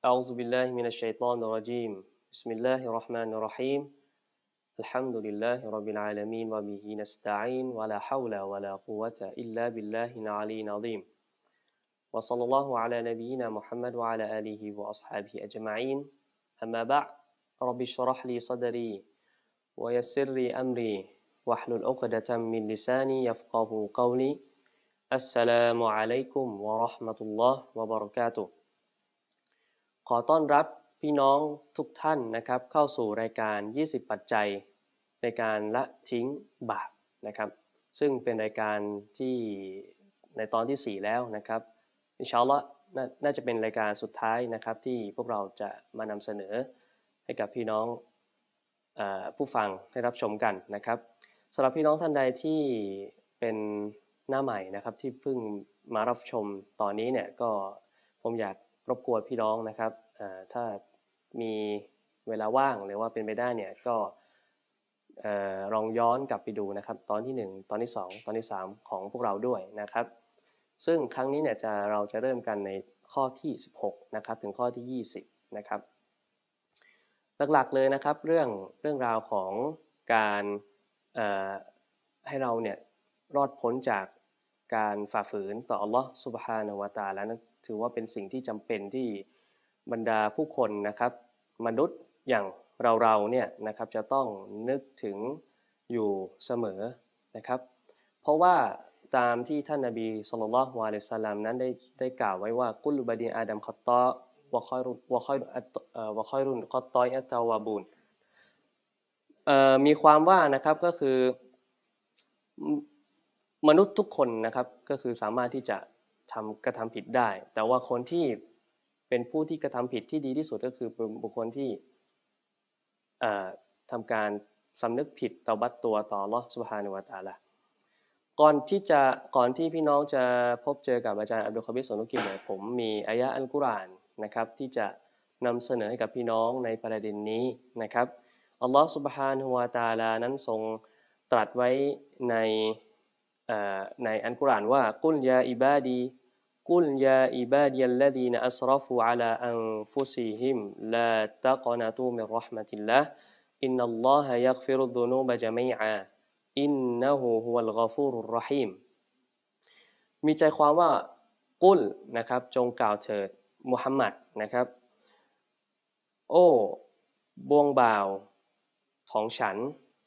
أعوذ بالله من الشيطان الرجيم. بسم الله الرحمن الرحيم. الحمد لله رب العالمين وبه نستعين ولا حول ولا قوة إلا بالله العلي العظيم. وصلى الله على نبينا محمد وعلى آله وأصحابه أجمعين. أما بعد رب اشرح لي صدري ويسر لي أمري واحلل عقدة من لساني يفقه قولي. السلام عليكم ورحمة الله وبركاته. ขอต้อนรับพี่น้องทุกท่านนะครับ เข้าสู่รายการ 20 ปัจจัย ในการละทิ้งบาปนะครับ ซึ่งเป็นรายการที่ในตอนที่ 4 แล้วนะครับอินชาอัลลอฮ์น่าจะเป็นรายการสุดท้ายนะครับ ที่พวกเราจะมานำเสนอให้กับพี่น้องอผู้ฟังได้รับชมกันนะครับสำหรับพี่น้องท่านใดที่เป็นหน้าใหม่นะครับที่เพิ่งมารับชมตอนนี้เนี่ยก็ผมอยากรบกวนพี่น้องนะครับ ถ้ามีเวลาว่างหรือว่าเป็นไปได้เนี่ยก็ลองย้อนกลับไปดูนะครับ ตอนที่ 1 ตอนที่ 2 ตอนที่ 3 ของพวกเราด้วยนะครับ ซึ่งครั้งนี้เนี่ยจะเราจะเริ่มกันในข้อที่ 16นะครับถึงข้อที่ 20นะครับหลักๆเลยนะครับเรื่องเรื่องราวของการให้เราเนี่ยรอดพ้นจากการฝ่าฝืนต่ออัลลอฮ์สุบฮานาวตาแล้วนั้นถือว่าเป็นสิ่งที่จำเป็นที่ บรรดาผู้คนนะครับมนุษย์อย่างเราๆเนี่ยนะครับจะต้องนึกถึงอยู่เสมอนะครับ เพราะว่าตามที่ท่านนบีสุลต่านละฮ์วะลิสลามนั้นได้ได้กล่าวไว้ว่ากุลบดีอาดัมขอตอวะคอยรุวะคอยรุวะคอยรุนขอตอยอัตาวาบุนมีความว่านะครับก็คือ มนุษย์ทุกคนนะครับก็คือสามารถที่จะทำกระทำผิดได้ แต่ว่าคนที่ เป็นผู้ที่กระทำผิดที่ดีที่สุดก็คือเป็นบุคคลที่เอ่อทำการสำนึกผิดต่อบัตตัวต่อลอสุบฮานุวตาละก่อนที่จะก่อนที่พี่น้องจะพบเจอกับอาจารย์อับดุลคาบิสสนุกิมเนี่ยผมมีอายะอัลกุรอานนะครับที่จะนำเสนอให้กับพี่น้องในประเด็นนี้นะครับอัลลอฮฺسبحانه وتعالىนั้นทรงตรัสไว้ในในอัลกุรอานว่าقل يا عبادي قل يا عبادي الذين أسرفوا على أنفسهم لا تقنطوا من رحمة الله إن الله يغفر الذنوب جميعاอินนะฮูฮุวัลกอฟูรุรเราะฮีมมีใจความว่ากุลนะครับจงกล่าวเถิดมุฮัมมัดนะครับ โอ้บวงบ่าวของฉัน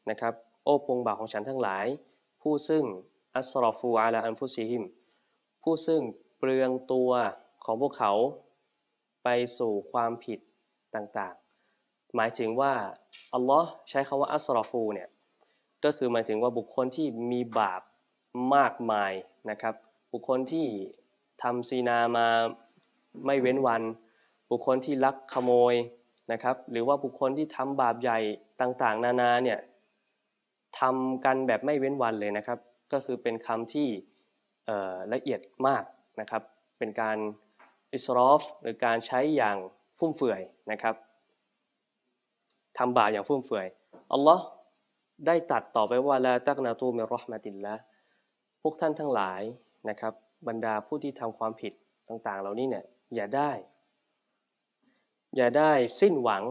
นะครับ โอ้ปวงบ่าวของฉันทั้งหลาย ผู้ซึ่งอัสรฟูอาลาอันฟุซิฮิมผู้ซึ่ง เปลืองตัวของพวกเขาไปสู่ความผิดต่างๆ หมายถึงว่าอัลลอฮ์ใช้คาว่าอัสรอฟูเนี่ยก็คือหมายถึงว่าบุคคลที่มีบาปมากมายนะครับ บุคคลที่ทำซีนามาไม่เว้นวัน บุคคลที่ลักขโมยนะครับ หรือว่าบุคคลที่ทำบาปใหญ่ต่างๆ นานาเนี่ยทำกันแบบไม่เว้นวันเลยนะครับ ก็คือเป็นคำที่ละเอียดมาก นะครับเป็นการอิสรอฟหรือการใช้อย่างฟุ่มเฟือยนะครับทำบาปอย่างฟุ่มเฟือยอัลลอฮ์ได้ตัดต่อไปว่าลาตักนาตูมิรอฮมาตินละพวกท่านทั้งหลายนะครับบรรดาผู้ที่ทำความผิดต่างๆ เหล่านี้เนี่ยอย่าได้ อย่าได้สิ้นหวัง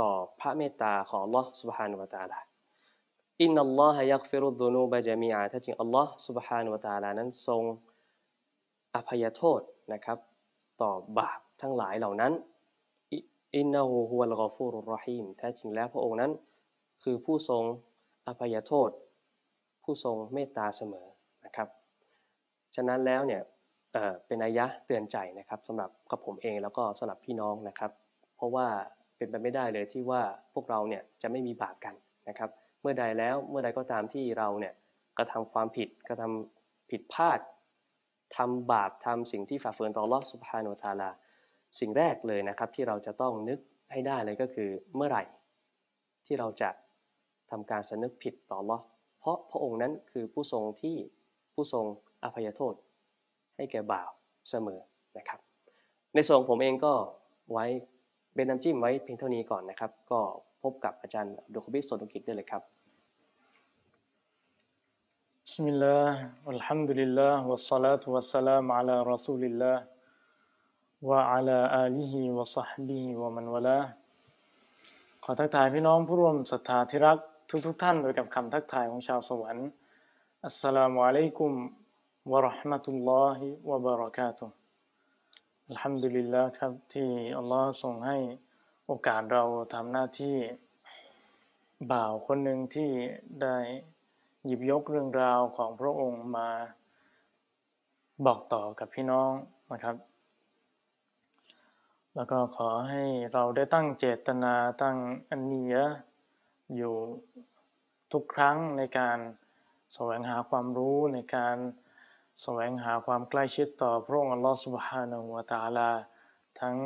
ต่อพระเมตตาของอัลลอฮ์สุบฮานุวะตาลาอินนัลลอฮะยักฟิรุดุนูบะจามีอาถ้าจริงอัลลอฮ์ سبحانه และ تعالى นั้นทรง อภัยโทษนะครับ ต่อบาปทั้งหลายเหล่านั้น อินนะฮูฮุวัลกอฟูรุราฮีมแท้จริงแล้วพระองค์นั้น คือผู้ทรงอภัยโทษ ผู้ทรงเมตตาเสมอนะครับ ฉะนั้นแล้วเนี่ยเเป็นนัยยะเตือนใจนะครับสำหรับกับผมเองแล้วก็สำหรับพี่น้องนะครับ เพราะว่าเป็นไปไม่ได้เลยที่ว่าพวกเราเนี่ยจะไม่มีบาปกันนะครับ เมื่อใดแล้วเมื่อใดก็ตามที่เราเนี่ยกระทำความผิดกระทำผิดพลาด ทำบาปทำสิ่งที่ฝ่าฝืนต่อลอสุภาโนตาลา สิ่งแรกเลยนะครับที่เราจะต้องนึกให้ได้เลยก็คือเมื่อไหร่ ที่เราจะทำการสนึกผิดต่อลอเพราะพระองค์นั้นคือผู้ทรงที่ผู้ทรงอภัยโทษ ให้แก่บ่าวเสมอนะครับ ในส่วนผมเองก็ไว้เป็นน้ำจิ้มไว้เพียงเท่านี้ก่อนนะครับ ก็พบกับอาจารย์ดุคบิสโซนุกิจได้เลยครับ بسم الله والحمد لله والصلاة والسلام على رسول الله وعلى آله وصحبه ومن والاه ขอทักทายพี่น้องผู้ร่วมศรัทธาที่รักทุกๆทท่านโดยกับคำทักทายของชาวสวรรค์อัสสลามุอะลัยกุมวะเราะห์มะตุลลอฮิวะบะเราะกาตุฮ์อัลฮัมดุลิลลาห์ครับที่อัลลอฮ์ทรงให้โอกาสเราทำหน้าที่บ่าวคนหนึ่งที่ได้ หยิบยกเรื่องราวของพระองค์มาบอกต่อกับพี่น้องนะครับ แล้วก็ขอให้เราได้ตั้งเจตนาตั้งอันเนียอยู่ทุกครั้งในการแสวงหาความรู้ในการแสวงหาความใกล้ชิดต่อพระองค์อัลลอฮฺسبحانه وتعالى ทั้ง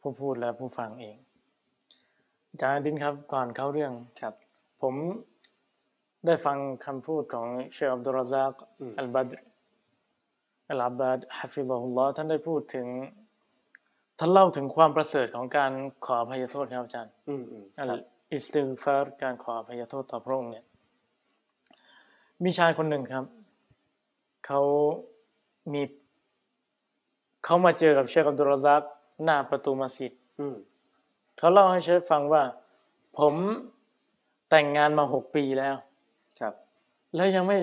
ผู้พูดและผู้ฟังเองอาจารย์ดินครับก่อนเข้าเรื่องครับ ผม ได้ฟังคำพูดของเชคอับดุลราซักอืมอัลบัดรอัลอาบาดحفظه اللهท่านได้พูดถึง ท่านเล่าถึงความประเสริฐของการขออภัยโทษครับอาจารย์อืมอืมอัลครับاستغفارการขออภัยโทษต่อพระองค์เนี่ย มีชายคนหนึ่งครับ เขามีเขามาเจอกับเชคอับดุลราซักหน้าประตูมัสยิดอืมเขาเล่าให้เชฟฟังว่า ผมแต่งงานมาหกปีแล้วครับ แล้วยังไม่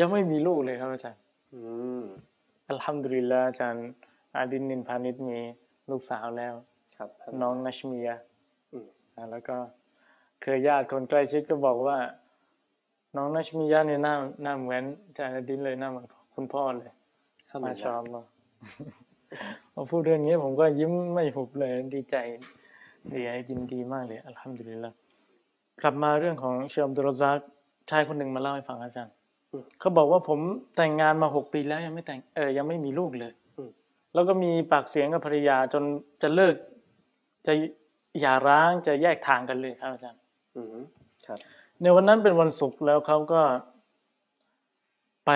ยังไม่มีลูกเลยครับอาจารย์อืมอัลฮัมดุลิลลาห์อาจารย์อาดินนินพานิชมีลูกสาวแล้ว ครับ น้องนัชมียะอืมอ่าแล้วก็เคยญาติคนใกล้ชิดก็บอกว่า น้องนัชมียะเนี่ยหน้าหน้าเหมือนอาจารย์อาดินเลยหน้าเหมือนคุณพ่อเลยห้ามมาชชออบบเนาะพอพูดเรื่องนี้ผมก็ยิ้มไม่หุบเลยดีใจดียินดีมากเลยอัลฮัมดุลิลละกลับมาเรื่องของเชอมดุลซัก ชายคนหนึ่งมาเล่าให้ฟังอาจารย์เขาบอกว่าผมแต่งงานมาหกปีแล้วยังไม่แต่งเออยังไม่มีลูกเลยแล้วก็มีปากเสียงกับภรรยาจนจะเลิก จะหย่าร้างจะแยกทางกันเลยครับอาจารย์ครับ ในวันนั้นเป็นวันศุกร์แล้วเขาก็ ไป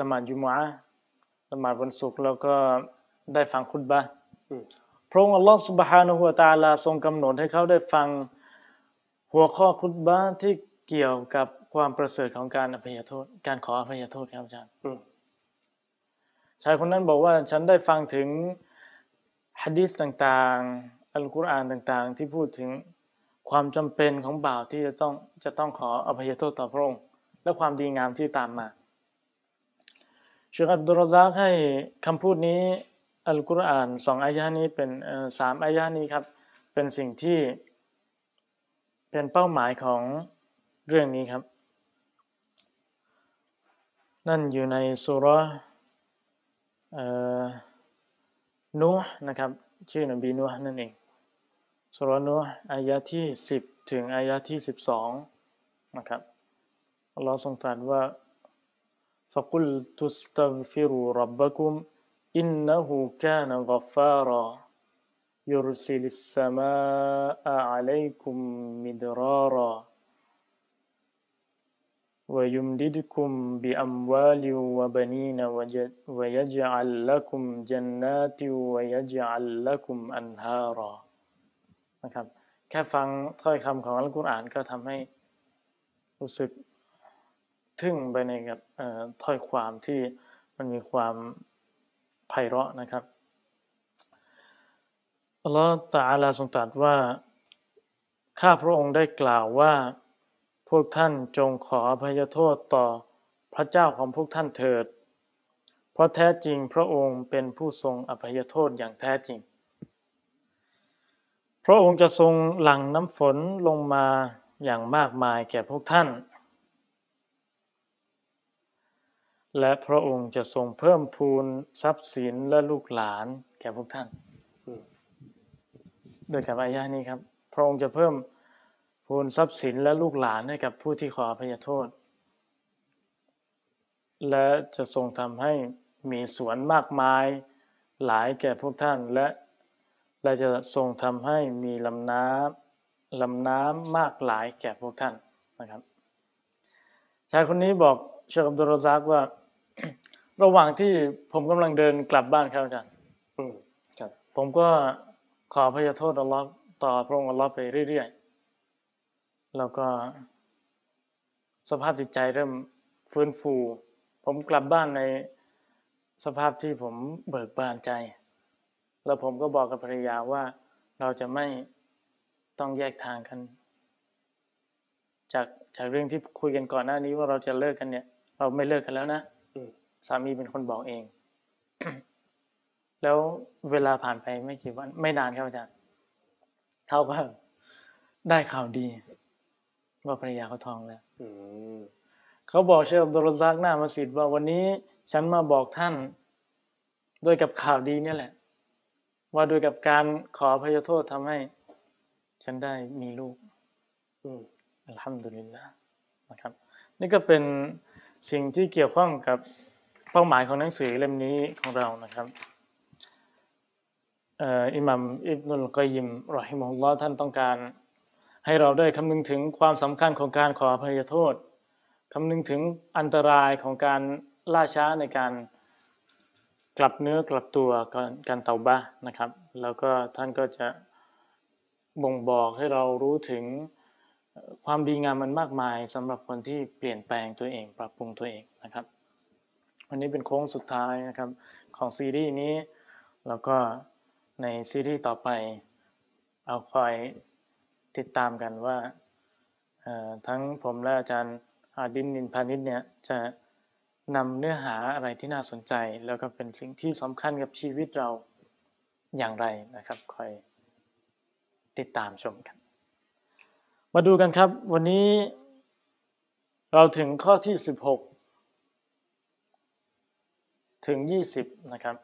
ละหมาดยุมะละหมาดวันศุกร์แล้วก็ได้ฟังคุตบะพระองค์อัลลอฮฺสุบฮานุฮุวตาลาทรงกำหนดให้เขาได้ฟังหัวข้อคุตบะที่ เกี่ยวกับความประเสริฐของการอภัยโทษ การขออภัยโทษครับอาจารย์อืมชายคนนั้นบอกว่าฉันได้ฟังถึงฮะดีษต่างๆ อัลกุรอานต่างๆ ที่พูดถึงความจำเป็นของบ่าวที่จะต้องจะต้องขออภัยโทษต่อพระองค์และความดีงามที่ตามมาเชคอับดุลรซักให้คำพูดนี้อัลกุรอานสองอายะห์นี้เป็นเอ่อสามอายะห์นี้ครับ เป็นสิ่งที่เป็นเป้าหมายของ เรื่องนี้ครับ นั่นอยู่ในสุเราะห์ เอ่อนูห์นะครับ ชื่อนบีนูห์นั่นเองสุราะห์นูห์อายะที่สิบถึงอายะที่สิบสองนะครับอัลลอฮ์ทรงตรัสว่า فقل تستغفروا ربكم إنه كان غفارا يرسل السماء عليكم مدرارا ويمددكم بأموال وبنين وج- ويجعل لكم جنات ويجعل لكم أنهارا นะครับ แค่ฟังถ้อยคำของอัลกุรอานก็ทำให้รู้สึกทึ่งไปในกับเอ่อถ้อยความที่มันมีความไพเราะนะครับอัลลอฮฺตะอาลาทรงตรัสว่า ข้าพระองค์ได้กล่าวว่า พวกท่านจงขออภัยโทษต่อพระเจ้าของพวกท่านเถิด เพราะแท้จริงพระองค์เป็นผู้ทรงอภัยโทษอย่างแท้จริง พระองค์จะทรงหลั่งน้ำฝนลงมาอย่างมากมายแก่พวกท่าน และพระองค์จะทรงเพิ่มพูนทรัพย์สินและลูกหลานแก่พวกท่าน โดยกับอายะนี้ครับ พระองค์จะเพิ่ม พูนทรัพย์สินและลูกหลานให้กับผู้ที่ขออภัยโทษ และจะทรงทำให้มีสวนมากมายหลายแก่พวกท่านและและจะทรงทำให้มีลำน้ำลำน้ำมากหลายแก่พวกท่านนะครับชายคนนี้บอกเชคอับดุลรซักว่า ระหว่างที่ผมกำลังเดินกลับบ้านครับอาจารย์อืมครับผมก็ขอพระโทษอัลลอฮ์ต่อพระองค์อัลลอฮ์ไปเรื่อยๆ แล้วก็สภาพจิตใจเริ่มฟื้นฟู ผมกลับบ้านในสภาพที่ผมเบิกบานใจ แล้วผมก็บอกกับภรรยาว่าเราจะไม่ต้องแยกทางกัน จากจากเรื่องที่คุยกันก่อนหน้านี้ว่าเราจะเลิกกันเนี่ย เราไม่เลิกกันแล้วนะอืมสามีเป็นคนบอกเอง แล้วเวลาผ่านไปไม่กี่วัน ไม่นานครับอาจารย์เขาก็ได้ข่าวดี ว่าภรรยาเขาท้องแล้วอืมเขาบอกเชฟอับดุลรซักหน้ามัสยิดว่าวันนี้ฉันมาบอกท่านโดยกับข่าวดีเนี่ยแหละ ว่าโดยกับการขออภัยโทษทำให้ ฉันได้มีลูกอืมอัลฮัมดุลิลละนะครับ นี่ก็เป็นสิ่งที่เกี่ยวข้องกับเป้าหมายของหนังสือเล่มนี้ของเรานะครับเอ่ออิหมัมอิบนุลกอยยิมรอฮิมฮุลลอฮ์ท่านต้องการ ให้เราได้คำนึงถึงความสำคัญของการขออภัยโทษคำนึงถึงอันตรายของการล่าช้าในการกลับเนื้อกลับตัวการเตาบะห์นะครับ แล้วก็ท่านก็จะบ่งบอกให้เรารู้ถึงความดีงามมันมากมายสำหรับคนที่เปลี่ยนแปลงตัวเอง ปรับปรุงตัวเองนะครับ วันนี้เป็นโค้งสุดท้ายนะครับของซีรีส์นี้ แล้วก็ในซีรีส์ต่อไปเอาคอย ติดตามกันว่าทั้งผมและอาจารย์อาดินนินพานิชเนี่ยจะนำเนื้อหาอะไรที่น่าสนใจ แล้วก็เป็นสิ่งที่สำคัญกับชีวิตเราอย่างไรนะครับคอยติดตามชมกัน มาดูกันครับ วันนี้เราถึงข้อที่ 16 ถึง 20 นะครับ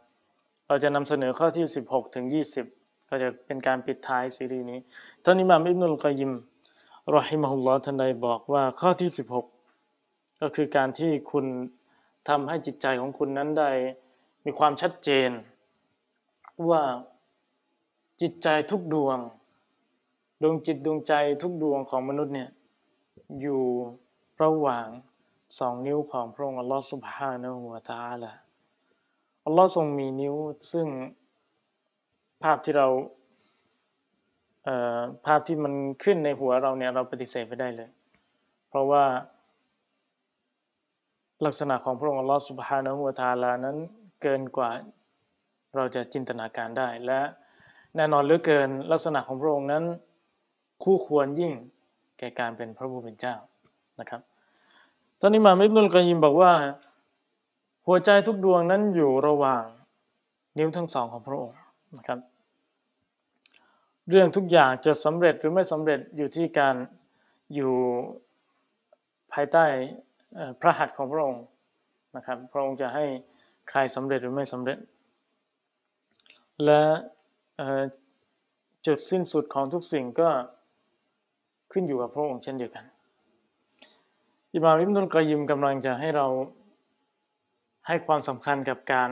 เราจะนำเสนอข้อที่ 16 ถึง 20 ก็จะเป็นการปิดท้ายซีรีส์นี้ท่านอิหม่ามอิบนุลกอยิมรอฮิมะฮุลลอฮ์ท่านใดบอกว่าข้อที่ 16 ก็คือการที่คุณทำให้จิตใจของคุณนั้นได้มีความชัดเจน ว่าจิตใจทุกดวง ดวงจิตดวงใจทุกดวงของมนุษย์เนี่ยอยู่ระหว่างสองนิ้วของพระองค์อัลลอฮฺสุบฮานะฮูวะตาลาอัลลอฮ์ทรงมีนิ้วซึ่ง ภาพที่เราเภาพที่มันขึ้นในหัวเราเนี่ยเราปฏิเสธไม่ได้เลย เพราะว่า ลักษณะของพระองค์อัลลอฮฺสุบฮานะฮูวะตะอาลานั้นเกินกว่าเราจะจินตนาการได้ และแน่นอนเหลือเกินลักษณะของพระองค์นั้น คู่ควรยิ่งแก่การเป็นพระผู้เป็นเจ้านะครับตอนนี้มาอิบนุลกยิมบอกว่า หัวใจทุกดวงนั้นอยู่ระหว่างนิ้วทั้งสองของพระองค์ นะครับ เรื่องทุกอย่างจะสำเร็จหรือไม่สำเร็จอยู่ที่การอยู่ภายใต้พระหัตถ์ของพระองค์นะครับพระองค์จะให้ใครสำเร็จหรือไม่สำเร็จ และจุดสิ้นสุดของทุกสิ่งก็ขึ้นอยู่กับพระองค์เช่นเดียวกัน อิมามอิบนุลกอยิมกำลังจะให้เราให้ความสำคัญกับการ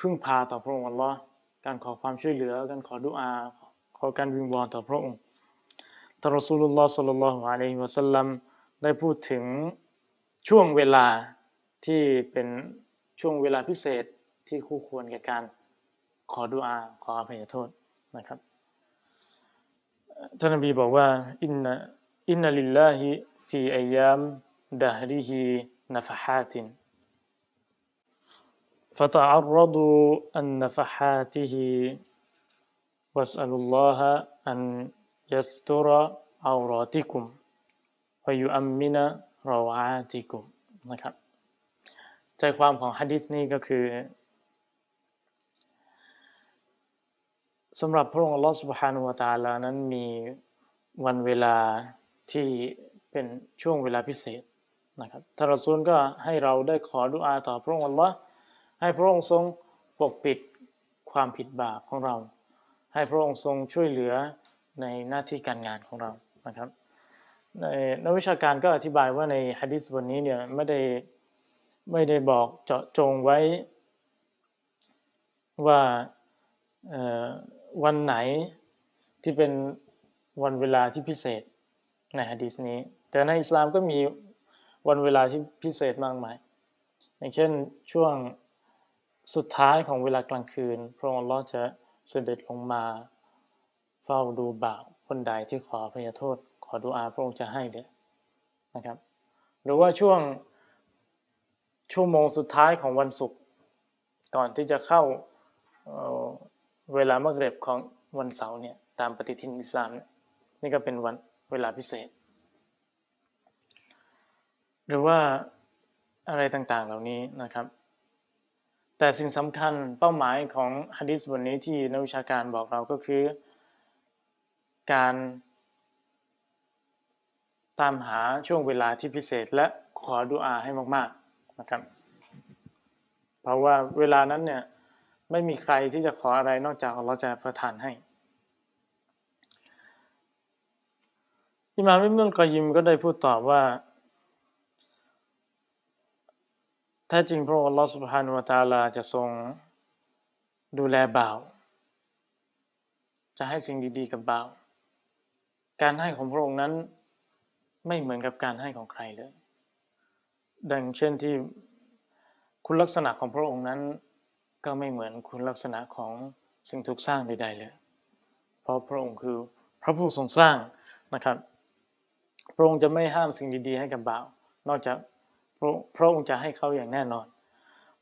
พึ่งพาต่อพระองค์อัลลอฮ์ การขอความช่วยเหลือ การขอดุอา ขอการวิงวอนต่อพระองค์ท่านรอสูลุลลอฮ์สัลลัลลอฮุอะลัยฮิวะสัลลัมได้พูดถึงช่วงเวลาที่เป็นช่วงเวลาพิเศษที่คู่ควรแก่การขอดุอา ขออภัยโทษนะครับท่านนบีบอกว่าอินนะอินนัลิลลาฮิฟีอายามดะฮริฮินฟะฮาติน فتعرضوا عن نفحاته واسألوا الله أن يستر عوراتكم ويؤمن روعاتكم นะครับใจความของฮะดิษนี้ก็คือสำหรับพระองค์อัลลอฮฺ سبحانه และ تعالى นั้นมีวันเวลาที่เป็นช่วงเวลาพิเศษนะครับท่านรอซูลก็ให้เราได้ขอดุอาต่อพระองค์อัลลอฮ์ ให้พระองค์ทรงปกปิดความผิดบาปของเรา ให้พระองค์ทรงช่วยเหลือในหน้าที่การงานของเรานะครับในนักวิชาการก็อธิบายว่าในฮะดิษบทนี้เนี่ยไม่ได้ไม่ได้บอกเจาะจงไว้ว่าวันไหนที่เป็นวันเวลาที่พิเศษในฮะดิษนี้ แต่ในอิสลามก็มีวันเวลาที่พิเศษมากมาย อย่างเช่นช่วง สุดท้ายของเวลากลางคืน พระองค์ลอจะเสด็จลงมา เฝ้าดูบ่าวคนใดที่ขอพยโทษ ขอดุอาพระองค์จะให้เลยนะครับ หรือว่าช่วงชั่วโมงสุดท้ายของวันศุกร์ก่อนที่จะเข้าเเวลามะเร็บของวันเสาร์เนี่ยตามปฏิทินอิสลามนี่ก็เป็นวันเวลาพิเศษ หรือว่าอะไรต่างๆเหล่านี้นะครับ แต่สิ่งสำคัญเป้าหมายของฮะดิษบทนี้ที่นักวิชาการบอกเราก็คือ การตามหาช่วงเวลาที่พิเศษและขอดุอาให้มากๆนะครับเพราะว่าเวลานั้นเนี่ยไม่มีใครที่จะขออะไรนอกจากเราจะประทานให้อิมามอิบนุลกอยิมก็ได้พูดตอบว่า แท้จริงพระองค์อัลลอฮฺสุบฮานุวะตาลาจะทรงดูแลบ่าว จะให้สิ่งดีๆกับบ่าว การให้ของพระองค์นั้นไม่เหมือนกับการให้ของใครเลย ดังเช่นที่คุณลักษณะของพระองค์นั้นก็ไม่เหมือนคุณลักษณะของสิ่งถูกสร้างใดๆเลย เพราะพระองค์คือพระผู้ทรงสร้างนะครับ พระองค์จะไม่ห้ามสิ่งดีๆให้กับบ่าว นอกจาก พระองค์จะให้เขาอย่างแน่นอน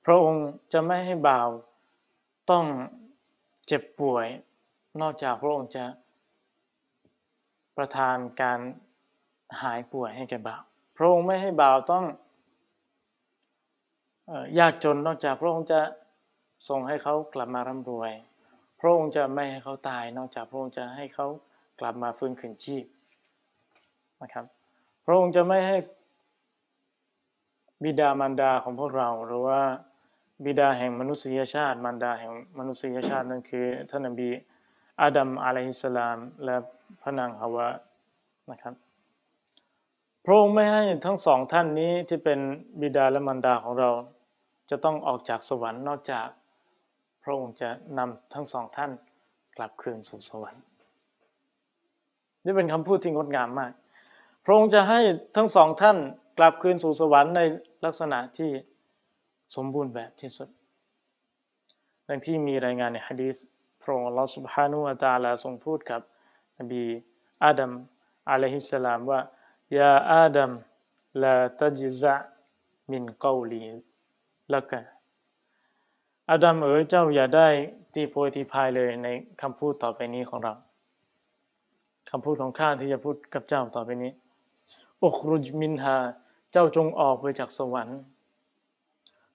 พระองค์จะไม่ให้บ่าวต้องเจ็บป่วย นอกจากพระองค์จะประทานการหายป่วยให้แก่บ่าว พระองค์ไม่ให้บ่าวต้องยากจนนอกจากพระองค์จะทรงให้เขากลับมาร่ำรวย พระองค์จะไม่ให้เขาตาย นอกจากพระองค์จะให้เขากลับมาฟื้นคืนชีพนะครับ พระองค์จะไม่ให้ บิดามารดาของพวกเราหรือว่าบิดาแห่งมนุษยชาติ มารดาแห่งมนุษยชาตินั่นคือท่านนบีอาดัมอะลัยฮิสสลาม และพระนางฮาวะนะครับพระองค์ไม่ให้ทั้งสองท่านนี้ที่เป็นบิดาและมารดาของเรา จะต้องออกจากสวรรค์นอกจาก พระองค์จะนำทั้งสองท่านกลับคืนสู่สวรรค์ นี่เป็นคำพูดที่งดงามมาก พระองค์จะให้ทั้งสองท่านกลับคืนสู่สวรรค์ใน ลักษณะที่สมบูรณ์แบบที่สุด ดังที่มีรายงานในฮะดีษพระองค์อัลลอฮฺ سبحانه และ تعالى ทรงพูดกับนบีอาดัมอะลัยฮิสสลามว่ายาอาดัมลาตัจซะมินกาลีละกันอาดัมเอ๋ยเจ้าอย่าได้ตีโพยตีพายเลยในคำพูดต่อไปนี้ของเราคำพูดของข้าที่จะพูดกับเจ้าต่อไปนี้อุครุจมินฮา เจ้าจงออกไปจากสวรรค์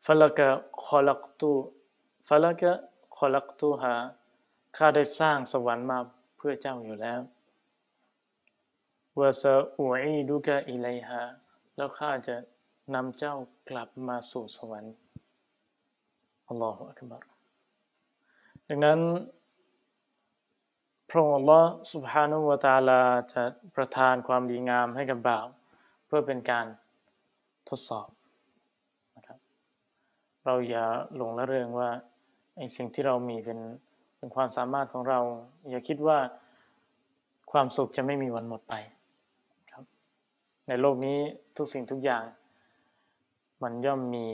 ฟลักะคอลักตูฟลักะคอลักตูหาข้าได้สร้างสวรรค์มาเพื่อเจ้าอยู่แล้ววาซาอุยดุกะอิไลฮาแล้วข้าจะนำเจ้ากลับมาสู่สวรรค์อัลลอฮฺอักบารดังนั้นพระองค์อัลลอฮฺสุบฮานุวะตาลาจะประทานความดีงามให้กับบ่าว เพื่อเป็นการ ดสอบนะครับเราอย่าหลงละเริงว่าไอ้สิ่งที่เรามีเป็นเป็นความสามารถของเรา อย่าคิดว่าความสุขจะไม่มีวันหมดไปครับในโลกนี้ทุกสิ่งทุกอย่าง มันย่อมมี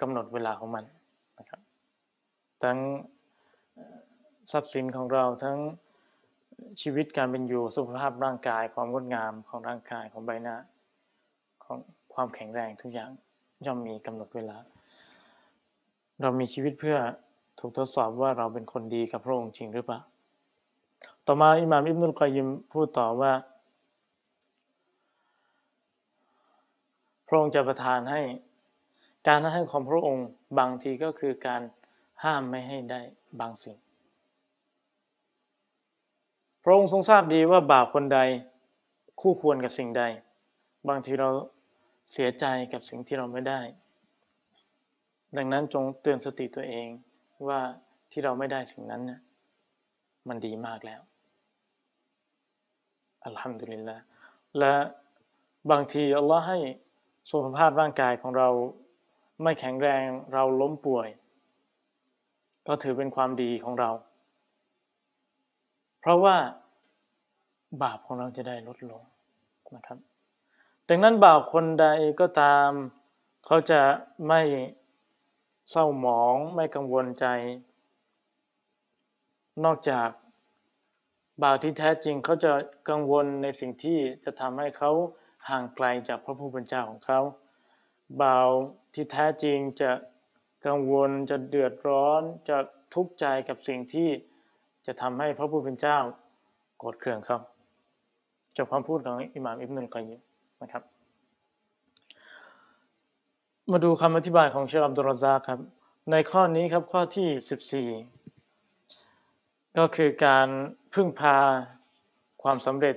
กำหนดเวลาของมันนะครับทั้งทรัพย์สินของเราทั้งชีวิตการเป็นอยู่สุขภาพร่างกาย ความงดงามของร่างกายของใบหน้าของ ความแข็งแรงทุกอย่างย่อมมีกำหนดเวลา เรามีชีวิตเพื่อถูกทดสอบว่าเราเป็นคนดีกับพระองค์จริงหรือเปล่า ต่อมาอิหม่ามอิบนุลกอยิมพูดต่อว่า พระองค์จะประทานให้ การให้ของพระองค์บางทีก็คือการห้ามไม่ให้ได้บางสิ่ง พระองค์ทรงทราบดีว่าบาปคนใดคู่ควรกับสิ่งใด บางทีเรา เสียใจกับสิ่งที่เราไม่ได้ ดังนั้นจงเตือนสติตัวเองว่าที่เราไม่ได้สิ่งนั้นเนี่ยมันดีมากแล้ว อัลฮัมดุลิลละและบางทีอัลลอฮ์ให้สุขภาพร่างกายของเราไม่แข็งแรงเราล้มป่วย ก็ถือเป็นความดีของเรา เพราะว่าบาปของเราจะได้ลดลงนะครับ ดังนั้นบาปคนใดก็ตาม เขาจะไม่เศร้าหมองไม่กังวลใจ นอกจากบาปที่แท้จริงเขาจะกังวลในสิ่งที่จะทำให้เขาห่างไกลจากพระผู้เป็นเจ้าของเขาบ่าวที่แท้จริงจะกังวลจะเดือดร้อนจะทุกข์ใจกับสิ่งที่จะทำให้พระผู้เป็นเจ้าโกรธเคืองครับจบคำพูดของอิหม่ามอิบนุลกอยยิม นะครับ มาดูคำอธิบายของเชคอับดุลรซาครับ ในข้อนี้ครับข้อที่ 14 ก็คือการพึ่งพาความสำเร็จ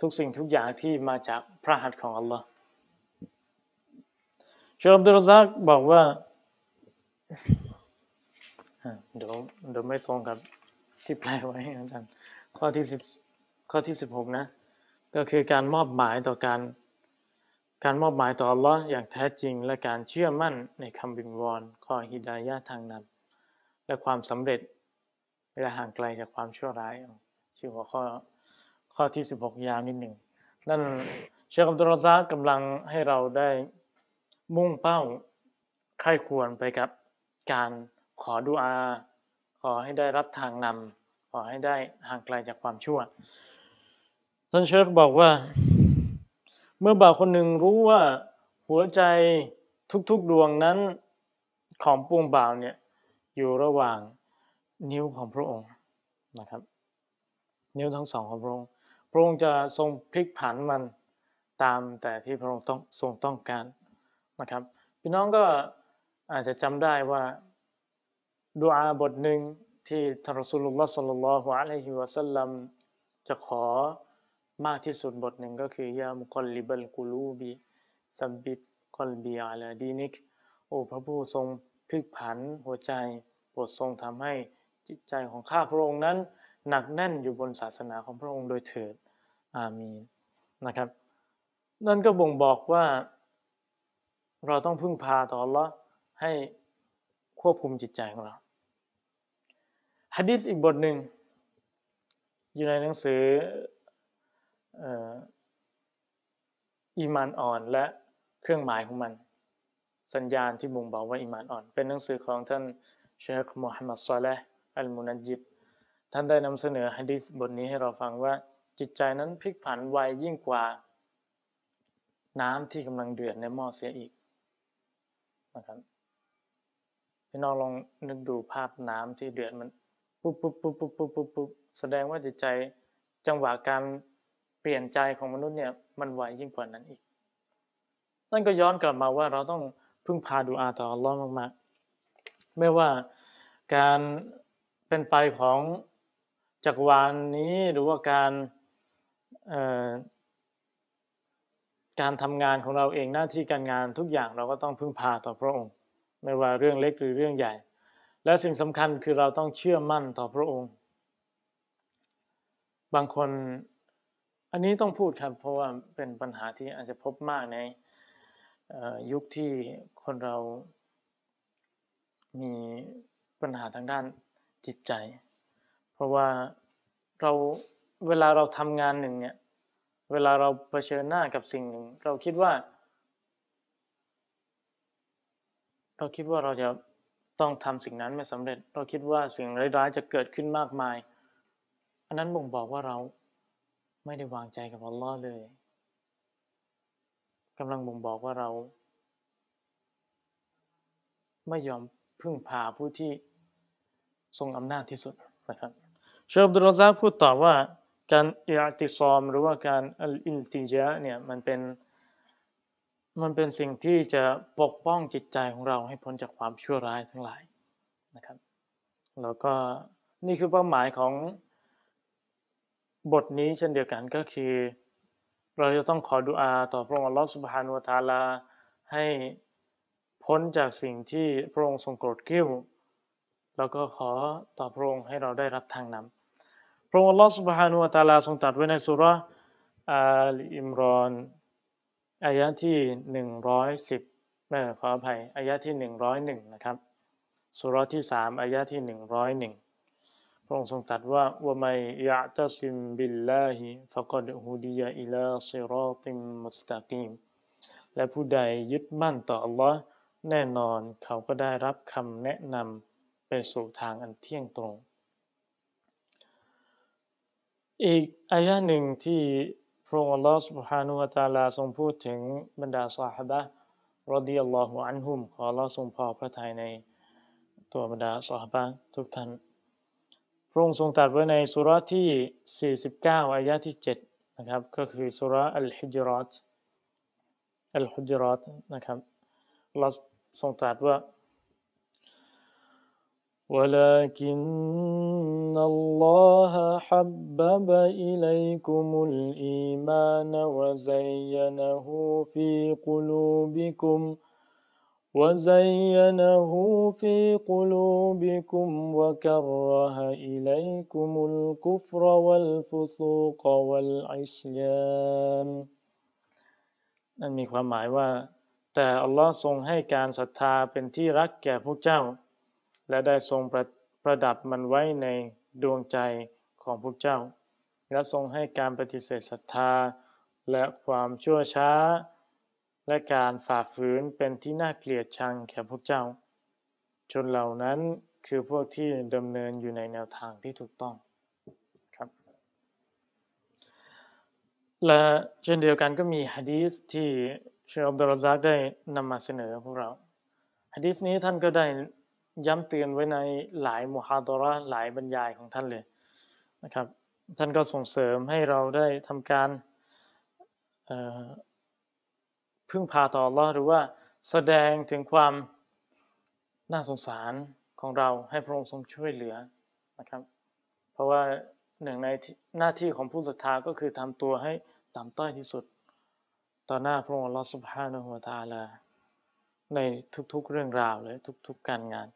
ทุกสิ่งทุกอย่างที่มาจากพระหัตถ์ของอัลลอฮ์เชคอับดุลรซาบอกว่าเดี๋ยวเดี๋ยวไม่ตรงกับที่แปลไว้อาจารย์ข้อที่สิบข้อที่สิบหกนะ ก็คือการมอบหมายต่อการ การมอบหมายต่ออัลลอฮ์อย่างแท้จริง และการเชื่อมั่นในคำบิงวอนข้อฮิดายะทางนำและความสำเร็จและห่างไกลจากความชั่วร้ายชื่อหัวข้อข้อที่สิบหกยาวนิดหนึ่งนั่นเชคอับดุลรซากกำลังให้เราได้มุ่งเป้าใครควรไปกับการขอดุอา ขอให้ได้รับทางนำขอให้ได้ห่างไกลจากความชั่ว ท่านเชคบอกว่า เมื่อบ่าวคนหนึ่งรู้ว่าหัวใจทุกๆดวงนั้นของปวงบ่าวเนี่ยอยู่ระหว่างนิ้วของพระองค์นะครับ นิ้วทั้งสองของพระองค์ พระองค์จะทรงพลิกผันมันตามแต่ที่พระองค์ต้องทรงต้องการนะครับ พี่น้องก็อาจจะจำได้ว่าดูอาบทหนึ่งที่ทารอสูลุลลอฮ์สัลลัลลอฮุอะลัยฮิวะสัลลัมจะขอ มากที่สุดบทหนึ่งก็คือยามุกลิบัลกุลูบีสับบิดกลบีอาลาดีนิก โอ้พระผู้ทรงพลิกผันหัวใจโปรดทรงทำให้จิตใจของข้าพระองค์นั้น หนักแน่นอยู่บนศาสนาของพระองค์โดยเถิดอามีนนะครับ นั่นก็บ่งบอกว่า เราต้องพึ่งพาต่อ Allah ให้ควบคุมจิตใจของเราฮะดิษอีกบทหนึ่งอยู่ในหนังสือ อีมานอ่อนและเครื่องหมายของมัน สัญญาณที่บ่งบอกว่าอีมานอ่อน เป็นหนังสือของท่านเชคมูฮัมมัดซอเลห์อัลมุนัจิดท่านได้นำเสนอฮะดิษบทนี้ให้เราฟังว่าจิตใจนั้นพลิกผันไวยิ่งกว่า น้ำที่กำลังเดือดในหม้อเสียอีกนะครับพี่น้องลองนึกดูภาพน้ำที่เดือดมันปุบปุ๊บปุ๊บปุ๊บปุ๊บปุ๊บปุ๊บแสดงว่าจิตใจจังหวะการ เปลี่ยนใจของมนุษย์เนี่ยมันไวยิ่งกว่านั้นอีก นั่นก็ย้อนกลับมาว่าเราต้องพึ่งพาดูอาต่ออัลลอฮ์มากๆ ไม่ว่าการเป็นไปของจักรวาลนนี้หรือว่าการการทำงานของเราเองหน้าที่การงานทุกอย่างเราก็ต้องพึ่งพาต่อพระองค์ ไม่ว่าเรื่องเล็กหรือเรื่องใหญ่ และสิ่งสำคัญคือเราต้องเชื่อมั่นต่อพระองค์ บางคน อันนี้ต้องพูดครับเพราะว่าเป็นปัญหาที่อาจจะพบมากในยุคที่คนเรามีปัญหาทางด้านจิตใจ เพราะว่าเราเวลาเราทำงานหนึ่งเนี่ยเวลาเราเผชิญหน้ากับสิ่งหนึ่ง เราคิดว่า เราคิดว่าเราจะต้องทำสิ่งนั้นไม่สำเร็จ เราคิดว่าสิ่งร้ายๆจะเกิดขึ้นมากมาย อันนั้นบ่งบอกว่าเรา ไม่ได้วางใจกับอัลลอฮ์เลยกำลังบ่งบอกว่าเรา ไม่ยอมพึ่งพาผู้ที่ทรงอำนาจที่สุดนะครับเชฟดุลซาพูดต่อว่าการอิอติซอม หรือว่าการอัลอินติจาเนี่ยมันเป็นมันเป็นสิ่งที่จะปกป้องจิตใจของเราให้พ้นจากความชั่วร้ายทั้งหลายนะครับแล้วก็นี่คือเป้าหมายของ บทนี้เช่นเดียวกันก็คือ เราจะต้องขอดุอาต่อพระองค์อัลลอฮฺสุบฮานุวาตาลาให้พ้นจากสิ่งที่พระองค์ทรงโกรธเกลี้ยวแล้วก็ขอต่อพระองค์ให้เราได้รับทางนำพระองค์อัลลอฮฺสุบฮานุวาตาลาทรงตรัสไว้ในสุรอาลอิมรอนอายะที่ 110ไม่ขออภัยอายะที่ 101 นะครับสุรที่ 3อายะที่ 101 พระองค์ทรงตรัสว่าว่าไม่ยะตัสิมบิลลาฮิฟะกดฮูดียะอิลาซิรอติมมุสตากีมและผู้ใดยึดมั่นต่ออัลลอฮ์แน่นอนเขาก็ได้รับคำแนะนำไปสู่ทางอันเที่ยงตรงอีกอายะหนึ่งที่พระองค์อัลลอฮฺ سبحانه และ تعالى ทรงพูดถึงบรรดาสาฮบะรดิยัลลอฮุอันฮุมขออัลลอฮ์ทรงพอพระทัยในตัวบรรดาสาฮบะทุกท่าน พ พระองค์ทรงตรัสไว้ในสุราที่ 49 อายะที่ 7 นะครับ ก็คือสุราอัลฮิจรัตอัลฮิจรัตนะครับเราทรงตรัสว่า ولكن الله حبب إليكم الإيمان وزينه في قلوبكم وزينه في قلوبكم وكره إليكم الكفر والفسوق والعصيان นั่นมีความหมายว่า แต่อัลลอฮ์ทรงให้การศรัทธาเป็นที่รักแก่พวกเจ้า และได้ทรงประประดับมันไว้ในดวงใจของพวกเจ้า และทรงให้การปฏิเสธศรัทธา และความชั่วช้า และการฝ่าฝืนเป็นที่น่าเกลียดชังแก่พวกเจ้า ชนเหล่านั้นคือพวกที่ดำเนินอยู่ในแนวทางที่ถูกต้องครับ และเช่นเดียวกันก็มีฮะดีษที่เชคอับดุลซักได้นำมาเสนอพวกเราฮะดีษนี้ท่านก็ได้ย้ำเตือนไว้ในหลายมุฮาดระห์หลายบรรยายของท่านเลยนะครับ ท่านก็ส่งเสริมให้เราได้ทำการเอ่อ พึ่งพาต่อ Allah หรือว่าแสดงถึงความน่าสงสารของเราให้พระองค์ทรงช่วยเหลือนะครับ เพราะว่าหนึ่งในหน้าที่ของผู้ศรัทธาก็คือทำตัวให้ต่ำต้อยที่สุด ต่อหน้าพระองค์ Allah Subhanahu wa Taala ในทุกๆเรื่องราวเลยทุกๆการงาน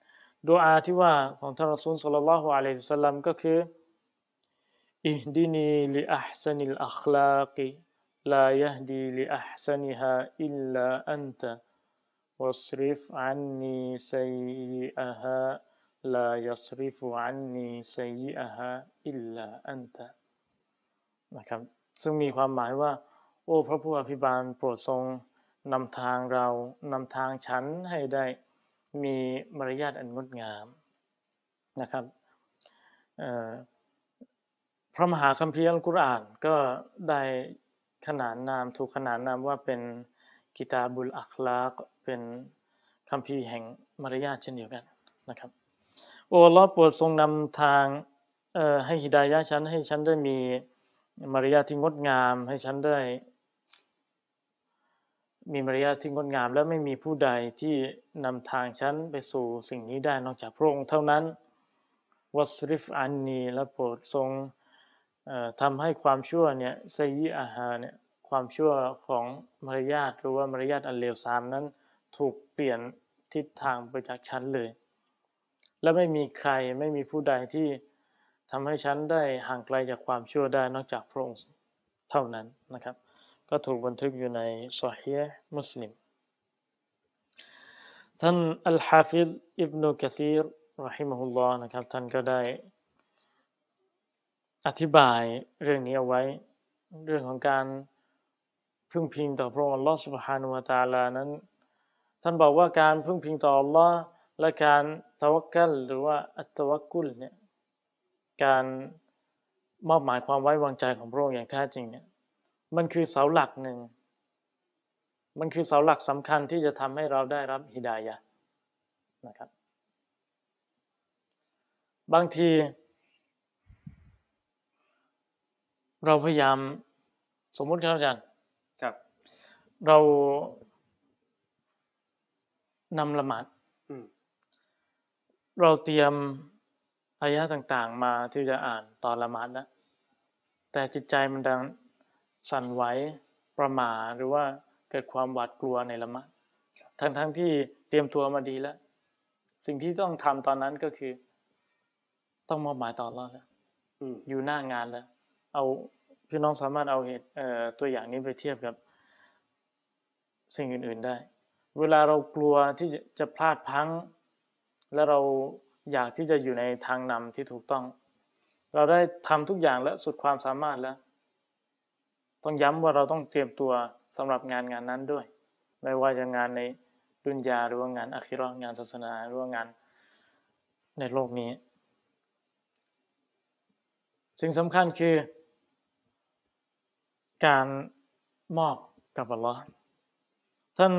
ดูอาที่ว่าของท่านรอซูลสุลลัลลอฮุอะลัยฮิวสัลลัมก็คืออิฮดินีลิอัพซันิลอัคลากี ลายฮดีลิอัพซันิฮาอิลลาอันตะ واصرف عني سيئها لا يصرف عني سيئها إلا أنت นะครับซึ่งมีความหมายว่า โอ้พระผู้อภิบาลโปรดทรงนำทางเรานำทางฉันให้ได้มีมารยาทอันงดงามนะครับพระมหาคัมภีร์อัลกุรอานก็ได้ ขนานนามถูกขนานนามว่าเป็นกิตาบุลอัคลากเป็นคัมภีแห่งมารยาทเช่นเดียวกันนะครับโอ้ลอโปรดทรงนำทางให้ฮิดายะฉันให้ฉันได้มีมารยาทที่งดงาม ให้ฉันได้ มีมารยาทที่งดงาม และไม่มีผู้ใดที่นำทางฉันไปสู่สิ่งนี้ได้นอกจากพระองค์เท่านั้นวัสริฟอันนีและโปรดทรง ทำให้ความชั่วเนี่ยไซยิอาฮาเนี่ยความชั่วของมารยาทหรือว่ามารยาทอันเลวทรามนั้นถูกเปลี่ยนทิศทางไปจากฉันเลย และไม่มีใครไม่มีผู้ใดที่ทำให้ฉันได้ห่างไกลจากความชั่วได้นอกจากพระองค์เท่านั้นนะครับ ก็ถูกบันทึกอยู่ในซอฮีมุสลิมท่านอัลฮาฟิซอิบนุกะซีรرحمه اللهนะครับท่านก็ได้ อธิบายเรื่องนี้เอาไว้ เรื่องของการพึ่งพิงต่อพระองค์อัลลอฮ์ سبحانه وتعالىนั้น ท่านบอกว่าการพึ่งพิงต่ออัลลอฮ์และการตะวักกัลหรือว่าالتوكلเนี่ยการมอบหมายความไว้วางใจของพระองค์อย่างแท้จริงเนี่ยมันคือเสาหลักหนึ่ง มันคือเสาหลักสำคัญที่จะทำให้เราได้รับฮิดายะนะครับ บางที เราพยายามสมมุติครับอาจารย์ครับ เรานำละหมาดเราเตรียมอายะต่างๆ มาที่จะอ่านตอนละหมาดนะแต่จิตใจมันดังสั่นไหวประมาหรือว่าเกิดความหวาดกลัวในละมัดทั้งทั้งที่เตรียมตัวมาดีแล้ว สิ่งที่ต้องทำตอนนั้นก็คือ ต้องมอบหมายต่อรอดแล้วอยู่หน้างานแล้ว เอาพี่น้องสามารถเอาเหตุตัวอย่างนี้ไปเทียบกับสิ่งอื่น ๆได้ เวลาเรากลัวที่จะพลาดพัง และเราอยากที่จะอยู่ในทางนำที่ถูกต้อง เราได้ทำทุกอย่างแล้วสุดความสามารถแล้ว ต้องย้ำว่าเราต้องเตรียมตัวสำหรับงานงานนั้นด้วย ไม่ว่าจะงานในดุนยาหรือว่างานอัคิรองานศาสนาหรือว่างานในโลกนี้ สิ่งสำคัญคือ การมอบกับอัลลอฮ์ท่าน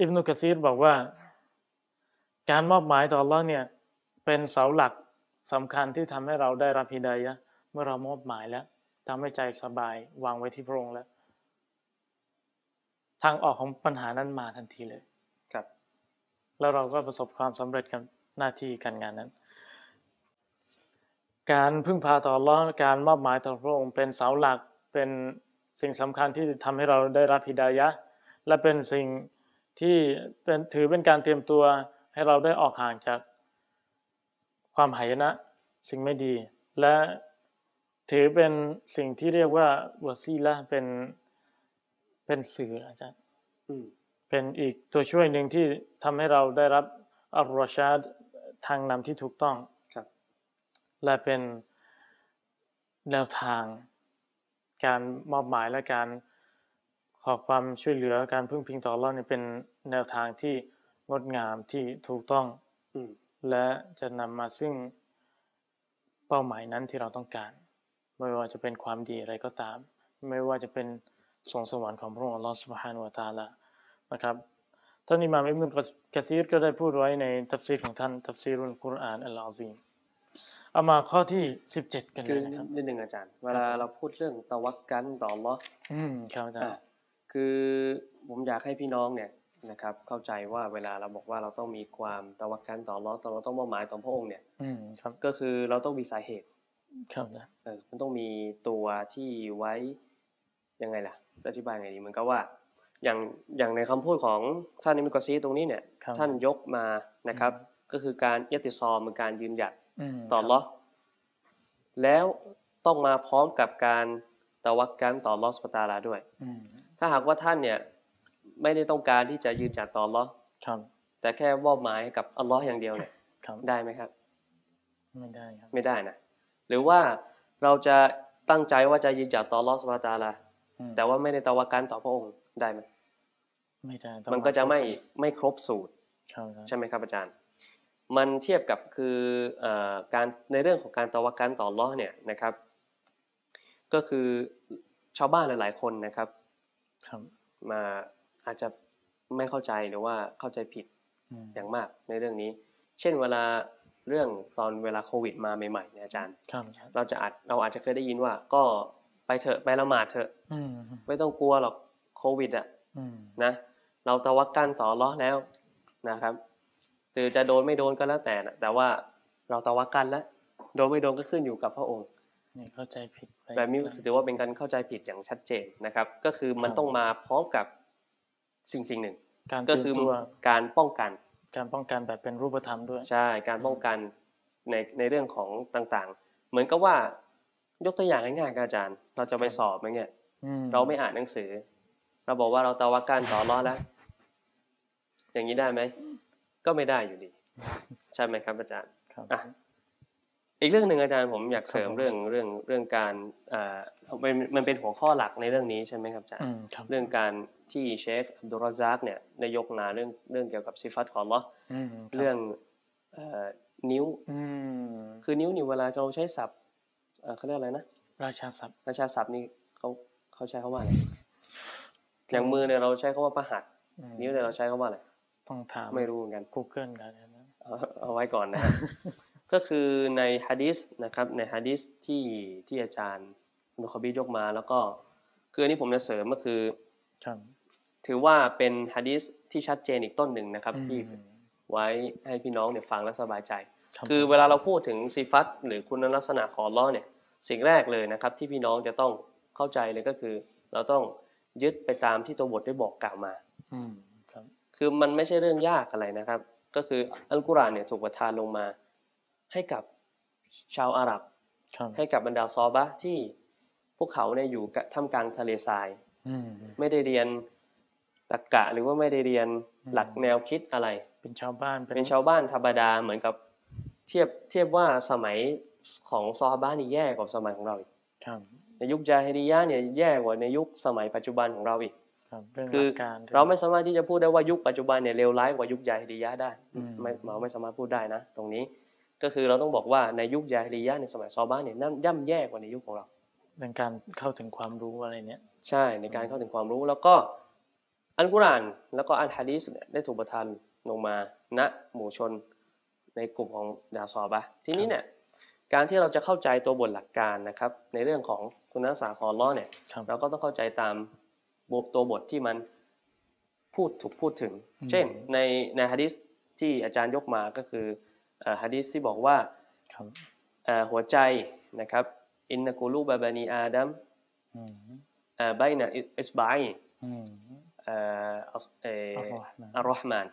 อิบนุกะซีรบอกว่า การมอบหมายต่ออัลลอฮ์เนี่ยเป็นเสาหลักสำคัญที่ทำให้เราได้รับฮิดายะห์เมื่อเรามอบหมายแล้วทำให้ใจสบายวางไว้ที่พระองค์แล้ว ทางออกของปัญหานั้นมาทันทีเลยครับ แล้วเราก็ประสบความสำเร็จกับหน้าที่การงานนั้น การพึ่งพาต่ออัลเลอฮ์การมอบหมายต่อพระองค์ เป็นเสาหลักเป็น สิ่งสำคัญที่ทำให้เราได้รับฮิดายะห์และเป็นสิ่งที่เป็นถือเป็นการเตรียมตัวให้เราได้ออกห่างจากความหายนะ สิ่งไม่ดี และถือเป็นสิ่งที่เรียกว่าวาซีละเป็นเป็นสื่ออาจารย์อืมเป็นอีกตัวช่วยหนึ่งที่ทำให้เราได้รับอัลรอชาดทางนำที่ถูกต้องครับและเป็นแนวทาง การมอบหมายและการขอความช่วยเหลือการพึ่งพิงต่อรอดเนี่ยเป็นแนวทางที่งดงามที่ถูกต้องและจะนำมาซึ่งเป้าหมายนั้นที่เราต้องการ ไม่ว่าจะเป็นความดีอะไรก็ตาม ไม่ว่าจะเป็นสงสวรรค์ของพระองค์ลอสุบฮานวตาละนะครับท่านอิมามอิบนุกะซีรก็ได้พูดไว้ในทัฟซีรของท่านتفسير القرآن العظيم เอามาข้อที่17กันคืเลอยนะครับ นิดนึงอาจารย์ เวลาเราพูดเรื่องตะวักกัลต่ออัลเลาะห์อืมครับอาจารอะย์คือผมอยากให้พี่น้องเนี่ยนะครับเข้าใจว่าเวลาเราบอกว่าเราต้องมีความตะวักกัลต่ออัลเลาะห์เราต้องมอบหมายต่อพระองค์เนี่ยอืมครับก็คือเราต้องมีสาเหตุครับนะเออมันต้องมีตัวที่ไว้ยังไงล่ะอธิบายไงดีเหมือนกับว่าอย่างอย่างในคำพูดของท่านอิบนุกะซีรรงนี้เนี่ยครับ ท่านยกมานะครับก็คือการ اعتصامคือการยืนหยัด ต่ออัลเลาะห์แล้วต้องมาพร้อมกับการตะวักกัลต่ออัลลอฮ์ سبحانه وتعالىด้วยอืมถ้าหากว่าท่านเนี่ยไม่ได้ต้องการที่จะยืนหยัดต่ออัลเลาะห์ครับแต่แค่มอบหมายกับอัลเลอฮ์อย่างเดียวเนี่ยครับได้ไหมครับ ไม่ได้ครับ ไม่ได้นะ หรือว่าเราจะตั้งใจว่าจะยืนหยัดต่ออัลเลอสปตาลาอืมแต่ว่าไม่ได้ตะวักกันต่อพระองค์ได้ไหมไม่ได้ต้องมันก็จะไม่ไม่ครบสูตรครับครับใช่ไหมครับอาจารย์ มันเทียบกับคือเออการในเรื่องของการตะวักกันต่ออัลเลอฮ์เนี่ยนะครับ ก็คือชาวบ้านหลาย ๆ คนนะครับครับ มาอาจจะไม่เข้าใจหรือว่าเข้าใจผิดอืมอย่างมากในเรื่องนี้ เช่นเวลาเรื่องตอนเวลาโควิด มาใหม่ๆเนี่ยอาจารย์ครับครับเราจะอาจเราอาจจะเคยได้ยินว่า ก็ไปเถอะไปละหมาดเถอะอืมไม่ต้องกลัวหรอกโควิดอะอืมนะเราตะวักกันต่ออัลเลาะห์แล้วนะครับ คือจะโดนไม่โดนก็แล้วแต่นะแต่ว่าเราตะวักกันแล้วโดนไม่โดนก็ขึ้นอยู่กับพระองค์นี่เข้าใจผิดไปแบบนี้ถือว่าเป็นการเข้าใจผิดอย่างชัดเจนนะครับ ก็คือมันต้องมาพร้อมกับสิ่งสิ่งหนึ่งการเตก็รียมคือตัวการป้องกัน การป้องกันแบบเป็นรูปธรรมด้วย ใช่ การป้องกันในในเรื่องของต่างๆ เหมือนกับว่ายกตัวอย่างง่ายๆครับอาจารย์ เราจะไปสอบอย่างเงี้ยอืมเราไม่อ่านหนังสือ เราบอกว่าเราตะวักกันต่ออัลเลอฮ์แล้ว อย่างนี้ได้ไหม ก็ไม่ได้อยู่ดี ใช่ไหมครับอาจารย์ครับอะอีกเรื่องหนึ่งอาจารย์ผมอยากเสริมครับผมเรื่องเรื่องเรื่องการอ่ามันมันเป็นหัวข้อหลักในเรื่องนี้ใช่ไหมครับอาจารอืย์มครับเรื่องการที่เชคอับดุลรอซากเนี่ยได้ยกมาเรื่องเรื่องเกี่ยวกับซิฟัตของอัลเลอฮ์อืมคบเรื่องเอ่อนิ้วอืมคือนิ้วนี่เวลาเราใช้ศัพท์เอ่อเขาเรียกอะไรนะราชาศัพท์ราชาศัพท์นี่เขาเขาใช้คำว่าอะไรอย่างมือเนี่ยเราใช้คำว่าประหัตอืมนิ้วเนี่ยเราใช้คำว่าอะไร ต้องถามไม่รู้เหมือนกัน Google กันนะเอาเอาไว้ก่อนนะครับก็คือในฮะดิษนะครับในฮะดิษที่ที่อาจารย์นุคบียกมา แล้วก็คืออันนี้ผมจะเสริมก็คือครับถือว่าเป็นฮะดิษที่ชัดเจนอีกต้นหนึ่งนะครับ ที่อืมไว้ให้พี่น้องเนี่ยฟังและสบายใจครับคือเวลาเราพูดถึงซีฟัตหรือคุณลักษณะของอัลเลอเนี่ยสิ่งแรกเลยนะครับ ที่พี่น้องจะต้องเข้าใจเลยก็คือ เราต้องยึดไปตามที่ตัวบทได้บอกกล่าวมาอืม ครับคือมันไม่ใช่เรื่องยากอะไรนะครับ ก็คืออัลกุรอานเนี่ยถูกประทานลงมาให้กับชาวอาหรับครับให้กับบรรดาซอบะห์ที่พวกเขาเนี่ยอยู่กับท่ามกลางทะเลทรายอืมไม่ได้เรียนตรรกะหรือว่าไม่ได้เรียนหลักแนวคิดอะไร เป็นชาวบ้านเป็นชาวบ้านธรรมดาเหมือนกับเทียบเทียบว่าสมัยของซอฮาบะห์นี่แย่กว่าสมัยของเราอีกครับในยุคจาฮิริยะห์เนี่ยแย่กว่าในยุคสมัยปัจจุบันของเราอีก ครับเรื่องคือหลักการเราไม่สามารถที่จะพูดได้ว่ายุคปัจจุบันเนี่ยเลวร้ายกว่ายุคจาฮิริยะห์ได้อืมไม่เราไม่สามารถพูดได้นะ ตรงนี้ก็คือเราต้องบอกว่าในยุคจาฮิริยะห์ในสมัยซอฮาบะห์เนี่ยนั่นย่ำแย่กว่าในยุคของเราเป็นการเข้าถึงความรู้อะไรเนี้ยใช่ในการเข้าถึงความรู้แล้วก็อัลกุรอานแล้วก็อัลฮะดีษเนี่ยได้ถูกประทานลงมาณหมู่ชนในกลุ่มของดาซอบะห์ทีนี้เนี่ยการที่เราจะเข้าใจตัวบทหลักการนะครับ ในเรื่องของคุณลักษณะของอัลเลอฮ์เนี่ยครับเราก็ต้องเข้าใจตาม บทตัวบทที่มันพูดถูกพูดถึงอืมเช่น ในในฮะดิษที่อาจารย์ยกมาก็คือเอ่อฮะดิษที่บอกว่าครับเอ่อหัวใจนะครับอินนักูลูบาบานีอาดัมอืมเอ่อไบนะอิสบายอืมเอ่ออัสเอ่ออัลลอฮ์มาอัลรอฮ์มาน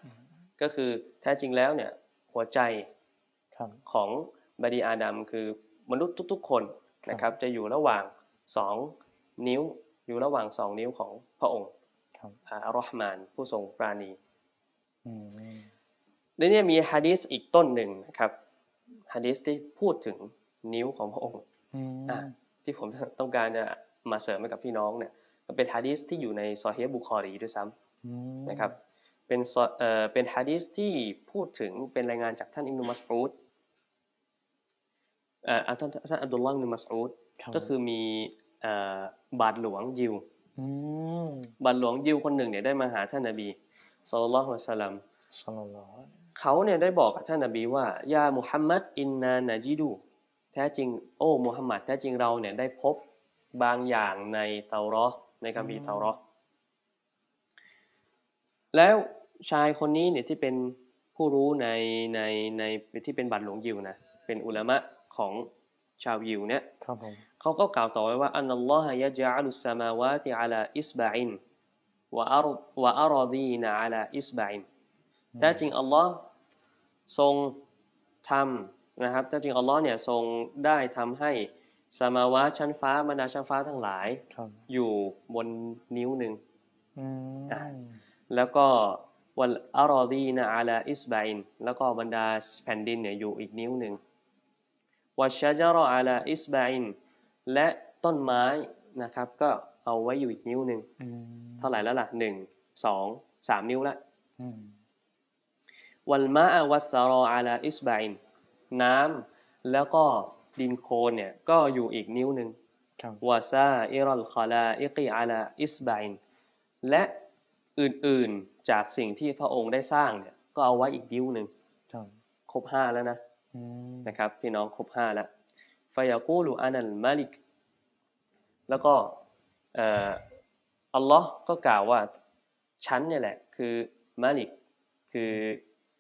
ก็คือแท้จริงแล้วเนี่ยหัวใจครับของบานีอาดัมคือมนุษย์ทุก ๆ คนนะครับจะอยู่ระหว่างสองนิ้ว อยู่ระหว่างสองนิ้วของพระองค์ครับอ่าอัลรอฮ์มานผู้ทรงปราณีอืมในนี้มีฮะดีษอีกต้นหนึ่งนะครับฮะดีษที่พูดถึงนิ้วของพระองค์อืมอะที่ผมต้องการจะมาเสริมให้กับพี่น้องเนี่ยมันเป็นฮะดีษที่อยู่ในซอฮีฮ์บุคอรีด้วยซ้ำอืมนะครับเป็นซอเอ่อเป็นฮะดีษที่พูดถึงเป็นรายงานจากท่านอิมนุมัสอูดเอ่อท่านท่านอับดุลลอฮ์อิมนุมัสอูดรับก็คือมีเอ่อ บาทหลวงยิวอืมบาทหลวงยิวคนหนึ่งเนี่ยได้มาหาท่านนบีศ็อลลัลลอฮุอะลัยฮิวะซัลลัมสลลัลลอฮุเขาเนี่ยได้บอกกับท่านนบีว่ายามุฮัมมัดอินนานาจิดู แท้จริง โอ้มุฮัมมัดแท้จริงเราเนี่ยได้พบบางอย่างในเตาเราะห์ในคัมภีร์เตาเราะห์แล้วชายคนนี้เนี่ยที่เป็นผู้รู้ในในในที่เป็นบัตรหลวงยิวนะเป็นอุลามะของ ชาวยิวเนี่ยครับผมเขาก็กล่าวต่อไว้ว่าอันนัลลอฮะยะจอัลุสสมาวาติอะลาอิสบะอินวะอัรวะอารดีนอะลาอิสบะอินแท้จริงอัลลอฮ์ทรงทำนะครับแท้จริงอัลลอฮ์เนี่ยทรงได้ทำให้สมาวะชั้นฟ้าบรรดาชั้นฟ้าทั้งหลายครับอยู่บนนิ้วหนึ่งอืมอะแล้วก็วัลอารอดีนะอาลาอิสบะอินแล้วก็บรรดาแผ่นดินเนี่ยอยู่อีกนิ้วหนึ่ง วัชจารออาลาอิสบะอินและต้นไม้นะครับ ก็เอาไว้อยู่อีกนิ้วหนึ่งอืมเท่าไหร่แล้วล่ะหนึ่งสองสามนิ้วละอืมวัลมาอะวัสซารออาลาอิสบะอินน้ำแล้วก็ดินโคลนเนี่ยก็อยู่อีกนิ้วหนึ่งครับวาซาอิรัลคาลาอิกิอาลาอิสบะอินและอื่นๆจากสิ่งที่พระองค์ได้สร้างเนี่ยก็เอาไว้อีกนิ้วหนึ่งครับครบห้าแล้วนะอืม นะครับ พี่น้องครบห้าแล้วฟายากูลูอานัลมาลิก แล้วก็เอ่ออัลลอฮ์ก็กล่าวว่าฉันเนี่ยแหละ คือมาลิก คือ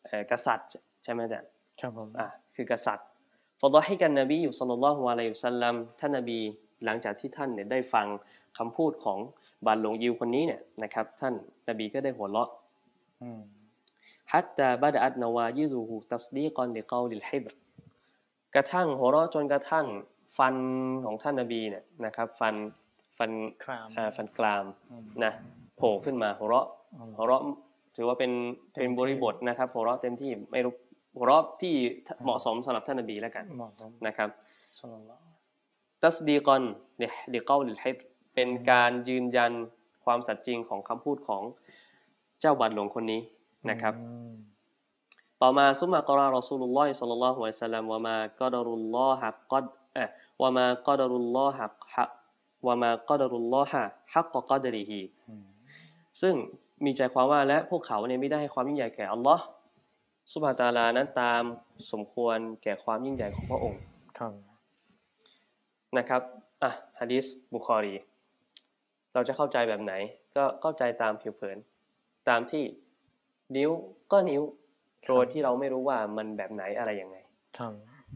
เอ่อกษัตริย์ใช่ไหมอาจารย์ครับผมอะคือกษัตริย์فضحك النبي صلى الله عليه وسلمท่านนบีหลังจากที่ท่านเนี่ยได้ฟังคำพูดของบาทหลวงยิวคนนี้เนี่ยนะครับ ท่านนบีก็ได้หัวเราะอืม حتى بدت نواجذه تصديقا لقول الحبرกระทั่งหัวเราะจนกระทั่งฟันของท่านนบีเนี่ยนะครับ ฟันฟันครามอ่าฟันกรามอืมนะโผล่ขึ้นมาหัวเราะอืมหัวเราะถือว่าเป็นเต็มเป็นที่บริบทนะครับหัวเราะเต็มที่ไม่รู้หัวเราะที่เหมาะสมสำหรับท่านนบีแล้วกันเหมาะสมนะครับสลลัลลอฮุตัสดีกอนเนี่ยดิกอลิลฮิบรเป็นการยืนยันความสัตย์จริงของคำพูดของเจ้าบัตรหลวงคนนี้ นะครับอืมต่อมาثم قرأ رسول الله صلى الله عليه وسلم وما قدروا الله قد เอ่อ وما قدروا الله ح وما قدروا الله حق قدرهอืมซึ่งมีใจความว่าและพวกเขาเนี่ยไม่ได้ให้ความยิ่งใหญ่แก่อัลลอฮ์سبحانه وتعالىนั้นตามสมควรแก่ความยิ่งใหญ่ของพระองค์ครับนะครับอะฮะดีษบุคอรี เราจะเข้าใจแบบไหน ก็เข้าใจตามผิวเผิน ตามที่ นิ้วก็นิ้วโดยที่เราไม่รู้ว่ามันแบบไหนอะไรยังไงครับ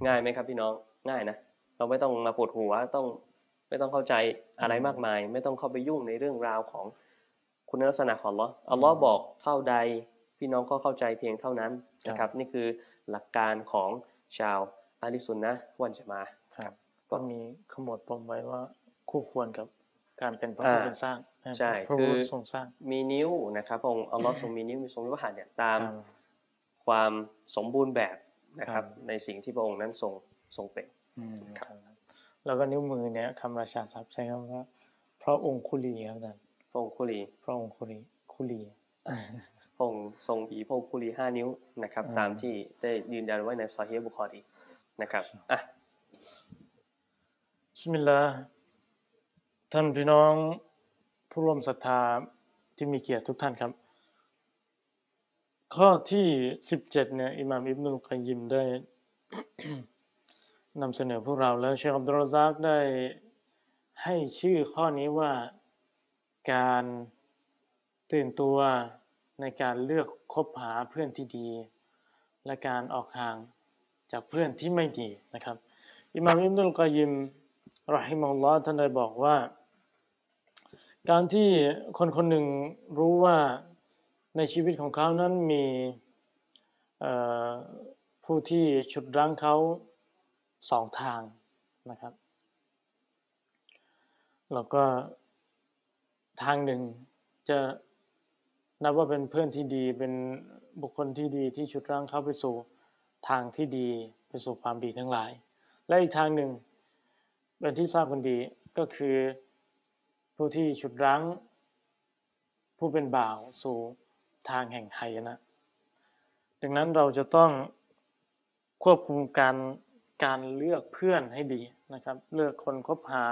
ง่ายไหมครับพี่น้องง่ายนะเราไม่ต้องมาปวดหัวต้องไม่ต้องเข้าใจอะไรมากมาย ไม่ต้องเข้าไปยุ่งในเรื่องราวของคุณลักษณะของอัลลอฮ์อัลลอฮ์บอกเท่าใด พี่น้องก็เข้าใจเพียงเท่านั้นนะครับ นี่คือหลักการของชาวอาลิสุนนะห์วันจะมาครับก็มีขมวดปมไว้ว่าคู่ควรกับการเป็นพระอ่าผู้เป็นสร้างนะครับ ใช่พระคืผู้อทรงสร้างมีนิ้วนะครับพระองค์อัลลอฮ์ทรงมีนิ้วมีทรงวิหัตเนี่ยตามครับความสมบูรณ์แบบนะคครัรับบในสิ่งที่พระองค์นั้นทรงทรงเป็นอืมครับครับแล้วก็นิ้วมือเนี่ยคำราชาศัพท์ใช้คำว่า พระองค์คุลีครับอาจารย์พระองค์คุลีพระองค์คุลีคุลีพระองค์ทรงมีพระองค์คุลีห้านิ้วนะครับอ่าตามที่ได้ยืนยันไว้ในซอฮีฮ์บุคอรีนะครับอะบิสมิลลาห์ท่านพี่น้อง ผู้ร่วมศรัทธาที่มีเกียรติทุกท่านครับ ข้อที่สิบเจ็ดเนี่ยอิหม่ามอิบนุลกัยยิมได้นำเสนอพวกเราแล้วเชคอับดุลรซักได้ให้ชื่อข้อนี้ว่าการตื่นตัวในการเลือกคบหาเพื่อนที่ดี และการออกห่างจากเพื่อนที่ไม่ดีนะครับ อิหม่ามอิบนุลกอยิมรอฮิมุลลอฮ์ท่านได้บอกว่า การที่คนคนหนึ่งรู้ว่าในชีวิตของเขานั้นมีผู้ที่ฉุดรั้งเขาสองทางนะครับ แล้วก็ทางหนึ่งจะนับว่าเป็นเพื่อนที่ดีเป็นบุคคลที่ดีที่ชุดร่างเข้าไปสู่ทางที่ดีไปสู่ความดีทั้งหลาย และอีกทางหนึ่งเป็นที่ทราบกันดีก็คือ ผู้ที่ชุดรั้ง ผู้เป็นบ่าวสู่ทางแห่งไหนะ ดังนั้นเราจะต้องควบคุมการการเลือกเพื่อนให้ดีนะครับ เลือกคนคบหา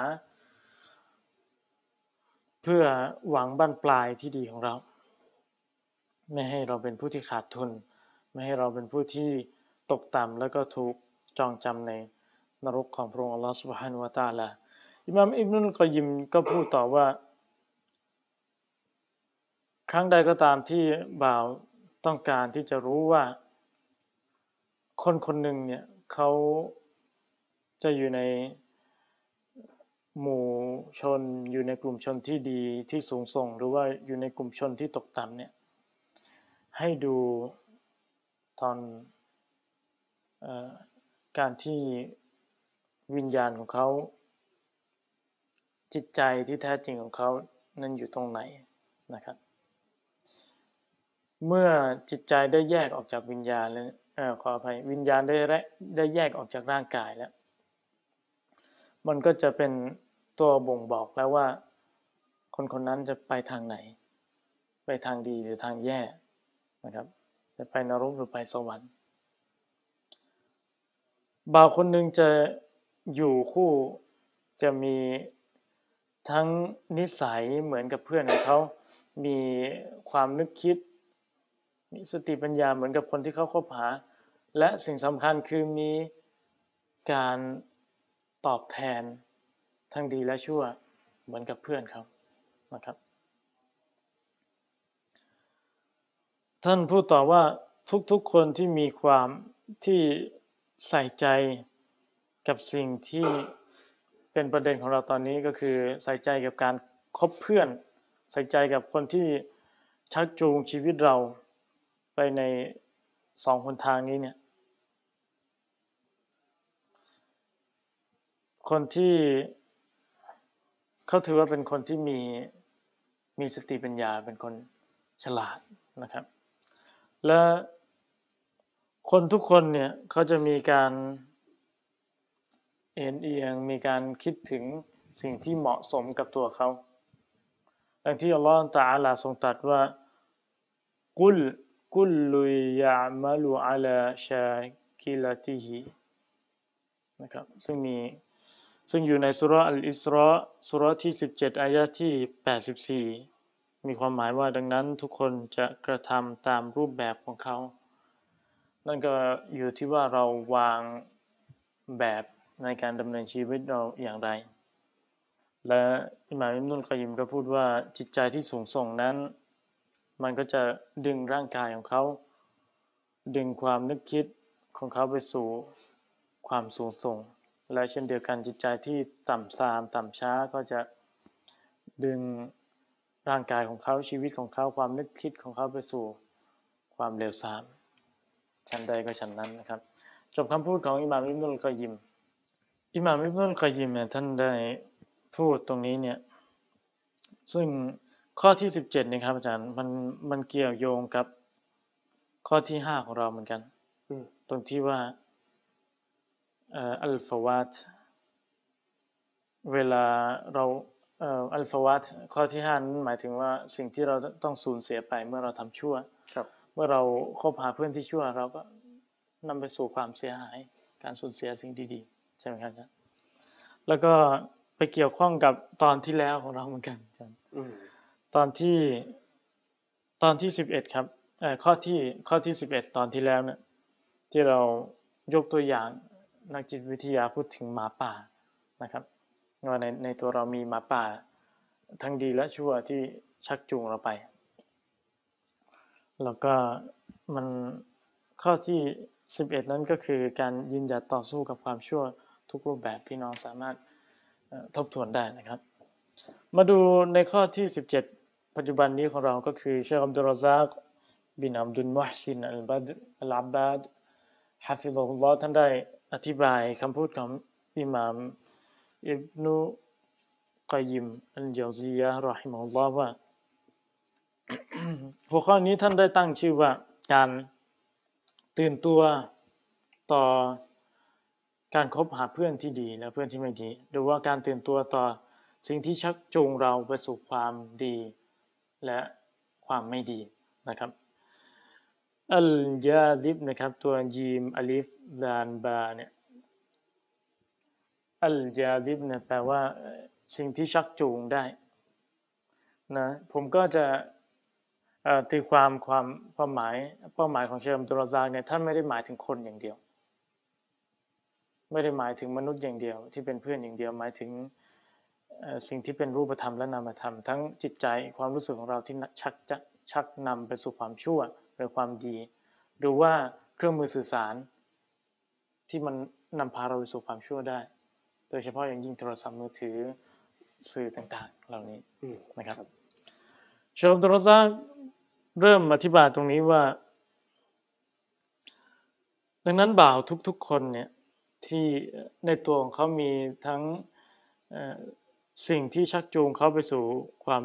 เพื่อหวังบั้นปลายที่ดีของเรา ไม่ให้เราเป็นผู้ที่ขาดทุน ไม่ให้เราเป็นผู้ที่ตกต่ำแล้วก็ถูกจองจำในนรกของพระองค์อัลลอฮฺสุบฮานุวาตาละ อิมามอิบนุลกอยิมก็พูดต่อว่า ครั้งใดก็ตามที่บ่าวต้องการที่จะรู้ว่า คนคนหนึ่งเนี่ยเขาจะอยู่ในหมู่ชนอยู่ในกลุ่มชนที่ดีที่สูงส่ง หรือว่าอยู่ในกลุ่มชนที่ตกต่ำเนี่ยให้ดูตอนอการที่วิญญาณของเขา จิตใจที่แท้จริงของเขานั้นอยู่ตรงไหนนะครับ เมื่อจิตใจได้แยกออกจากวิญญาณแล้วขออภัยวิญญาณได้ได้แยกออกจากร่างกายแล้ว มันก็จะเป็นตัวบ่งบอกแล้วว่า คนคนนั้นจะไปทางไหน ไปทางดีหรือทางแย่นะครับ จะไปนรกหรือไปสวรรค์บ่าวคนหนึ่งจะอยู่คู่จะมี ทั้งนิสัยเหมือนกับเพื่อนของเขา มีความนึกคิด มีสติปัญญาเหมือนกับคนที่เขาคบหา และสิ่งสำคัญคือมีการตอบแทนทั้งดีและชั่วเหมือนกับเพื่อนเขานะครับ ท่านพูดต่อว่าทุกๆคนที่มีความที่ใส่ใจกับสิ่งที่ เป็นประเด็นของเราตอนนี้ก็คือใส่ใจกับการคบเพื่อน ใส่ใจกับคนที่ชักจูงชีวิตเราไปในสองคนทางนี้เนี่ย คนที่เขาถือว่าเป็นคนที่มีมีสติปัญญาเป็นคนฉลาดนะครับ และคนทุกคนเนี่ยเขาจะมีการ เอ็นเอียงมีการคิดถึงสิ่งที่เหมาะสมกับตัวเขาดังที่อัลลอฮฺตาลาทรงตรัสว่ากุลกุลลุยะมาลูอัลาชาคิลติฮินะครับซึ่งมีซึ่งอยู่ในสุรอัลอิสราสุรที่ 17 อายะที่ 84 มีความหมายว่าดังนั้นทุกคนจะกระทำตามรูปแบบของเขา นั่นก็อยู่ที่ว่าเราวางแบบ ในการดำเนินชีวิตเราอย่างไร และอิหม่ามอิมนุลกยิมก็พูดว่าจิตใจที่สูงส่งนั้น มันก็จะดึงร่างกายของเขา ดึงความนึกคิดของเขาไปสู่ความสูงส่ง และเช่นเดียวกันจิตใจที่ต่ำซามต่ำช้าก็จะดึงร่างกายของเขาชีวิตของเขาความนึกคิดของเขาไปสู่ความเลวทรามชั้นใดก็ชั้นนั้นนะครับ จบคำพูดของอิหม่ามอิบนุลกอยิม อิหม่ามอิบนุลกอยิมเนี่ยท่านได้พูดตรงนี้เนี่ย ซึ่งข้อที่สิบเจ็ดนี่ครับอาจารย์มันมันเกี่ยวโยงกับข้อที่ห้าของเราเหมือนกันตรงที่ว่าอัลฟาวาตเวลาเราอัลฟาวัตข้อที่ห้านั้นหมายถึงว่าสิ่งที่เราต้องสูญเสียไปเมื่อเราทำชั่วเมื่อเราคบหาเพื่อนที่ชั่วเราก็นำไปสู่ความเสียหาย การสูญเสียสิ่งดีๆ ใช่ไหมครับแล้วก็ไปเกี่ยวข้องกับตอนที่แล้วของเราเหมือนกันตอนที่ตอนที่สิบเอ็ดครับข้อที่ข้อที่สิบเอ็ดตอนที่แล้วเนี่ยที่เรายกตัวอย่างนักจิตวิทยาพูดถึงหมาป่านะครับว่าในในตัวเรามีหมาป่า ทั้งดีและชั่วที่ชักจูงเราไป แล้วก็มันข้อที่ 11 นั้นก็คือการยืนหยัดต่อสู้กับความชั่ว ทุกรูปแบบพี่น้องสามารถทบทวนได้นะครับ มาดูในข้อที่ 17 ปัจจุบันนี้ของเราก็คือเชคอับดุลรซากบินอับดุลมุฮซินอัลบัดอัลอับบาดฮะฟิซุลลอฮ์ท่านได้อธิบายคำพูดของอิหม่ามอิบนุกอยิมอัลเจาซียะรอฮิมุลลอฮ์ว่าหัวข้อนี้ท่านได้ตั้งชื่อว่าการตื่นตัวต่อ การคบหาเพื่อนที่ดีและเพื่อนที่ไม่ดีหรือว่าการตื่นตัวต่อสิ่งที่ชักจูงเราไปสู่ความดีและความไม่ดีนะครับอัลยาดิบนะครับตัวจีมอลิฟซานบาเนี่ยอัลยาดิบเนี่ยแปลว่าสิ่งที่ชักจูงได้นะผมก็จะตีความความความหมายเป้าหมายของเชมตุลซากเนี่ยท่านไม่ได้หมายถึงคนอย่างเดียว ไม่ได้หมายถึงมนุษย์อย่างเดียว ที่เป็นเพื่อนอย่างเดียวหมายถึงสิ่งที่เป็นรูปธรรมและนามธรรม ทั้งจิตใจความรู้สึกของเราที่ชักจะชักนำไปสู่ความชั่วหรือความดี หรือว่าเครื่องมือสื่อสาร ที่มันนำพาเราไปสู่ความชั่วได้ โดยเฉพาะอย่างยิ่งโทรศัพท์มือถือสื่อต่างๆ เหล่านี้นะครับเชลตุลซากเริ่มอธิบายตรงนี้ว่า ดังนั้นบ่าวทุกๆคนเนี่ย ที่ในตัวของเขามีทั้งสิ่งที่ชักจูงเขาไปสู่ความ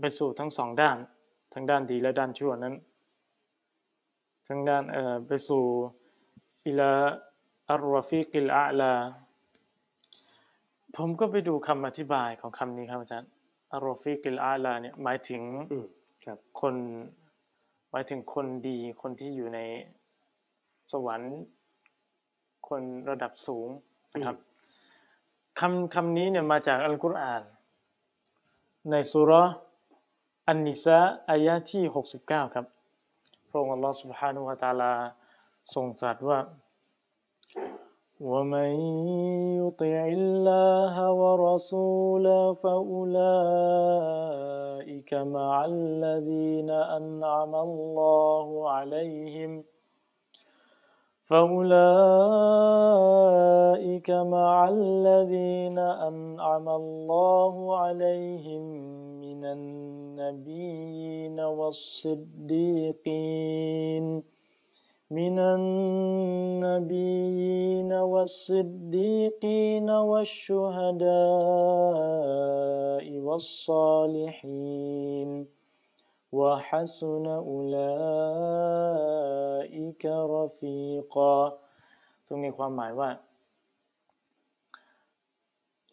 ไปสู่ทั้งสองด้าน ทั้งด้านดีและด้านชั่วนั้น ทั้งด้านเอ่อไปสู่إلى الرفيق الأعلى ผมก็ไปดูคำอธิบายของคำนี้ครับอาจารย์الرفيق الأعلىเนี่ยหมายถึงคนหมายถึงคนดีคนที่อยู่ในสวรรค์ คนระดับสูงนะครับคำคำนี้เนี่ยมาจากอัลกุรอาน ในสุรอันนิสะอายะที่ 69 ครับพระองค์อัลลอฮฺ سبحانه และ تعالى ทรงตรัสว่า ومن يطع الله ورسوله فأولئك مع الذين أنعم الله عليهم فأولئك مع الذين أنعم الله عليهم من النبيين والصديقين من النبيين والصديقين والشهداء والصالحين وحسن أولئك رفيقا ตรงนี้ความหมายว่า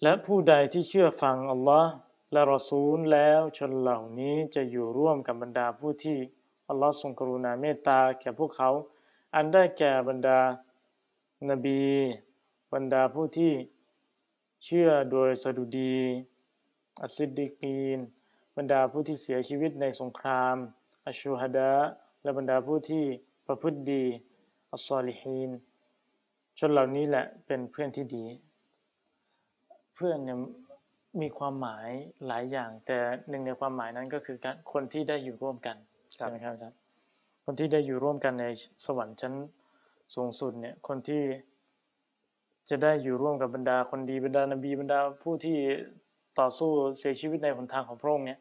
และผู้ใดที่เชื่อฟังอัลลอฮ์และรอซูลแล้วชนเหล่านี้จะอยู่ร่วมกับบรรดาผู้ที่อัลลอฮ์ทรงกรุณาเมตตาแก่พวกเขา อันได้แก่บรรดานบี บรรดาผู้ที่เชื่อโดยสดุดี อัสซิดดิกีน บรรดาผู้ที่เสียชีวิตในสงคราม อัชชูฮัดะและบรรดาผู้ที่ประพฤติดีอัสซอลิฮีนชนเหล่านี้แหละเป็นเพื่อนที่ดี เพื่อนเนี่ยมีความหมายหลายอย่าง แต่หนึ่งในความหมายนั้นก็คือการคนที่ได้อยู่ร่วมกันใช่ไหมครับอาจารย์คนที่ได้อยู่ร่วมกันในสวรรค์ชั้นสูงสุดเนี่ยคนที่จะได้อยู่ร่วมกับบรรดาคนดีบรรดานบีบรรดาผู้ที่ ต่อสู้เสียชีวิตในหนทางของพระองค์เนี่ย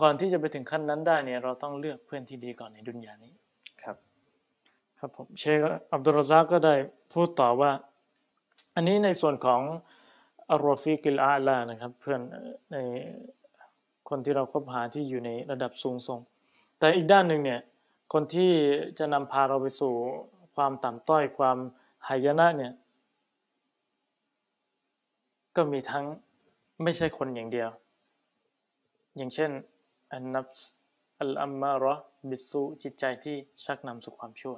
ก่อนที่จะไปถึงขั้นนั้นได้เนี่ย เราต้องเลือกเพื่อนที่ดีก่อนในดุนยานี้ครับ ครับผมเชคอับดุลรซากก็ได้พูดต่อว่า อันนี้ในส่วนของالرفيق الأعلىนะครับ เพื่อนในคนที่เราคบหาที่อยู่ในระดับสูงส่ง แต่อีกด้านหนึ่งเนี่ย คนที่จะนำพาเราไปสู่ความต่ำต้อยความหายนะเนี่ย ก็มีทั้ง ไม่ใช่คนอย่างเดียว อย่างเช่นอันนับอัลอัมมารอบิสุจิตใจที่ชักนำสู่ความชั่ว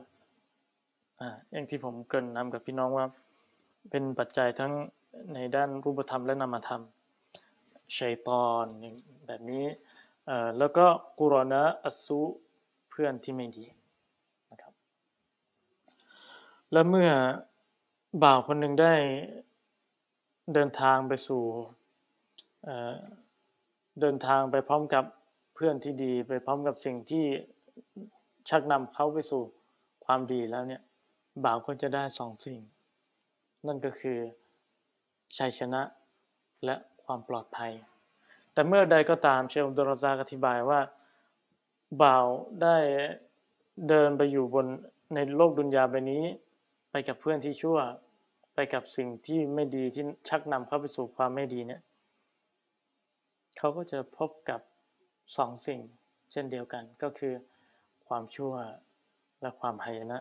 อ่าอย่างที่ผมเกริ่นนำกับพี่น้องว่า เป็นปัจจัยทั้งในด้านรูปธรรมและนามธรรมชัยตอนแบบนี้แล้วก็กุรณะอัสุเพื่อนที่ไม่ดีนะครับและเมื่อบ่าวคนหนึ่งได้เดินทางไปสู่ เดินทางไปพร้อมกับเพื่อนที่ดี ไปพร้อมกับสิ่งที่ชักนำเขาไปสู่ความดีแล้วเนี่ยบ่าวก็จะได้สองสิ่ง นั่นก็คือชัยชนะและความปลอดภัย แต่เมื่อใดก็ตามเชลอับดุลรซาอธิบายว่าบ่าวได้เดินไปอยู่บนในโลกดุนยาใบนี้ ไปกับเพื่อนที่ชั่ว ไปกับสิ่งที่ไม่ดีที่ชักนำเขาไปสู่ความไม่ดีเนี่ย เขาก็จะพบกับสองสิ่งเช่นเดียวกันก็คือ ความชั่วและความหายนะ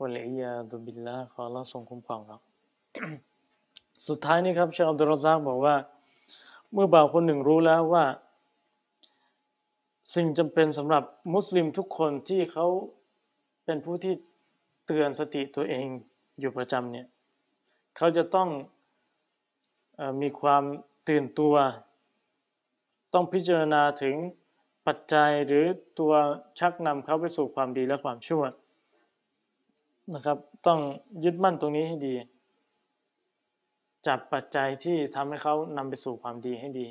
วะลัยยาดุบิลละขอเราทรงคุ้มครองเราสุดท้ายนี้ครับเชคอับดุลรซากบอกว่า เมื่อบ่าวคนหนึ่งรู้แล้วว่า สิ่งจำเป็นสำหรับมุสลิมทุกคนที่เขาเป็นผู้ที่เตือนสติตัวเองอยู่ประจำเนี่ยเขาจะต้องอมีความตื่นตัว ต้องพิจารณาถึงปัจจัยหรือตัวชักนำเขาไปสู่ความดีและความชั่วนะครับ ต้องยึดมั่นตรงนี้ให้ดี จับปัจจัยที่ทำให้เขานำไปสู่ความดีให้ดี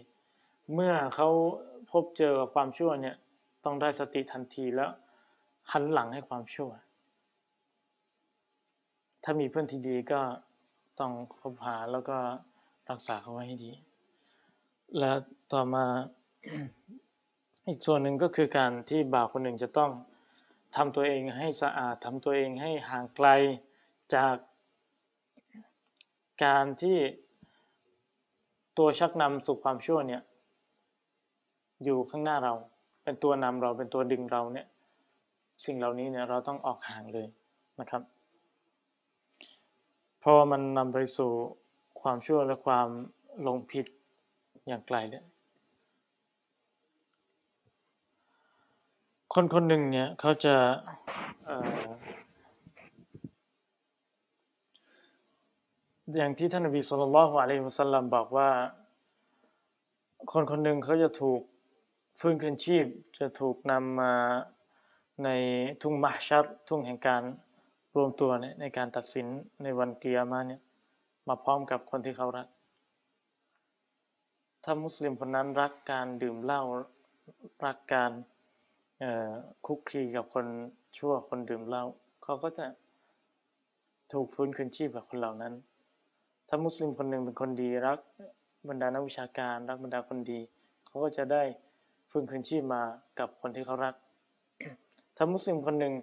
เมื่อเขาพบเจอกับความชั่วเนี่ยต้องได้สติทันทีแล้วหันหลังให้ความชั่ว ถ้ามีเพื่อนที่ดีก็ต้องคบหาแล้วก็รักษาเขาไว้ให้ดี และ ต่อมาอีกส่วนหนึ่งก็คือการที่บ่าวคนหนึ่งจะต้องทำตัวเองให้สะอาดทำตัวเองให้ห่างไกลจากการที่ตัวชักนำสู่ความชั่วเนี่ยอยู่ข้างหน้าเรา เป็นตัวนำเราเป็นตัวดึงเราเนี่ยสิ่งเหล่านี้เนี่ยเราต้องออกห่างเลยนะครับ เพราะว่ามันนำไปสู่ความชั่วและความหลงผิดอย่างไกลเลย คนคนหนึ่งเนี่ยเขาจะอย่างที่ท่านนบีสุลต่านละฮ์อะลัยฮิวะสัลลัมบอกว่า คนคนหนึ่งเขาจะถูกฟื้นคืนชีพ จะถูกนำมาในทุ่งมหชัรทุ่งแห่งการรวมตัวเนี่ยในการตัดสินในวันเกียร์มาเนี่ยมาพร้อมกับคนที่เขารัก ถ้ามุสลิมคนนั้นรักการดื่มเหล้ารักการ คุกคีกับคนชั่วคนดื่มเหล้าเขาก็จะถูกฟื้นคืนชีพกับคนเหล่านั้น ถ้ามุสลิมคนหนึ่งเป็นคนดีรักบรรดานักวิชาการรักบรรดาคนดีเขาก็จะได้ฟื้นคืนชีพมากับคนที่เขารัก ถ้ามุสลิมคนหนึ่ง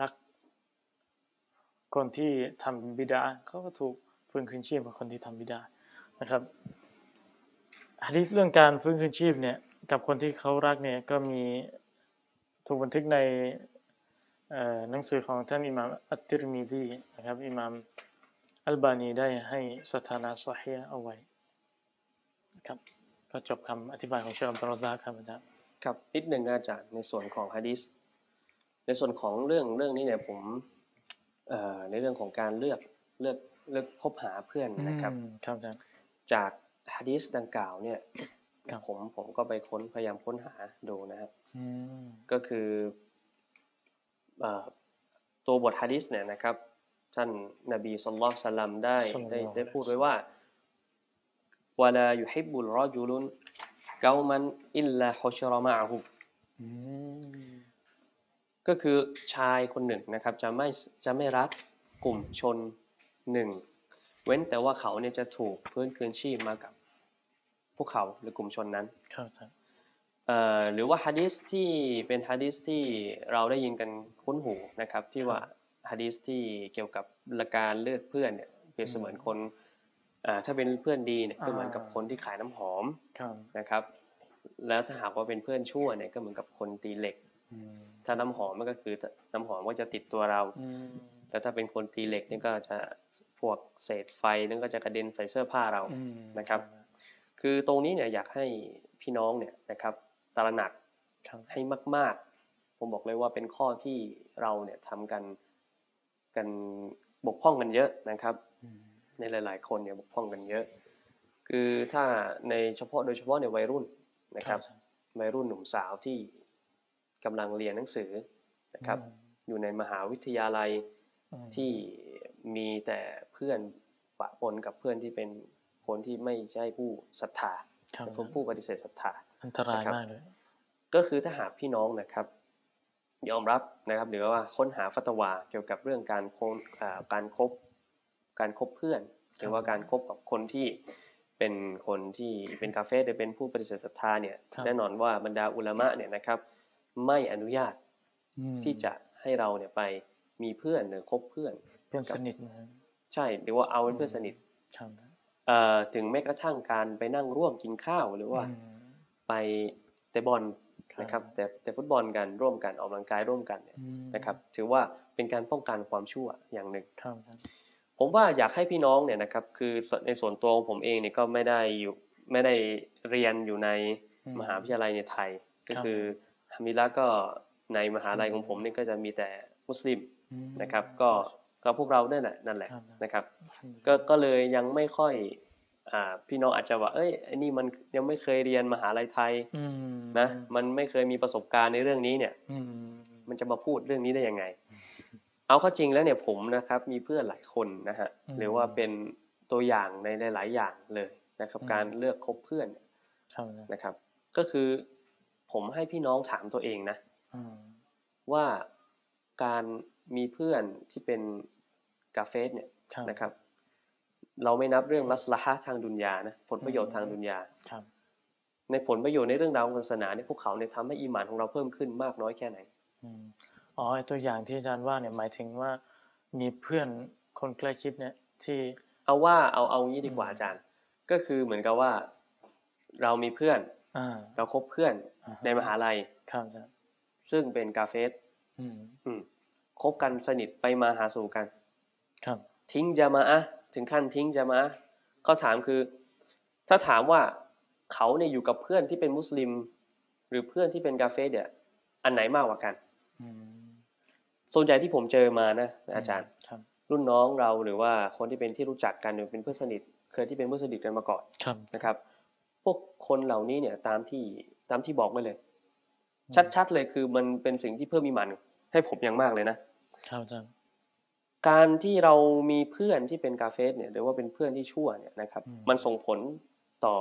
รัก คนที่ทำบิดาเขาก็ถูกฟื้นคืนชีพกับคนที่ทำบิดานะครับฮะดีษเรื่องการฟื้นคืนชีพเนี่ย กับคนที่เขารักเนี่ยก็มีถูกบันทึกในเอ่อหนังสือของท่านอิหม่ามอัตติรมิซีนะครับอิหม่ามอัลบานีได้ให้สถานะซอฮีฮ์เอาไว้นะครับก็จบคำอธิบายของเชคอับดุลรอซากครับอาจารย์ครับนิดหนึ่งอาจารย์ในส่วนของฮะดิษในส่วนของเรื่องเรื่องนี้เนี่ยผมเอ่อในเรื่องของการเลือกเลือกเลือกคบหาเพื่อนนะครับอืมครับอาจารย์จากฮะดิษดังกล่าวเนี่ยครับ ผมผมก็ไปค้นพยายามค้นหาดูนะครับอืมก็คือเอ่อตัวบทฮะดิษเนี่ยนะครับ ท่านนบีสุลต่านสลัมได้ได้ได้พูดไว้ว่าวะลายุฮิบบุลรอจุลุนเกามันอิลลาฮุชรมะฮุอืมก็คือชายคนหนึ่งนะครับจะไม่จะไม่รักกลุ่มชนหนึ่ง เว้นแต่ว่าเขาเนี่ยจะถูกพื้นคืนชีพมากับ พวกเขาหรือกลุ่มชนนั้นครับอาจารย์เอ่อหรือว่าฮะดิษที่เป็นฮะดิษที่เราได้ยินกันคุ้นหูนะครับที่ว่าฮะดิษที่เกี่ยวกับการเลือกเพื่อนเนี่ยเปรียบเสมือนคนอ่าถ้าเป็นเพื่อนดีเนี่ยก็เหมือนกับคนที่ขายน้ำหอมครับนะครับ แล้วถ้าหากว่าเป็นเพื่อนชั่วเนี่ยก็เหมือนกับคนตีเหล็กอืมถ้าน้ำหอมมันก็คือน้ำหอมก็จะติดตัวเราอืมแล้วถ้าเป็นคนตีเหล็กนี่ก็จะพวกเศษไฟนั่นก็จะกระเด็นใส่เสื้อผ้าเราอืมนะครับ คือตรงนี้เนี่ยอยากให้พี่น้องเนี่ยนะครับตระหนักครับให้มาก ๆ ผมบอกเลยว่าเป็นข้อที่เราเนี่ยทำกันกันบกพร่องกันเยอะนะครับอืมในหลาย ๆ คนเนี่ยบกพร่องกันเยอะ คือถ้าในเฉพาะโดยเฉพาะในวัยรุ่นนะครับ วัยรุ่นหนุ่มสาวที่กำลังเรียนหนังสือนะครับอืมอยู่ในมหาวิทยาลัยอืมที่มีแต่เพื่อนปะปนกับเพื่อนที่เป็น คนที่ไม่ใช่ผู้ศรัทธาครับเป็นผู้ปฏิเสธศรัทธาอันตรายนะครับมากเลยก็คือถ้าหากพี่น้องนะครับ ยอมรับนะครับหรือว่าค้นหาฟัตวาเกี่ยวกับเรื่องการคบอ่าการคบการคบเพื่อนหรือว่าการคบกับคนที่เป็นคนที่เป็นกาเฟ่หรือเป็นผู้ปฏิเสธศรัทธาเนี่ยครับแน่นอนว่าบรรดาอุลามะเนี่ยนะครับ ไม่อนุญาตอืมที่จะให้เราเนี่ยไปมีเพื่อนหรือคบเพื่อน เพื่อนสนิทนะใช่หรือว่าเอาเป็นเพื่อนสนิทครับเอ่อ ถึงแม้กระทั่งการไปนั่งร่วมกินข้าวหรือว่าอืมไปเตะบอลครับนะครับแต่แต่ฟุตบอลกันร่วมกันออกกำลังกายร่วมกันเนี่ยอืมนะครับ ถือว่าเป็นการป้องกันความชั่วอย่างหนึ่งครับครับผมว่าอยากให้พี่น้องเนี่ยนะครับ คือในส่วนตัวของผมเองเนี่ยก็ไม่ได้อยู่ไม่ได้เรียนอยู่ในอืมมหาวิทยาลัยในไทย ก็ครับคือฮามิละก็ในมหาลัยของผมนี่ก็จะมีแต่มุสลิมอืมนะครับ ก็ ก็พวกเราเนี่ยแหละนั่นแหละครับนะครับอืมก็ก็เลยยังไม่ค่อยอ่าพี่น้องอาจจะว่า เอ้ยไอ้นี่มันยังไม่เคยเรียนมหาลัยไทยอืมนะมันไม่เคยมีประสบการณ์ในเรื่องนี้เนี่ยอืมมันจะมาพูดเรื่องนี้ได้ยังไง เอาเข้าจริงแล้วเนี่ยผมนะครับ มีเพื่อนหลายคนนะฮะหรือว่าเป็นตัวอย่างในหลาย ๆ อย่างเลยนะครับ การเลือกคบเพื่อนครับนะนะครับ ก็คือผมให้พี่น้องถามตัวเองนะอืมว่าการ มีเพื่อนที่เป็นกาเฟสเนี่ยครับนะครับ เราไม่นับเรื่องมัสลาฮะห์ทางดุนยานะผลประโยชน์ทางดุนยาครับในผลประโยชน์ในเรื่องราวของศาสนาเนี่ยพวกเขาเนี่ยทำให้อีหมานของเราเพิ่มขึ้นมากน้อยแค่ไหนอืมอ๋อไอตัวอย่างที่อาจารย์ว่าเนี่ยหมายถึงว่ามีเพื่อนคนใกล้ชิดเนี่ยที่เอาว่าเอาเอางี้ดีกว่าอาจารย์ ก็คือเหมือนกับว่า เรามีเพื่อนอ่าเราคบเพื่อนอ่าฮะในมหาลัยครับอาจารย์ซึ่งเป็นกาเฟสอืมอืม คบกันสนิทไปมาหาสู่กัน ครับ ทิ้งจะมาอะห์ถึงขั้นทิ้งจะมาอะห์เขาถามคือ ถ้าถามว่าเขาเนี่ยอยู่กับเพื่อนที่เป็นมุสลิม หรือเพื่อนที่เป็นกาเฟสเนี่ยอันไหนมากกว่ากันอืมส่วนใหญ่ที่ผมเจอมานะ อาจารย์ครับรุ่นน้องเราหรือว่าคนที่เป็นที่รู้จักกันหรือเป็นเพื่อนสนิท เคยที่เป็นเพื่อนสนิทกันมาก่อนครับนะครับ พวกคนเหล่านี้เนี่ยตามที่ตามที่บอกไว้เลย ชัดๆเลยคือมันเป็นสิ่งที่เพิ่มมีมันให้ผมอย่างมากเลยนะ ครับอาจารย์การที่เรามีเพื่อนที่เป็นกาเฟสเนี่ยหรือว่าเป็นเพื่อนที่ชั่วเนี่ยนะครับอืมมันส่งผลต่อ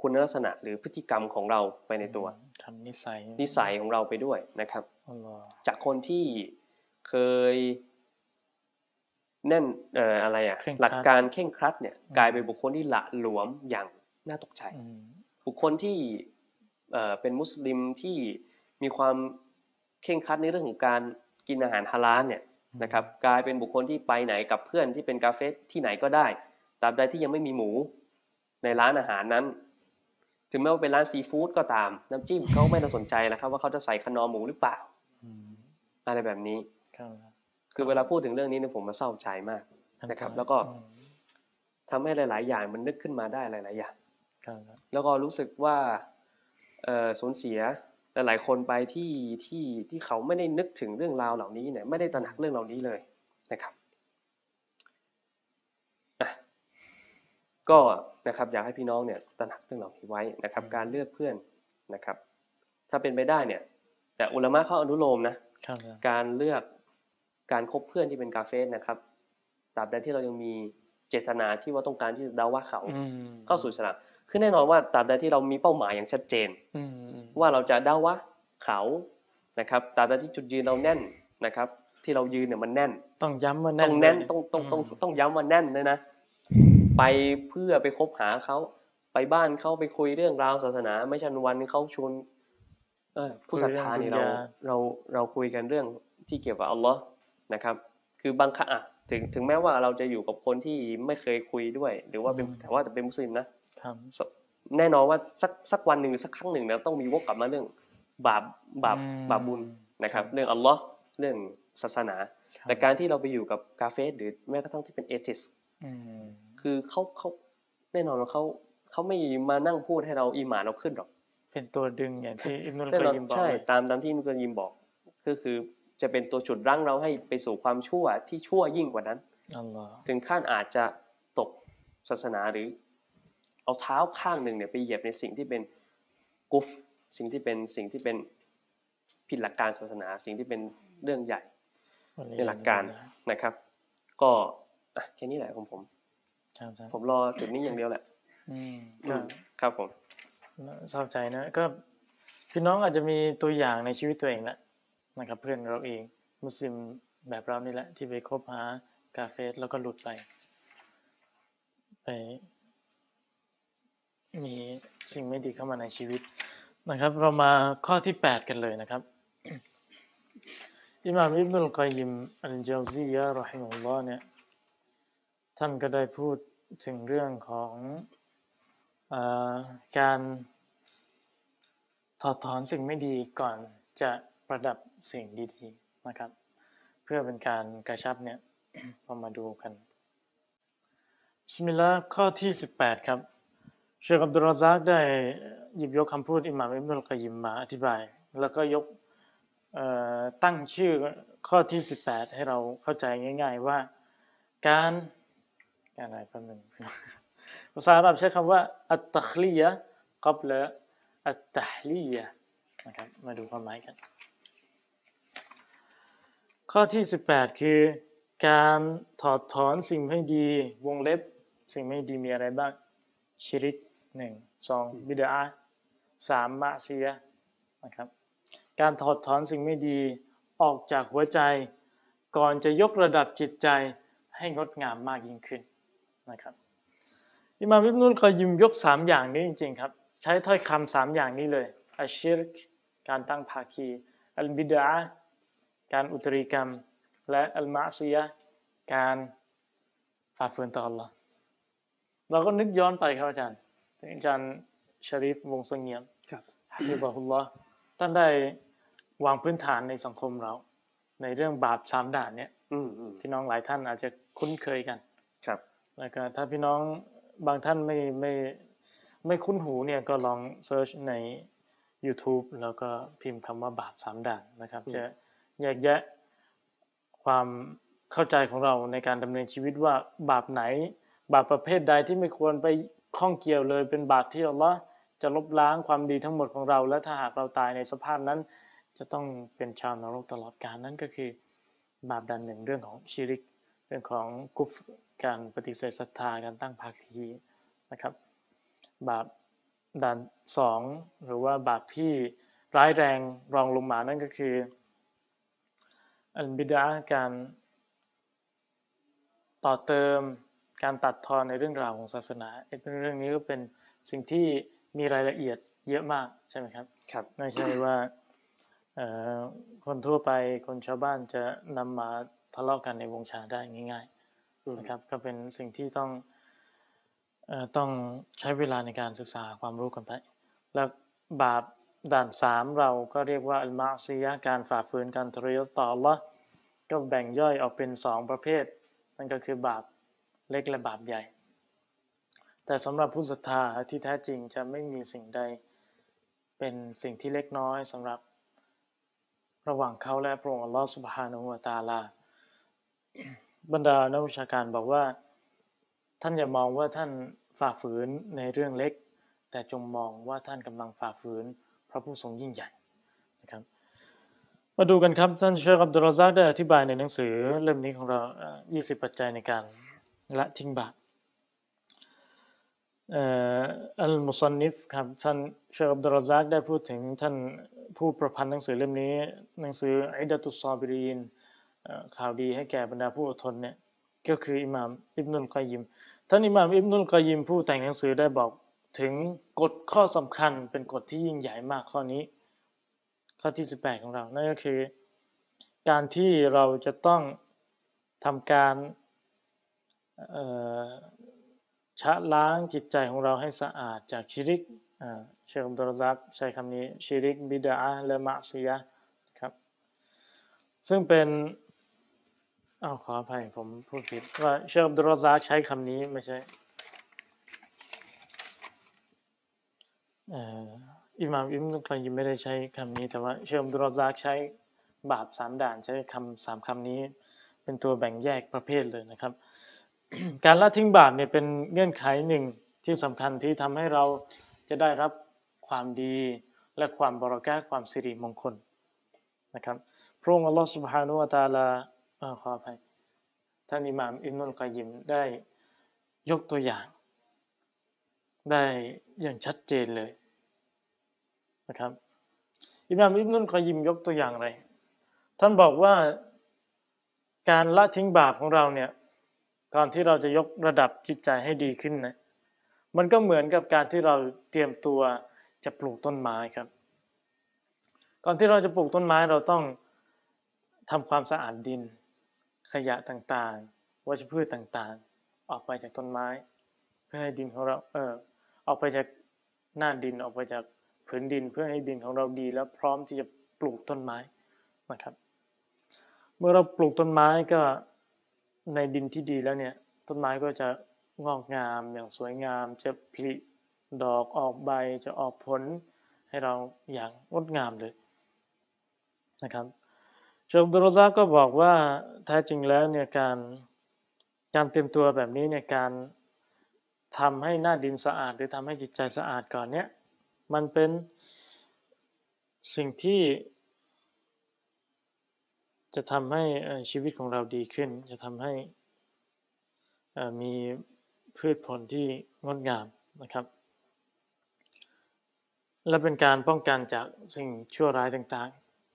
คุณลักษณะหรือพฤติกรรมของเราไปในตัวทำนิสัยนิสัยของเราไปด้วยนะครับอัลลอฮ์จากคนที่เคยแน่นเอ่ออะไรอะเคร่งครัดหลักการเข่งครัดเนี่ยอืมกลายเป็นบุคคลที่หละหลวมอย่างน่าตกใจอืมบุคคลที่เอ่อเป็นมุสลิมที่มีความ เข่งครัดในเรื่องของการกินอาหารฮาลาลเนี่ยนะครับกลายเป็นบุคคลที่ไปไหนกับเพื่อนที่เป็นกาเฟสที่ไหนก็ได้ตราบใดที่ยังไม่มีหมูในร้านอาหารนั้น ถึงแม้ว่าเป็นร้านซีฟู้ดก็ตาม น้ำจิ้มเขาไม่ต้องสนใจนะครับ ว่าเขาจะใส่คนอร์หมูหรือเปล่าอืมอะไรแบบนี้ครับคือเวลาพูดถึงเรื่องนี้เนี่ยผมมาเศร้าใจมากนะครับ แล้วก็อืมทำให้หลาย ๆ อย่างมันนึกขึ้นมาได้หลาย ๆ อย่างครับแล้วก็รู้สึกว่าเอ่อสูญเสีย หลายๆคนไปที่ที่ที่เขาไม่ได้นึกถึงเรื่องราวเหล่านี้เนี่ยไม่ได้ตระหนักเรื่องเหล่านี้เลยนะครับอะก็นะครับอยากให้พี่น้องเนี่ยตระหนักเรื่องเหล่านี้ไว้นะครับ การเลือกเพื่อนนะครับ ถ้าเป็นไปได้เนี่ย แต่อุลามะเขาอนุโลมนะครับการเลือกการคบเพื่อนที่เป็นกาเฟสนะครับตราบใดที่เรายังมีเจตนาที่ว่าต้องการที่จะดาว่าเขาอืมเข้าสู่อิสลามคือแน่นอนว่าตราบใดที่เรามีเป้าหมายอย่างชัดเจนอืมอืม ว่าเราจะดาว่าเขานะครับตราบใดที่จุดยืนเราแน่นนะครับ ที่เรายืนเนี่ยมันแน่น ต้องย้ำว่าแน่ต้อนงแน่นเลยต้องต้องต้องมต้องย้ำว่าแน่นเลยนะ ไปเพื่อไปคบหาเขาไปบ้านเขาไปคุยเรื่องราวศาสนา ไม่ใช่วันเขาชวนเออผู้ศรัทธานี่เราเราเราคุยกันเรื่องที่เกี่ยวกับอัลลอฮ์นะครับ คือบางครั้งอะถึงถึงแม้ว่าเราจะอยู่กับคนที่ไม่เคยคุยด้วย หรือว่าเป็นแต่ว่าแต่เป็นมุสลิมนะครับส แน่นอนว่าสักสักวันหนึ่งหรือสักครั้งหนึ่งเราต้องมีวกกลับมาเรื่องบาปบาปอืมบาปบุญนะครับครับ เรื่องอัลลอฮ์เรื่องศาสนาครับแต่การที่เราไปอยู่กับกาเฟสหรือแม้กระทั่งที่เป็นเอทิสอืมคือเขาเขาแน่นอนว่าเขาเขาไม่มานั่งพูดให้เราอีหมานเราขึ้นหรอก เป็นตัวดึงอย่างที่อิมนุลแน่กนอนยิมบอกใช่เลยตามตามที่นุกยิมบอก ก็คือจะเป็นตัวฉุดรั้งเราให้ไปสู่ความชั่วที่ชั่วยิ่งกว่านั้นอัลลอฮ์ถึงขั้นอาจจะตกศาสนาหรือ เอาเท้าข้างหนึ่งเนี่ยไปเหยียบในสิ่งที่เป็นกุฟสิ่งที่เป็นสิ่งที่เป็นผิดหลักการศาสนา สิ่งที่เป็นเรื่องใหญ่ในหลักการนะครับ ก็อะแค่นี้แหละของผมครับครับผมรอจุดนี้อย่างเดียวแหละอืมอืก็มครับผมเศร้าใจนะก็พี่น้องอาจจะมีตัวอย่างในชีวิตตัวเองแหละนะครับ เพื่อนเราเองมุสลิมแบบเรานี่แหละ ที่ไปคบหากาเฟสแล้วก็หลุดไป ไป มีสิ่งไม่ดีเข้ามาในชีวิตนะครับ เรามาข้อที่ 8 กันเลยนะครับอิหม่ามอิบนุลกอยิมอัลเจาซียะรอฮิมุลลอฮ์เนี่ยท่านก็ได้พูดถึงเรื่องของอการถอดถอนสิ่งไม่ดีก่อนจะประดับสิ่งดีๆนะครับ เพื่อเป็นการกระชับเนี่ยเรามาดูกันบิสมิลลาห์ข้อที่ 18 ครับ เชคอับดุลรอซากได้หยิบยกคำพูดอิหม่ามอิบนุลกยิมมาอธิบาย แล้วก็ยกตั้งชื่อข้อที่ 18 ให้เราเข้าใจง่าย ๆ ว่า การการอะไรแป๊บนึงภาษาอาหรับใช้คำว่าอัตตัคลียะกับละอัตตะฮลียะนะครับมาดูความหมายกัน ข้อที่ 18 คือ การถอดถอนสิ่งไม่ดีวงเล็บ สิ่งไม่ดีมีอะไรบ้างชิริก หนึ่งสองบิดาสามมะซียะห์นะครับ การถอดถอนสิ่งไม่ดีออกจากหัวใจ ก่อนจะยกระดับจิตใจให้งดงามมากยิ่งขึ้นนะครับอิหม่ามอิบนุลกอยยิมยกสามอย่างนี้จริงๆครับ ใช้ถ้อยคำสามอย่างนี้เลยอัชชิรกการตั้งภาคีอัลบิดาการอุตริกรรม และอัลมาซียะห์การฝ่าฝืนต่อ Allah เราก็นึกย้อนไปครับอาจารย์ถึง อาจารย์ชาริฟวงศ์เสงี่ยมครับฮะฟิซะฮุลลอฮ์ท่านได้วางพื้นฐานในสังคมเรา ในเรื่องบาปสามด่านเนี่ยอืมอืมพี่น้องหลายท่านอาจจะคุ้นเคยกันครับแล้วก็ถ้าพี่น้องบางท่านไม่ไม่ไม่คุ้นหูเนี่ยก็ลองเซิร์ชใน YouTube แล้วก็พิมพ์คำว่าบาปสามด่านนะครับ จะแยกแยะความเข้าใจของเราในการดำเนินชีวิตว่าบาปไหน บาปประเภทใดที่ไม่ควรไป ข้องเกี่ยวเลยเป็นบาปที่อัลลอฮ์จะลบล้างความดีทั้งหมดของเรา และถ้าหากเราตายในสภาพนั้น จะต้องเป็นชาวนรกตลอดกาลนั่นก็คือบาปด่านหนึ่งเรื่องของชิริก เรื่องของกุฟการปฏิเสธศรัทธาการตั้งภาคีนะครับ บาปด่านสองหรือว่าบาปที่ร้ายแรงรองลงมานั่นก็คืออัลบิดาการต่อเติม การตัดทอนในเรื่องราวของศาสนาไอ้เรื่องนี้ก็เป็นสิ่งที่มีรายละเอียดเยอะมากใช่ไหมครับครับไม่ใช่ว่าเอ่อคนทั่วไปคนชาวบ้านจะนำมาทะเลาะกันในวงชาได้ง่ายอืมๆนะครับก็เป็นสิ่งที่ต้องเอ่อต้องใช้เวลาในการศึกษาความรู้กันไป แล้วบาปด่านสามเราก็เรียกว่าอัลมาซียะห์การฝ่าฝืนการทรยศต่อ Allah ก็แบ่งย่อยออกเป็นสองประเภทนั่นก็คือบาป เล็กและบาปใหญ่ แต่สำหรับผู้ศรัทธาที่แท้จริงจะไม่มีสิ่งใด เป็นสิ่งที่เล็กน้อยสำหรับระหว่างเขาและพระองค์อัลลอฮฺสุบฮานะฮูวตาลา บรรดานักวิชาการบอกว่า ท่านอย่ามองว่าท่านฝ่าฝืนในเรื่องเล็ก แต่จงมองว่าท่านกำลังฝ่าฝืนพระผู้ทรงยิ่งใหญ่นะครับมาดูกันครับ ท่านเชคอับดุลรซากได้อธิบายในหนังสือเล่มนี้ของเราเอ่อ20 ปัจจัยในการ ละทิ้งบาปالمصنف ครับท่านเชคอับดุลรอซากได้พูดถึงท่านผู้ประพันธ์หนังสือเล่มนี้ หนังสือ عدة الصابرين ข่าวดีให้แก่บรรดาผู้อดทนเนี่ยก็คืออิหม่ามอิบนุลกอยยิมท่านอิหม่ามอิบนุลกอยยิมผู้แต่งหนังสือได้บอกถึงกฎข้อสำคัญเป็นกฎที่ยิ่งใหญ่มากข้อนี้ ข้อที่ 18 ของเรา นั่นก็คือ การที่เราจะต้องทำการ ชะล้างจิตใจของเราให้สะอาดจากชิริกเชคอับดุลรซักใช้คำนี้ชิริกบิดาและมะซียะครับซึ่งเป็นอ้าวขออภัยผมพูดผิดว่าเชคอับดุลรซักใช้คำนี้ไม่ใช่อิหม่ามอิบนุกอยยิมไม่ได้ใช้คำนี้ แต่ว่าเชคอับดุลรซักใช้บาปสามด่านใช้คำสามคำนี้ เป็นตัวแบ่งแยกประเภทเลยนะครับ การละทิ้งบาปเนี่ยเป็นเงื่อนไขหนึ่งที่สำคัญที่ทำให้เราจะได้รับความดีและความบรากะความสิริมงคลนะครับพระองค์อัลลอฮฺสุบฮานุวาตาลาขออภัยท่านอิหม่ามอิมนุลกัยิมได้ยกตัวอย่าง ได้อย่างชัดเจนเลยนะครับอิหม่ามอิมนุลกายิมยกตัวอย่างอะไร ท่านบอกว่าการละทิ้งบาปของเราเนี่ย ก่อนที่เราจะยกระดับจิตใจให้ดีขึ้นนะมันก็เหมือนกับการที่เราเตรียมตัวจะปลูกต้นไม้ครับ ก่อนที่เราจะปลูกต้นไม้เราต้องทำความสะอาดดิน ขยะต่างๆ วัชพืชต่างๆ ออกไปจากต้นไม้ เพื่อให้ดินของเราเออออกไปจากหน้าดินออกไปจากผืนดินเพื่อให้ดินของเราดี แล้วพร้อมที่จะปลูกต้นไม้นะครับ เมื่อเราปลูกต้นไม้ก็ ในดินที่ดีแล้วเนี่ยต้นไม้ก็จะงอกงามอย่างสวยงาม จะผลิดอกออกใบจะออกผลให้เราอย่างงดงามเลยนะครับชมดุรซาก็บอกว่าแท้จริงแล้วเนี่ยการการเตรียมตัวแบบนี้เนี่ยการทำให้หน้าดินสะอาด หรือทำให้จิตใจสะอาดก่อนเนี่ยมันเป็นสิ่งที่ จะทำให้ชีวิตของเราดีขึ้น จะทำให้มีพืชผลที่งดงามนะครับ และเป็นการป้องกันจากสิ่งชั่วร้ายต่าง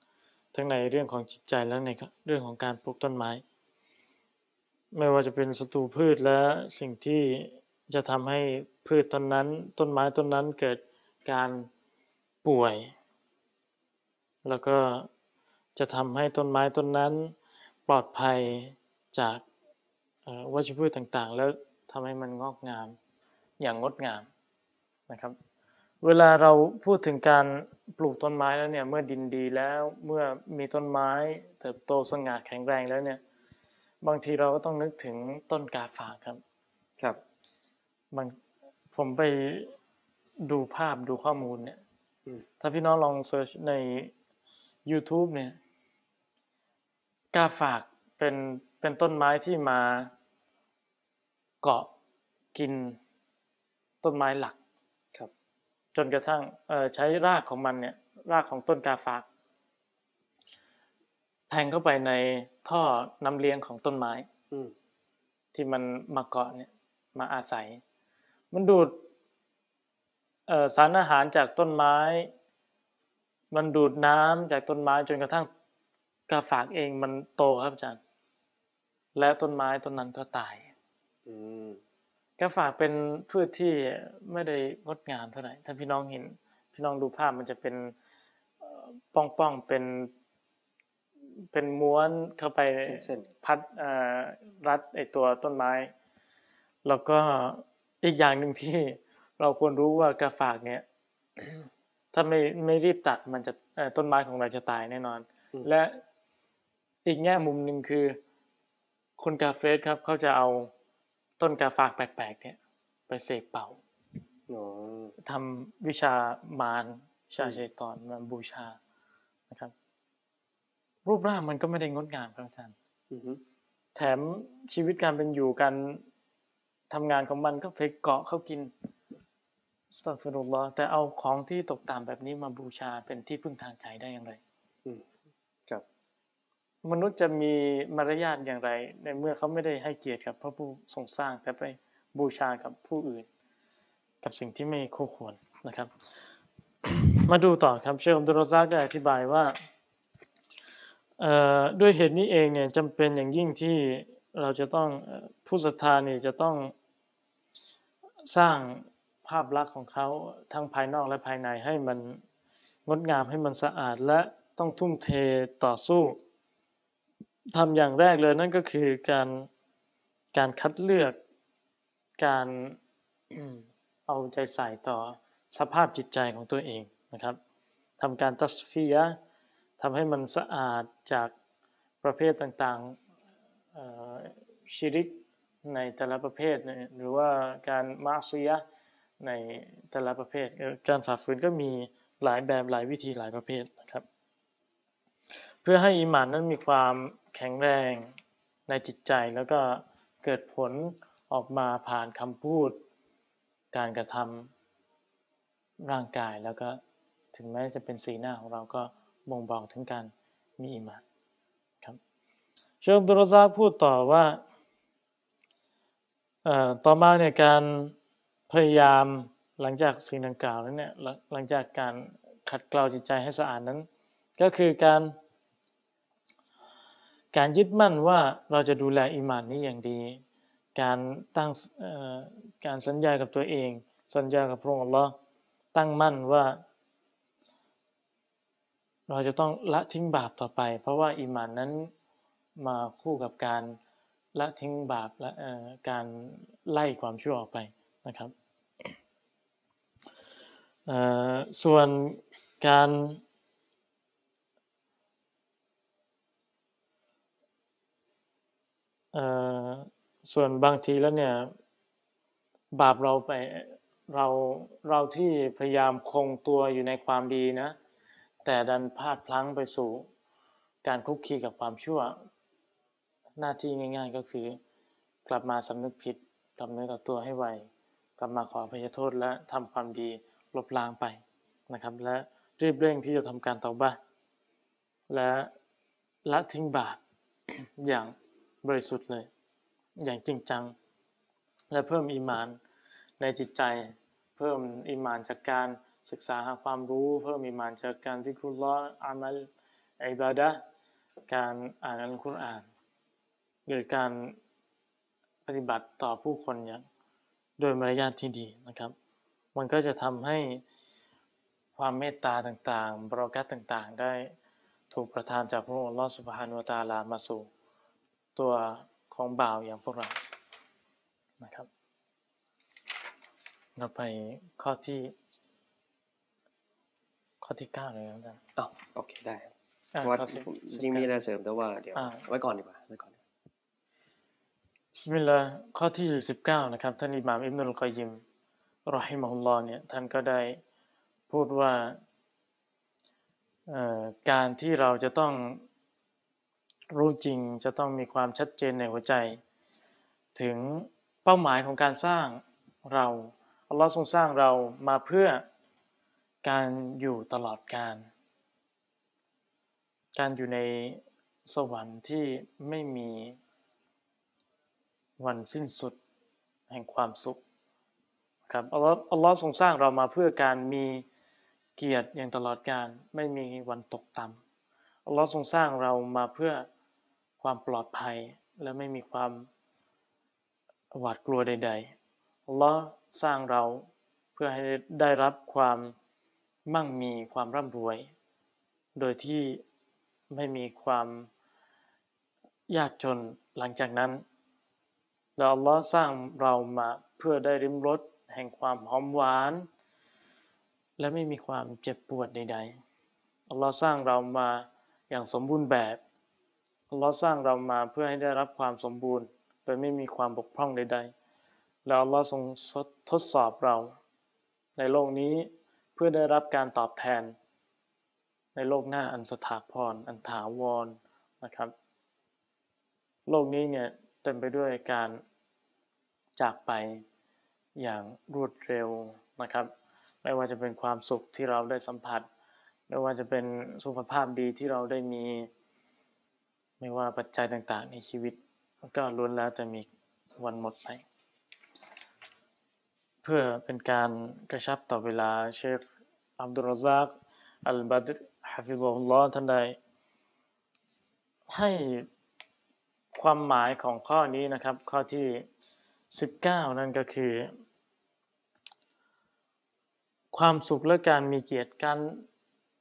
ๆ ทั้งในเรื่องของจิตใจและในเรื่องของการปลูกต้นไม้ ไม่ว่าจะเป็นศัตรูพืชและสิ่งที่จะทำให้พืชต้นนั้น ต้นไม้ต้นนั้นเกิดการป่วย แล้วก็ จะทำให้ต้นไม้ต้นนั้นปลอดภัยจากวัชพืชต่างๆ แล้วทำให้มันงอกงาม อย่างงดงามนะครับ เวลาเราพูดถึงการปลูกต้นไม้แล้วเนี่ยเมื่อดินดีแล้วเมื่อมีต้นไม้เติบโตสง่าแข็งแรงแล้วเนี่ยบางทีเราก็ต้องนึกถึงต้นกาฝากครับครับบางผมไปดูภาพดูข้อมูลเนี่ย ถ้าพี่น้องลองเซิร์ชใน YouTube เนี่ย กาฝากเป็นเป็นต้นไม้ที่มาเกาะกินต้นไม้หลักครับ จนกระทั่งใช้รากของมันเนี่ยรากของต้นกาฝาก แทงเข้าไปในท่อน้ำเลี้ยงของต้นไม้ที่มันมาเกาะเนี่ยมาอาศัย มันดูดสารอาหารจากต้นไม้ มันดูดน้ำจากต้นไม้จนกระทั่ง กาฝากเองมันโตครับอาจารย์ และต้นไม้ต้นนั้นก็ตายกาฝากเป็นพืชที่ไม่ได้งดงามเท่าไหร่ถ้าพี่น้องเห็น พี่น้องดูภาพมันจะเป็นป้องป้องเป็นเป็นม้วนเข้าไปพัดรัดไอตัวต้นไม้ แล้วก็อีกอย่างหนึ่งที่เราควรรู้ว่ากาฝากเนี่ย ถ้าไม่ไม่รีบตัดมันจะต้นไม้ของเราจะตายแน่นอน และ อีกแง่มุมหนึ่งคือคนกาเฟสครับเขาจะเอาต้นกาฝากแปลกๆ เนี่ย ไปเสกเป่าทำวิชามารชาเชตอนมาบูชานะครับ รูปร่างมันก็ไม่ได้งดงามครับอาจารย์แถมชีวิตการเป็นอยู่การทำงานของมันก็ไปเกาะเข้ากินสตัฟรุลลอแต่เอาของที่ตกต่ำแบบนี้มาบูชาเป็นที่พึ่งทางใจได้อย่างไรครับ มนุษย์จะมีมารยาทอย่างไร ในเมื่อเขาไม่ได้ให้เกียรติกับพระผู้ทรงสร้าง แต่ไปบูชากับผู้อื่น กับสิ่งที่ไม่คู่ควรนะครับ มาดูต่อครับเชคอับดุลรซักได้อธิบายว่าด้วยเหตุนี้เองเนี่ยจำเป็นอย่างยิ่งที่เราจะต้องผู้ศรัทธาเนี่ยจะต้องสร้างภาพลักษณ์ของเขาทั้งภายนอกและภายในให้มันงดงามให้มันสะอาดและต้องทุ่มเทต่อสู้ ทำอย่างแรกเลยนั่นก็คือการการคัดเลือกการเอาใจใส่ต่อสภาพจิตใจของตัวเองนะครับทำการตัสฟียทำให้มันสะอาดจากประเภทต่างๆชิริกในแต่ละประเภท หรือว่าการมาซียในแต่ละประเภท การฝ่าฝืนก็มีหลายแบบหลายวิธีหลายประเภทนะครับ เพื่อให้อิมานนั้นมีความ แข็งแรงในจิตใจแล้วก็เกิดผลออกมาผ่านคำพูด การกระทำร่างกายแล้วก็ถึงแม้จะเป็นสีหน้าของเราก็บ่งบอกถึงการมีอิมานครับเชคอับดุลรซากพูดต่อว่าต่อมาเนี่ยการพยายามหลังจากสิ่งดังกล่าวนั้นเนี่ยหลังจากการขัดเกลาจิตใจให้สะอาดนั้น ก็คือการ การยึดมั่นว่าเราจะดูแลอิมานนี้อย่างดี การตั้งการสัญญากับตัวเอง สัญญากับพระองค์อัลลอฮ์ตั้งมั่นว่า เราจะต้องละทิ้งบาปต่อไป เพราะว่าอิมานนั้นมาคู่กับการละทิ้งบาปและการไล่ความชั่วออกไปนะครับส่วนการเอ่อ ส่วนบางทีแล้วเนี่ย บาปเราไปเราเราที่พยายามคงตัวอยู่ในความดีนะ แต่ดันพลาดพลั้งไปสู่การคลุกคีกับความชั่ว หน้าที่ง่าย ๆก็คือ กลับมาสำนึกผิดกลับเนื้อกับตัวให้ไวกลับมาขออภัยโทษและทำความดีลบล้างไปนะครับ และรีบเร่งที่จะทำการเตาบ้าและละทิ้งบาปอย่าง บริสุทธิ์เลย อย่างจริงจัง และเพิ่มอีมานในจิตใจ เพิ่มอีมานจากการศึกษาหาความรู้ เพิ่มอีมานจากการที่คุณล้ออามัลอิบาดะการอ่านอัลกุรอาน หรือการปฏิบัติต่อผู้คนอย่างโดยมารยาทที่ดีนะครับ มันก็จะทำให้ความเมตตาต่างๆบรอกัตต่างๆ ได้ถูกประทานจากพระองค์ลอสุบฮานุตาลามาสู่ ตัวของบ่าวอย่างพวกเรานะครับ เราไปข้อที่ ข้อที่เก้าเลยครับอาจารย์ อ้าวโอเคได้ครับอะเพราะว่าข้อสิบจริงๆมีอะไรเสริมแต่ว่าเดี๋ยวอ่า ไว้ก่อนดีกว่าไว้ก่อน บิสมิลลาห์ข้อที่สิบเก้านะครับ ท่านอิหม่ามอิบนุลกอยยิมรอฮิมะฮุลลอฮ์เนี่ยท่านก็ได้พูดว่าเอ่อการที่เราจะต้อง รู้จริงจะต้องมีความชัดเจนในหัวใจ ถึงเป้าหมายของการสร้างเราอัลลอฮ์ทรงสร้างเรามาเพื่อการอยู่ตลอดกาลการอยู่ในสวรรค์ที่ไม่มีวันสิ้นสุดแห่งความสุขครับอัลลอฮ์อัลลอฮ์ทรงสร้างเรามาเพื่อการมีเกียรติอย่างตลอดกาลไม่มีวันตกต่ำอัลลอฮ์ทรงสร้างเรามาเพื่อ ความปลอดภัย และไม่มีความหวาดกลัวใดๆอัลลอฮ์สร้างเราเพื่อให้ได้รับความมั่งมีความร่ำรวย โดยที่ไม่มีความยากจนหลังจากนั้นแล้วอัลลอฮ์สร้างเรามาเพื่อได้ริมรสแห่งความหอมหวาน และไม่มีความเจ็บปวดใดๆอัลลอฮ์สร้างเรามาอย่างสมบูรณ์แบบ อัลลอฮ์สร้างเรามาเพื่อให้ได้รับความสมบูรณ์ โดยไม่มีความบกพร่องใด ๆ แล้วอัลลอฮ์ทรงทดสอบเรา ในโลกนี้เพื่อได้รับการตอบแทน ในโลกหน้าอันสถาพร อันถาวรนะครับ โลกนี้เนี่ยเต็มไปด้วยการจากไปอย่างรวดเร็วนะครับ ไม่ว่าจะเป็นความสุขที่เราได้สัมผัส ไม่ว่าจะเป็นสุขภาพดีที่เราได้มี ไม่ว่าปัจจัยต่างๆ ในชีวิตก็ล้วนแล้วแต่มีวันหมดไป เพื่อเป็นการกระชับต่อเวลาเชคอับดุลรซากอัลบัดรฮะฟิซุลลอฮ์ท่านใดให้ความหมายของข้อนี้นะครับ ข้อที่ 19 นั่นก็คือ ความสุขและการมีเกียรติการ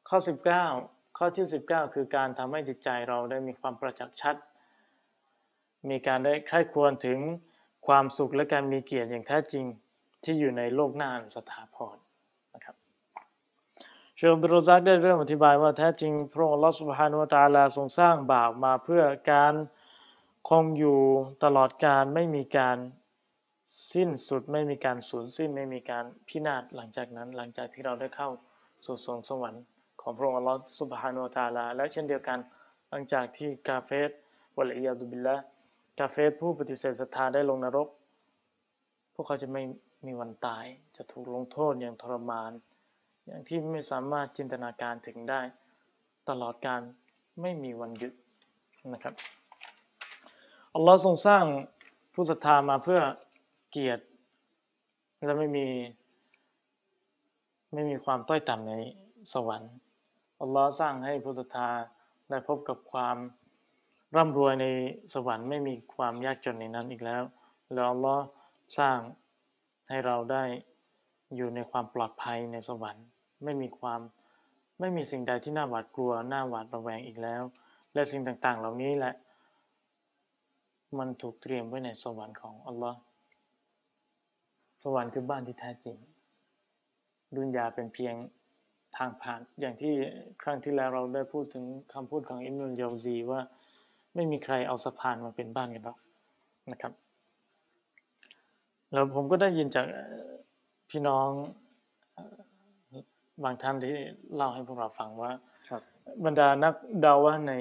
ข้อ 19 ข้อที่ 19 คือการทำให้จิตใจเราได้มีความประจักษ์ชัด มีการได้ใคร่ควรถึงความสุขและการมีเกียรติอย่างแท้จริงที่อยู่ในโลกหน้าสถาพรนะครับเชคอับดุลรซักได้เริ่มอธิบายว่าแท้จริงพระองค์ลอสุบฮานุตาลาทรงสร้างบาปมาเพื่อการคงอยู่ตลอดการไม่มีการสิ้นสุดไม่มีการสูญสิ้นไม่มีการพินาศหลังจากนั้นหลังจากที่เราได้เข้าสู่สวงสวรรค์ ของพระองค์อัลลอฮฺสุบฮานุวะตาลา และเช่นเดียวกันหลังจากที่กาเฟสวะลัยยาดุบิลละกาเฟสผู้ปฏิเสธศรัทธาได้ลงนรก พวกเขาจะไม่มีวันตาย จะถูกลงโทษอย่างทรมาน อย่างที่ไม่สามารถจินตนาการถึงได้ ตลอดการไม่มีวันหยุดนะครับอัลลอฮ์ทรงสร้างผู้ศรัทธามาเพื่อเกียรติและไม่มีไม่มีความต้อยต่ำในสวรรค์ อัลลอฮ์สร้างให้ผู้ศรัทธาได้พบกับความร่ำรวยในสวรรค์ไม่มีความยากจนในนั้นอีกแล้ว แล้วอัลลอฮ์สร้างให้เราได้อยู่ในความปลอดภัยในสวรรค์ ไม่มีความไม่มีสิ่งใดที่น่าหวาดกลัวน่าหวาดระแวงอีกแล้ว และสิ่งต่างๆ เหล่านี้แหละ มันถูกเตรียมไว้ในสวรรค์ของอัลลอฮ์สวรรค์คือบ้านที่แท้จริง ดุนยาเป็นเพียง ทางผ่านอย่างที่ครั้งที่แล้วเราได้พูดถึงคำพูดของอิมนุลยาซีว่าไม่มีใครเอาสะพานมาเป็นบ้านกันหรอกนะครับ แล้วผมก็ได้ยินจากพี่น้องบางท่านที่เล่าให้พวกเราฟังว่าครับบรรดานักดาวะใน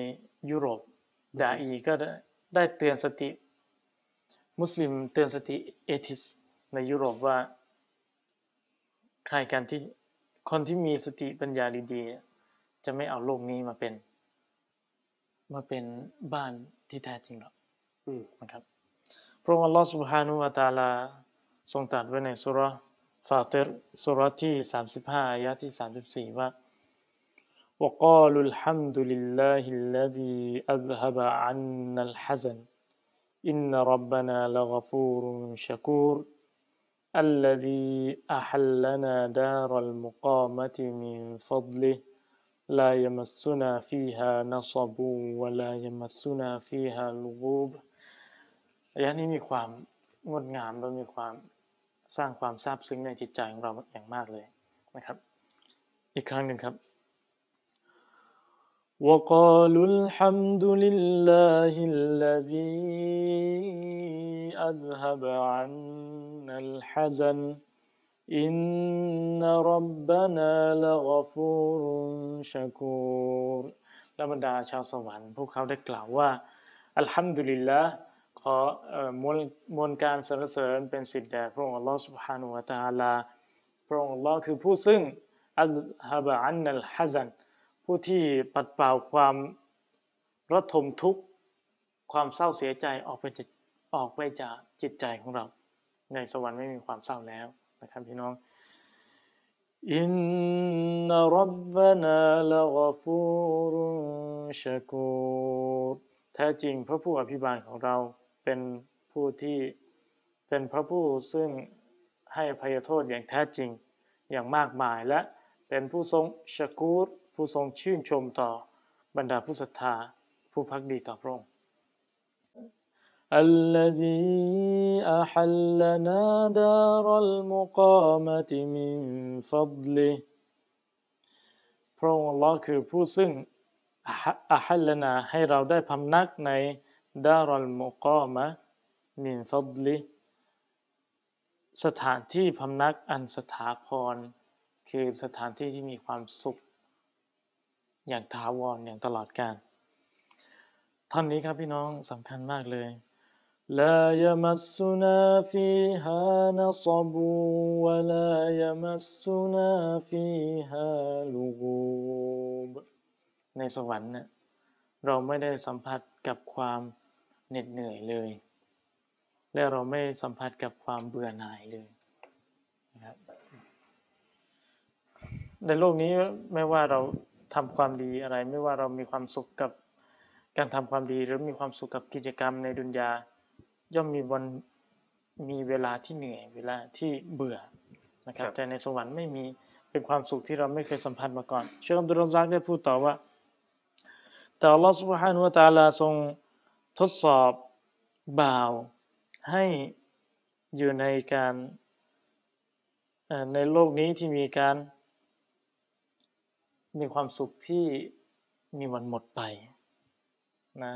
ยุโรปดาอีก็ได้ได้เตือนสติ มุสลิมเตือนสติ atheist ในยุโรปว่า ใครกันที่ คนที่มีสติปัญญาดีๆ จะไม่เอาโลกนี้มาเป็น มาเป็นบ้านที่แท้จริงหรอก อืม นะครับพระองค์อัลลอฮฺ سبحانه และ تعالى ทรงตรัสไว้ในสุราะห์ฟาติรสุราะห์ที่ 35อายะที่ 34 ว่า وقالوا الحمد لله الذي أذهب عنا الحزن إن ربنا لغفور شكور الذي أحلنا دار المقامة من فضله لا يمسنا فيها نصب ولا يمسنا فيها لغوب อายะนี้มีความงดงามและมีความสร้างความซาบซึ้งในจิตใจของเราอย่างมากเลยนะครับ อีกครั้งหนึ่งครับ وقالوا الحمد لله الذي أذهب عنا الحزن إن ربنا لغفور شكور และบรรดาชาวสวรรค์พวกเขาได้กล่าวว่า อัลฮัมดุลิลละขอเอ่อมวลมวลการสรรเสริญเป็นสิทธิ์แด่พระองค์อัลลอฮฺ سبحانه และ تعالى พระองค์อัลลอฮ์คือผู้ซึ่งอัลฮะบะอันนัลฮัซัน ผู้ที่ปัดเป่าความระทมทุกข์ความเศร้าเสียใจออกไปจากออกไปจากจิตใจของเรา ในสวรรค์ไม่มีความเศร้าแล้วนะครับพี่น้องอินนรับบนาละกฟูรุชกูรแท้จริงพระผู้อภิบาลของเราเป็นผู้ที่เป็นพระผู้ซึ่งให้อภัยโทษอย่างแท้จริงอย่างมากมายและเป็นผู้ทรงชกูร ผู้ทรงชื่นชมต่อบรรดาผู้ศรัทธาผู้พักดีต่อพระองค์ الذي أحلنا دار المقامة من فضله พระองค์อัลลอฮ์คือผู้ซึ่งอะฮะอะฮัลลนาให้เราได้พำนักในดารอลมุกอมะมินฟัดลิสถานที่พำนักอันสถาพร คือสถานที่ที่มีความสุข อย่างถาวรออย่างตลอดกาลท่านนี้ครับพี่น้องสำคัญมากเลยลายมัสสุนาฟีฮานซบูวะลายมัสสุนาฟีฮาลูบในสวรรค์เนะ่ยเราไม่ได้สัมผัสกับความเหน็ดเหนื่อยเลย และเราไม่สัมผัสกับความเบื่อหน่ายเลยในโลกนี้ไม่ว่าเรา ทำความดีอะไร ไม่ว่าเรามีความสุขกับการทำความดีหรือมีความสุขกับกิจกรรมในดุนยา ย่อมมีวันมีเวลาที่เหนื่อยเวลาที่เบื่อนะครับ แต่ในสวรรค์ไม่มีเป็นความสุขที่เราไม่เคยสัมผัสมาก่อนเชคอับดุลรซักได้พูดต่อว่า แต่อัลลอฮฺสุบฮานุวะตาลาทรงทดสอบบ่าวให้อยู่ในการในโลกนี้ที่มีการ มีความสุขที่มีวันหมดไปนะ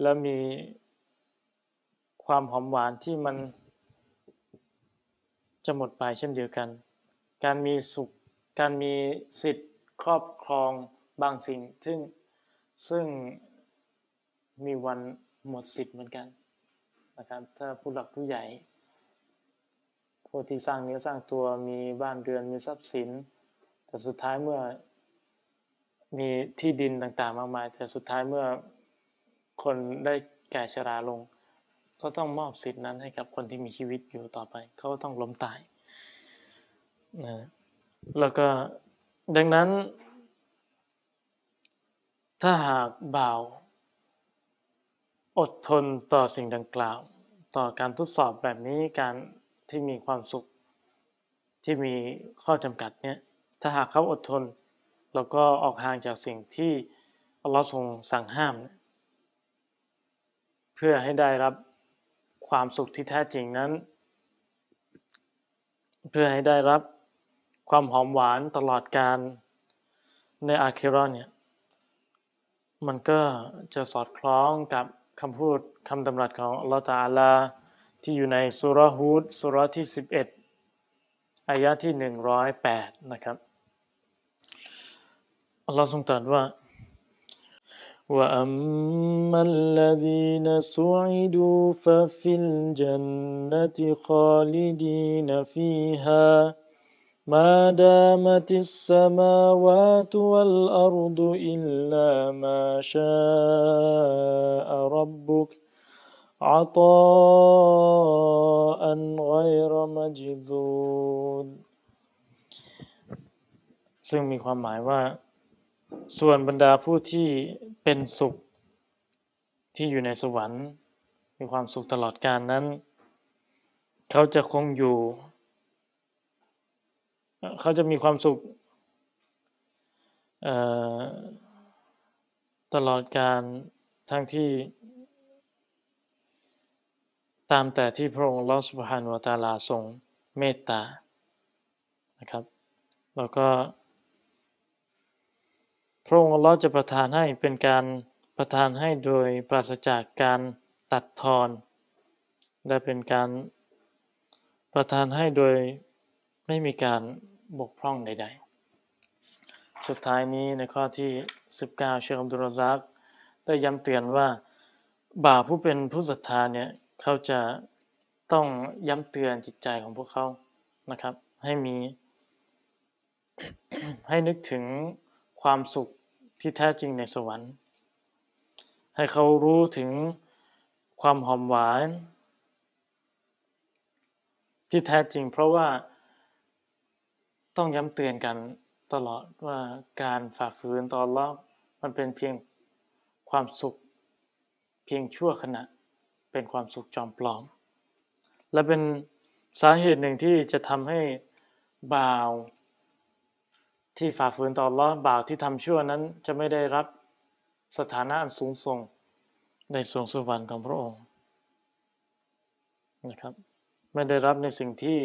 และมีความหอมหวานที่มันจะหมดไปเช่นเดียวกัน การมีสุข การมีสิทธิ์ครอบครองบางสิ่ง ซึ่งซึ่งมีวันหมดสิทธิ์เหมือนกันนะครับ ถ้าผู้หลักผู้ใหญ่ผู้ที่สร้างเนื้อสร้างตัวมีบ้านเรือนมีทรัพย์สิน แต่สุดท้ายเมื่อ มีที่ดินต่างๆ มากมายแต่สุดท้ายเมื่อคนได้แก่ชราลง ก็ต้องมอบสิทธินั้นให้กับคนที่มีชีวิตอยู่ต่อไป เขาก็ต้องล้มตายนะแล้วก็ดังนั้น ถ้าหากบ่าว อดทนต่อสิ่งดังกล่าว ต่อการทดสอบแบบนี้การที่มีความสุขที่มีข้อจำกัดเนี่ยถ้าหากเขาอดทน แล้วก็ออกห่างจากสิ่งที่อัลลอฮ์ทรงสั่งห้าม เพื่อให้ได้รับความสุขที่แท้จริงนั้น เพื่อให้ได้รับความหอมหวานตลอดการในอาคิรอนเนี่ยมันก็จะสอดคล้องกับคำพูดคำดำรัสของอัลลอฮฺตาลาที่อยู่ในสุรฮูดสุรที่ 11อายะที่ 108 นะครับ อัลลอฮ์ทรงตรัสว่า وأما الذين سعدوا ففي الجنة خالدين فيها ما دامت السماوات والأرض إلا ما شاء ربك عطاء غير مجذوذ ซึ่งมีความหมายว่า ส่วนบรรดาผู้ที่เป็นสุขที่อยู่ในสวรรค์ มีความสุขตลอดกาลนั้น เขาจะคงอยู่ เขาจะมีความสุขตลอดการทั้งที่ ตามแต่ที่พระองค์ลอสุภานวตาลาทรงเมตตานะครับ แล้วก็ พระองค์อัลอจะประทานให้เป็นการประทานให้โดยปราศจากการตัดทอนและเป็นการประทานให้โดยไม่มีการบกพร่องใด ๆ สุดท้ายนี้ในข้อที่ 19 เชคอัมดุลซักได้ย้ำเตือนว่าบ่าผู้เป็นผู้ศรัทธาเนี่ยเขาจะต้องย้ำเตือนจิตใจของพวกเขานะครับ ให้มี ให้นึกถึงความสุข ที่แท้จริงในสวรรค์ ให้เขารู้ถึงความหอมหวาน ที่แท้จริง เพราะว่าต้องย้ำเตือนกันตลอดว่าการฝ่าฝืนต่อรอบมันเป็นเพียงความสุขเพียงชั่วขณะเป็นความสุขจอมปลอม และเป็นสาเหตุหนึ่งที่จะทำให้บ่าว ที่ฝ่าฝืนต่อล้อบาปที่ทำชั่วนั้นจะไม่ได้รับสถานะอันสูงส่งในสวงสวรรค์ของพระองค์นะครับ ไม่ได้รับในสิ่งที่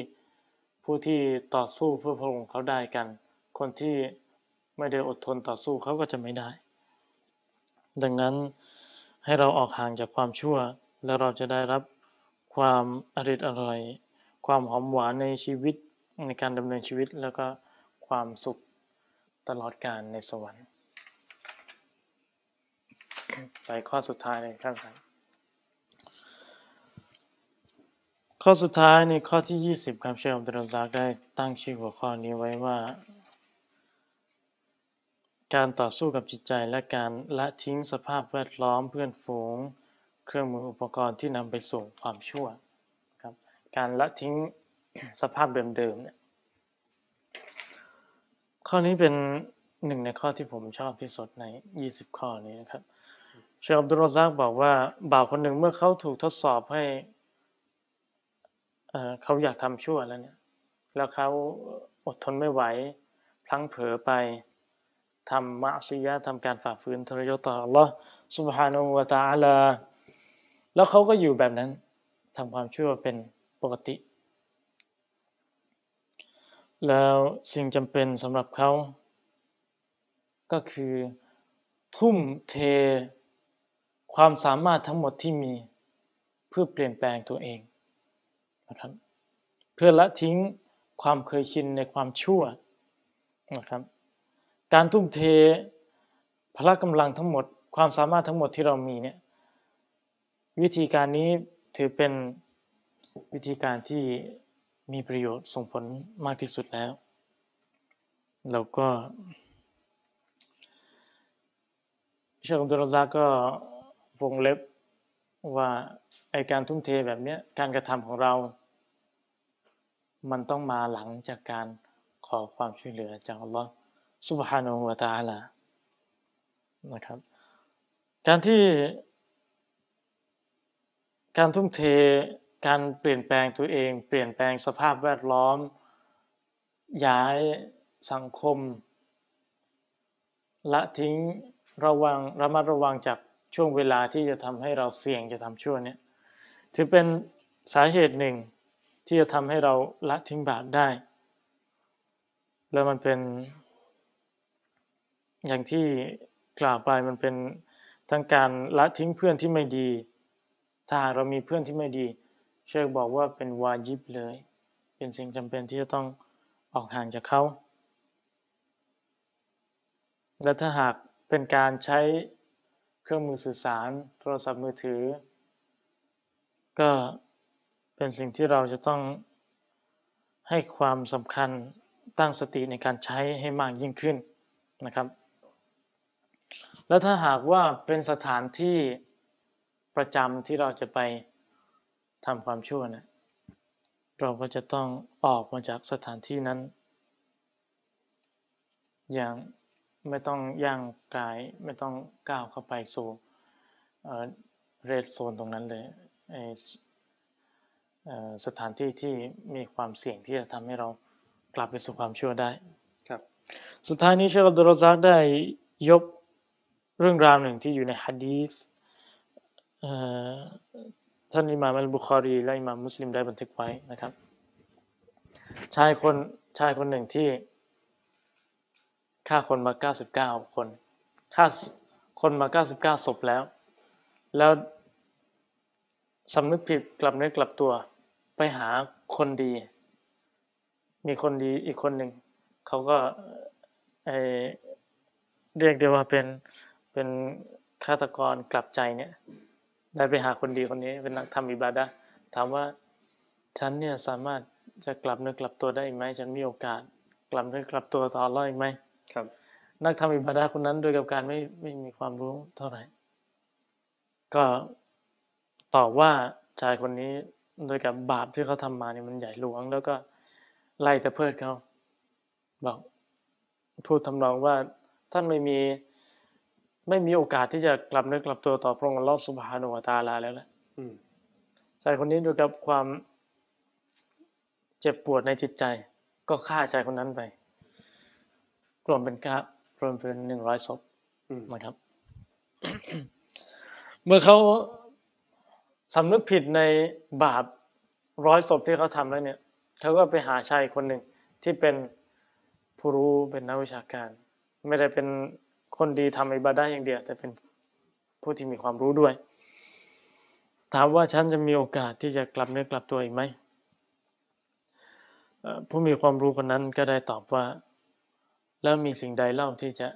ผู้ที่ต่อสู้เพื่อพระองค์เขาได้กัน คนที่ไม่ได้อดทนต่อสู้เขาก็จะไม่ได้ ดังนั้นให้เราออกห่างจากความชั่ว แล้วเราจะได้รับความอริดอร่อย ความหอมหวานในชีวิตในการดำเนินชีวิตแล้วก็ความสุข ตลอดกาลในสวรรค์ ไปข้อสุดท้ายเลยครับข้อสุดท้ายในข้อที่ 20ครับเชคอับดุลซากได้ตั้งชื่อหัวข้อนี้ไว้ว่า การต่อสู้กับจิตใจและการละทิ้งสภาพแวดล้อมเพื่อนฝูง เครื่องมืออุปกรณ์ที่นำไปสู่ความชั่วครับการละทิ้งสภาพเดิมๆเนี่ย ข้อนี้เป็นหนึ่งในข้อที่ผมชอบที่สุดใน 20 ข้อนี้นะครับเชคอับดุลรซักบอกว่าบ่าวคนหนึ่งเมื่อเขาถูกทดสอบให้เขาอยากทำชั่วแล้วเนี่ย แล้วเขาอดทนไม่ไหว พลั้งเผลอไปทำมะซียะทำการฝ่าฝืนทรยศต่อ Allah ฮ์สุบฮานุวะตาอัลแล้วเขาก็อยู่แบบนั้นทำความชั่วเป็นปกติ แล้วสิ่งจำเป็นสำหรับเขา ก็คือ ทุ่มเท ความสามารถทั้งหมดที่มี เพื่อเปลี่ยนแปลงตัวเองนะครับ เพื่อละทิ้งความเคยชินในความชั่วนะครับ การทุ่มเทพละกำลังทั้งหมด ความสามารถทั้งหมดที่เรามีเนี่ยวิธีการนี้ถือเป็นวิธีการที่ มีประโยชน์ส่งผลมากที่สุดแล้ว แล้วก็เชคอับดุลซาก็วงเล็บว่าไอการทุ่มเทแบบเนี้ยการกระทำของเรา มันต้องมาหลังจากการขอความช่วยเหลือจากอัลลอฮ์สุบฮานาหูวะตาลานะครับ การที่การทุ่มเท การเปลี่ยนแปลงตัวเอง เปลี่ยนแปลงสภาพแวดล้อม ย้ายสังคม ละทิ้งระวังระมัดระวังจากช่วงเวลาที่จะทำให้เราเสี่ยงจะทำชั่วเนี่ยถือเป็นสาเหตุหนึ่งที่จะทำให้เราละทิ้งบาปได้ แล้วมันเป็น อย่างที่กล่าวไปมันเป็นทั้งการละทิ้งเพื่อนที่ไม่ดี ถ้าเรามีเพื่อนที่ไม่ดี เชคบอกว่าเป็นวาจิบเลย เป็นสิ่งจำเป็นที่จะต้องออกห่างจากเขา และถ้าหากเป็นการใช้เครื่องมือสื่อสาร โทรศัพท์มือถือ ก็เป็นสิ่งที่เราจะต้องให้ความสำคัญตั้งสติในการใช้ให้มากยิ่งขึ้นนะครับ แล้วถ้าหากว่าเป็นสถานที่ประจำที่เราจะไป ทำความชั่วนะเราก็จะต้องออกมาจากสถานที่นั้น อย่างไม่ต้องย่างกายไม่ต้องก้าวเข้าไปสู่เรดโซนตรงนั้นเลยสถานที่ที่มีความเสี่ยงที่จะทำให้เรากลับไปสู่ความชั่วได้ครับ สุดท้ายนี้เชคอับดุลรซักได้ยกเรื่องราวหนึ่งที่อยู่ในฮะดีษ ท่านอิหม่ามอัลบุคอรี และอิหม่ามมุสลิมได้บันทึกไว้นะครับ ชายคนชายคนหนึ่งที่ฆ่าคนมาเก้าสิบเก้าคนฆ่าคนมาเก้าสิบเก้าศพแล้ว แล้วสำนึกผิดกลับเนื้อกลับตัว ไปหาคนดี มีคนดีอีกคนหนึ่ง เขาก็เเรียกได้ว่าเป็นเป็นฆาตกรกลับใจเนี่ย ได้ไปหาคนดีคนนี้เป็นนักทำอิบาดะถามว่าฉันเนี่ยสามารถจะกลับเนื้อกลับตัวได้ไหมฉันมีโอกาส กลับเนื้อกลับตัวต่อร้อยไหมครับ นักทำอิบาดาคนนั้นโดยกับการไม่ไม่มีความรู้เท่าไหร่ ก็ตอบว่าชายคนนี้โดยกับบาปที่เขาทำมาเนี่ยมันใหญ่หลวง แล้วก็ไล่แต่เพิดเขาบอกพูดทำนองว่าท่านไม่มี ไม่มีโอกาสที่จะกลับเนื้อกลับตัวต่อพระองค์ลอสุบฮานุวาตาลาแล้วแหละชายคนนี้โดยกับความเจ็บปวดในจิตใจ ก็ฆ่าชายคนนั้นไปรวมเป็นก้ารวมเป็นหนึ่งร้อยศพนะครับ เมื่อเขาสำนึกผิดในบาปร้อยศพที่เขาทำแล้วเนี่ยเขาก็ไปหาชายคนหนึ่งที่เป็นผู้รู้เป็นนักวิชาการ ไม่ได้เป็น คนดีทำอิบาดะอย่างเดียว แต่เป็นผู้ที่มีความรู้ด้วย ถามว่าฉันจะมีโอกาสที่จะกลับเนื้อกลับตัวอีกไหมผู้มีความรู้คนนั้นก็ได้ตอบว่า แล้วมีสิ่งใดเล่าที่จะ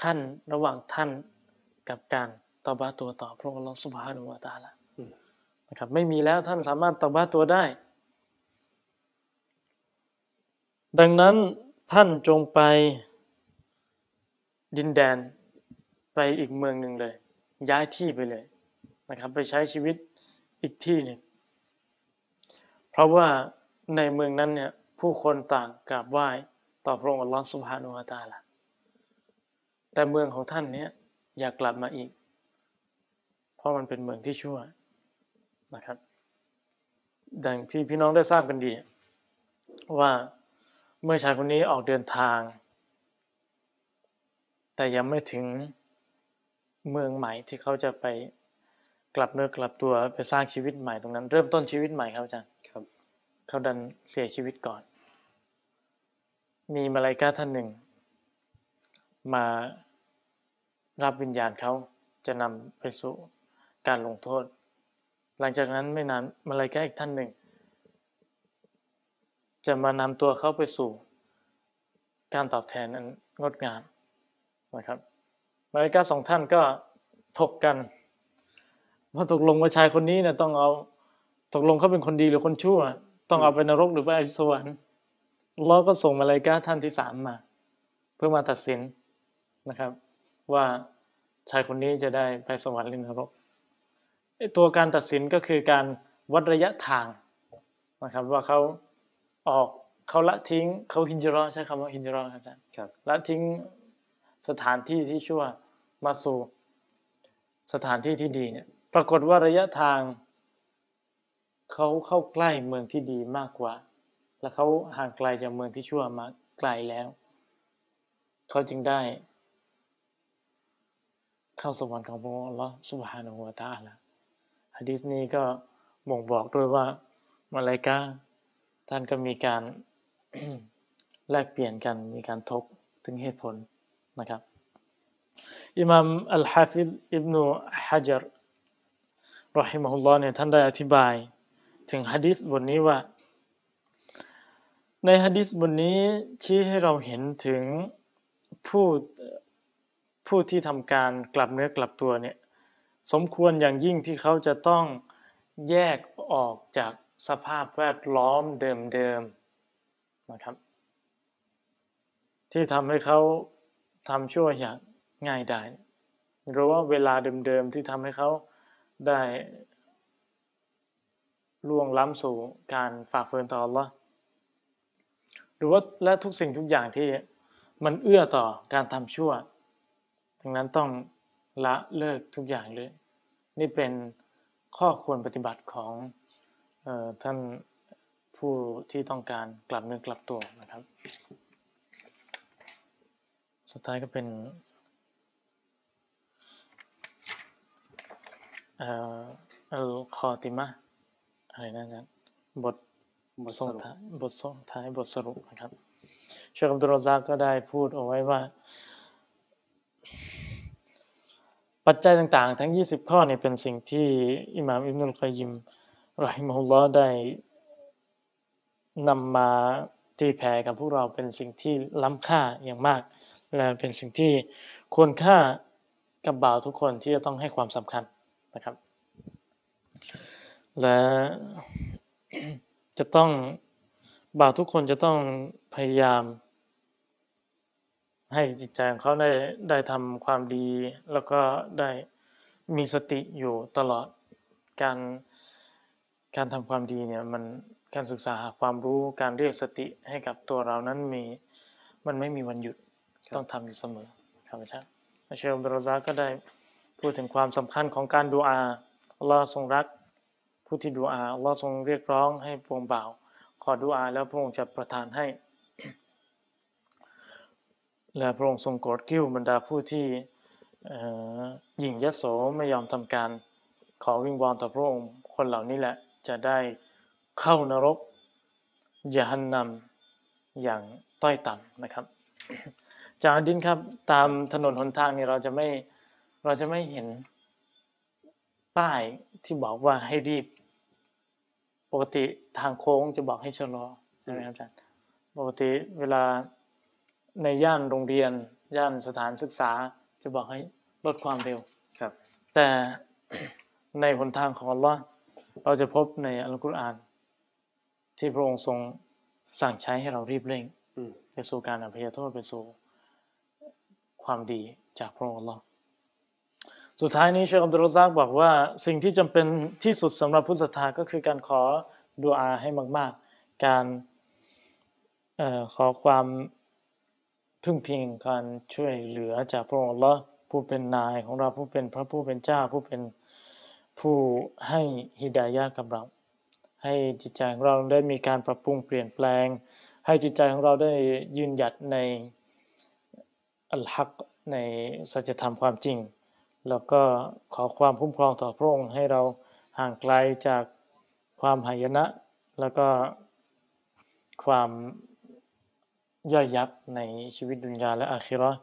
ขั้นระหว่างท่านกับการตบาตัวต่อพระองค์สุบฮานุวาตาละนะครับไม่มีแล้วท่านสามารถตบาตัวได้ ดังนั้นท่านจงไป ดินแดนไปอีกเมืองหนึ่งเลย ย้ายที่ไปเลยนะครับ ไปใช้ชีวิตอีกที่หนึ่งเพราะว่าในเมืองนั้นเนี่ยผู้คนต่างกราบไหว้ต่อพระองค์อัลลอฮฺสุบฮานุวาตาละแต่เมืองของท่านเนี้ยอยากกลับมาอีก เพราะมันเป็นเมืองที่ชั่วนะครับ ดังที่พี่น้องได้ทราบกันดี ว่าเมื่อชายคนนี้ออกเดินทาง แต่ยังไม่ถึงเมืองใหม่ที่เขาจะไปกลับเนื้อกลับตัวไปสร้างชีวิตใหม่ตรงนั้น เริ่มต้นชีวิตใหม่ครับอาจารย์ครับเขาดันเสียชีวิตก่อน มีมาลายกาท่านหนึ่ง มารับวิญญาณเขาจะนำไปสู่การลงโทษ หลังจากนั้นไม่นานมาลายกาอีกท่านหนึ่ง จะมานำตัวเขาไปสู่การตอบแทนนั้นงดงาม นะครับมาลายกาสองท่านก็ถกกันว่าตกลงว่าชายคนนี้เนี่ยต้องเอาตกลงเขาเป็นคนดีหรือคนชั่ว ต้องเอาไปนรกหรือไปสวรรค์เราก็ส่งมาลายกาท่านที่สามมา เพื่อมาตัดสินนะครับ ว่าชายคนนี้จะได้ไปสวรรค์หรือนรกตัวการตัดสินก็คือการวัดระยะทางนะครับ ว่าเขาออกเขาละทิ้งเขาฮินจรอใช้คำว่าฮินจรอครับอาจารย์ครับละทิ้ง สถานที่ที่ชั่วมาสู่สถานที่ที่ดีเนี่ยปรากฏว่าระยะทางเขาเข้าใกล้เมืองที่ดีมากกว่า และเขาห่างไกลจากเมืองที่ชั่วมาไกลแล้ว เขาจึงได้ เข้าสวรรค์ของพระองค์อัลลอฮ์สุบฮานะฮูวตาลาฮะดีษนี้ก็บ่งบอกด้วยว่ามาลายกาท่านก็มีการแลกเปลี่ยนกันมีการทบถึงเหตุผล นะครับอิมามอัลฮะฟิซอิบนุฮะจรรอฮิมะฮุลลอฮ์เนี่ยท่านได้อธิบายถึงฮะดิษบทนี้ว่า ในฮะดิษบทนี้ชี้ให้เราเห็นถึงผู้ผู้ที่ทำการกลับเนื้อกลับตัวเนี่ยสมควรอย่างยิ่งที่เขาจะต้องแยกออกจากสภาพแวดล้อมเดิมๆนะครับ ที่ทำให้เขา ทำชั่วอย่างง่ายได้หรือว่าเวลาเดิมๆที่ทำให้เขาได้ล่วงล้ำสู่การฝ่าฝืนต่อ Allah หรือว่าและทุกสิ่งทุกอย่างที่มันเอื้อต่อการทำชั่ว ดังนั้นต้องละเลิกทุกอย่างเลย นี่เป็นข้อควรปฏิบัติของออท่านผู้ที่ต้องการกลับเนื้อกลับตัวนะครับ สุดท้ายก็เป็นเอ่ออัลคอติมะอะไรนะอาจารย์บทบทสส่งรุปท้ายบทส่งท้ายบทสรุปนะครับเชคอับดุลรอซากก็ได้พูดเอาไว้ว่า ปัจจัยต่างๆ ทั้ง 20 ข้อเนี่ยเป็นสิ่งที่อิหม่ามอิบนุลกอยยิมรอฮิมะฮุลลอฮ์ได้นำมาตีแผ่กับพวกเราเป็นสิ่งที่ล้ำค่าอย่างมาก และเป็นสิ่งที่ควรค่ากับบ่าวทุกคนที่จะต้องให้ความสำคัญนะครับ และจะต้องบ่าวทุกคนจะต้องพยายามให้จิตใจของเขาได้ได้ทำความดี แล้วก็ได้มีสติอยู่ตลอดการการทำความดีเนี่ยมันการศึกษาหาความรู้การเรียกสติให้กับตัวเรานั้นมีมันไม่มีวันหยุด ต้องทำอยู่เสมอครับอาจารย์เชลเบรซาก็ได้พูดถึงความสำคัญของการดูอาอัลลอฮ์ทรงรัก ผู้ที่ดูอาอัลลอฮ์ทรงเรียกร้องให้พวงบ่าว ขอดูอาแล้วพระองค์จะประทานให้ และพระองค์ทรงโกรธกิ้วบรรดาผู้ที่หยิ่งยโสไม่ยอมทำการขอวิงวอนต่อพระองค์คนเหล่านี้แหละจะได้เข้านรกยะฮันนำอย่างต้อยต่ำนะครับ จากอันดินครับ ตามถนนหนทางนี่เราจะไม่เราจะไม่เห็นป้ายที่บอกว่าให้รีบ ปกติทางโค้งจะบอกให้ชะลอใช่ไหมครับอาจารย์ปกติเวลาในย่านโรงเรียน ย่านสถานศึกษาจะบอกให้ลดความเร็วครับ แต่ในหนทางของอัลลอฮ์เราจะพบในอัลกุรอาน ที่พระองค์ทรงสั่งใช้ให้เรารีบเร่งอืมไปสู่การอภัยโทษไปสู่ ความดีจากพระองค์ลลอฮ์สุดท้ายนี้เชคอับดุลซากบอกว่า สิ่งที่จำเป็นที่สุดสำหรับผู้ศรัทธาก็คือการขอดุอาให้มากๆ การออขอความพึ่งพิงการช่วยเหลือจากพระองค์ลลอฮ์ผู้เป็นนายของเราผู้เป็นพระผู้เป็นเจ้าผู้เป็นผู้ให้ฮิดายะกับเรา ให้จิตใจของเราได้มีการปรับปรุงเปลี่ยนแปลง ให้จิตใจของเราได้ยืนหยัดใน อัลฮักในสัจธรรมความจริง แล้วก็ขอความคุ้มครองต่อพระองค์ให้เราห่างไกลจากความหายนะ แล้วก็ความย่อยยับในชีวิตดุนยาและอาคิเราะห์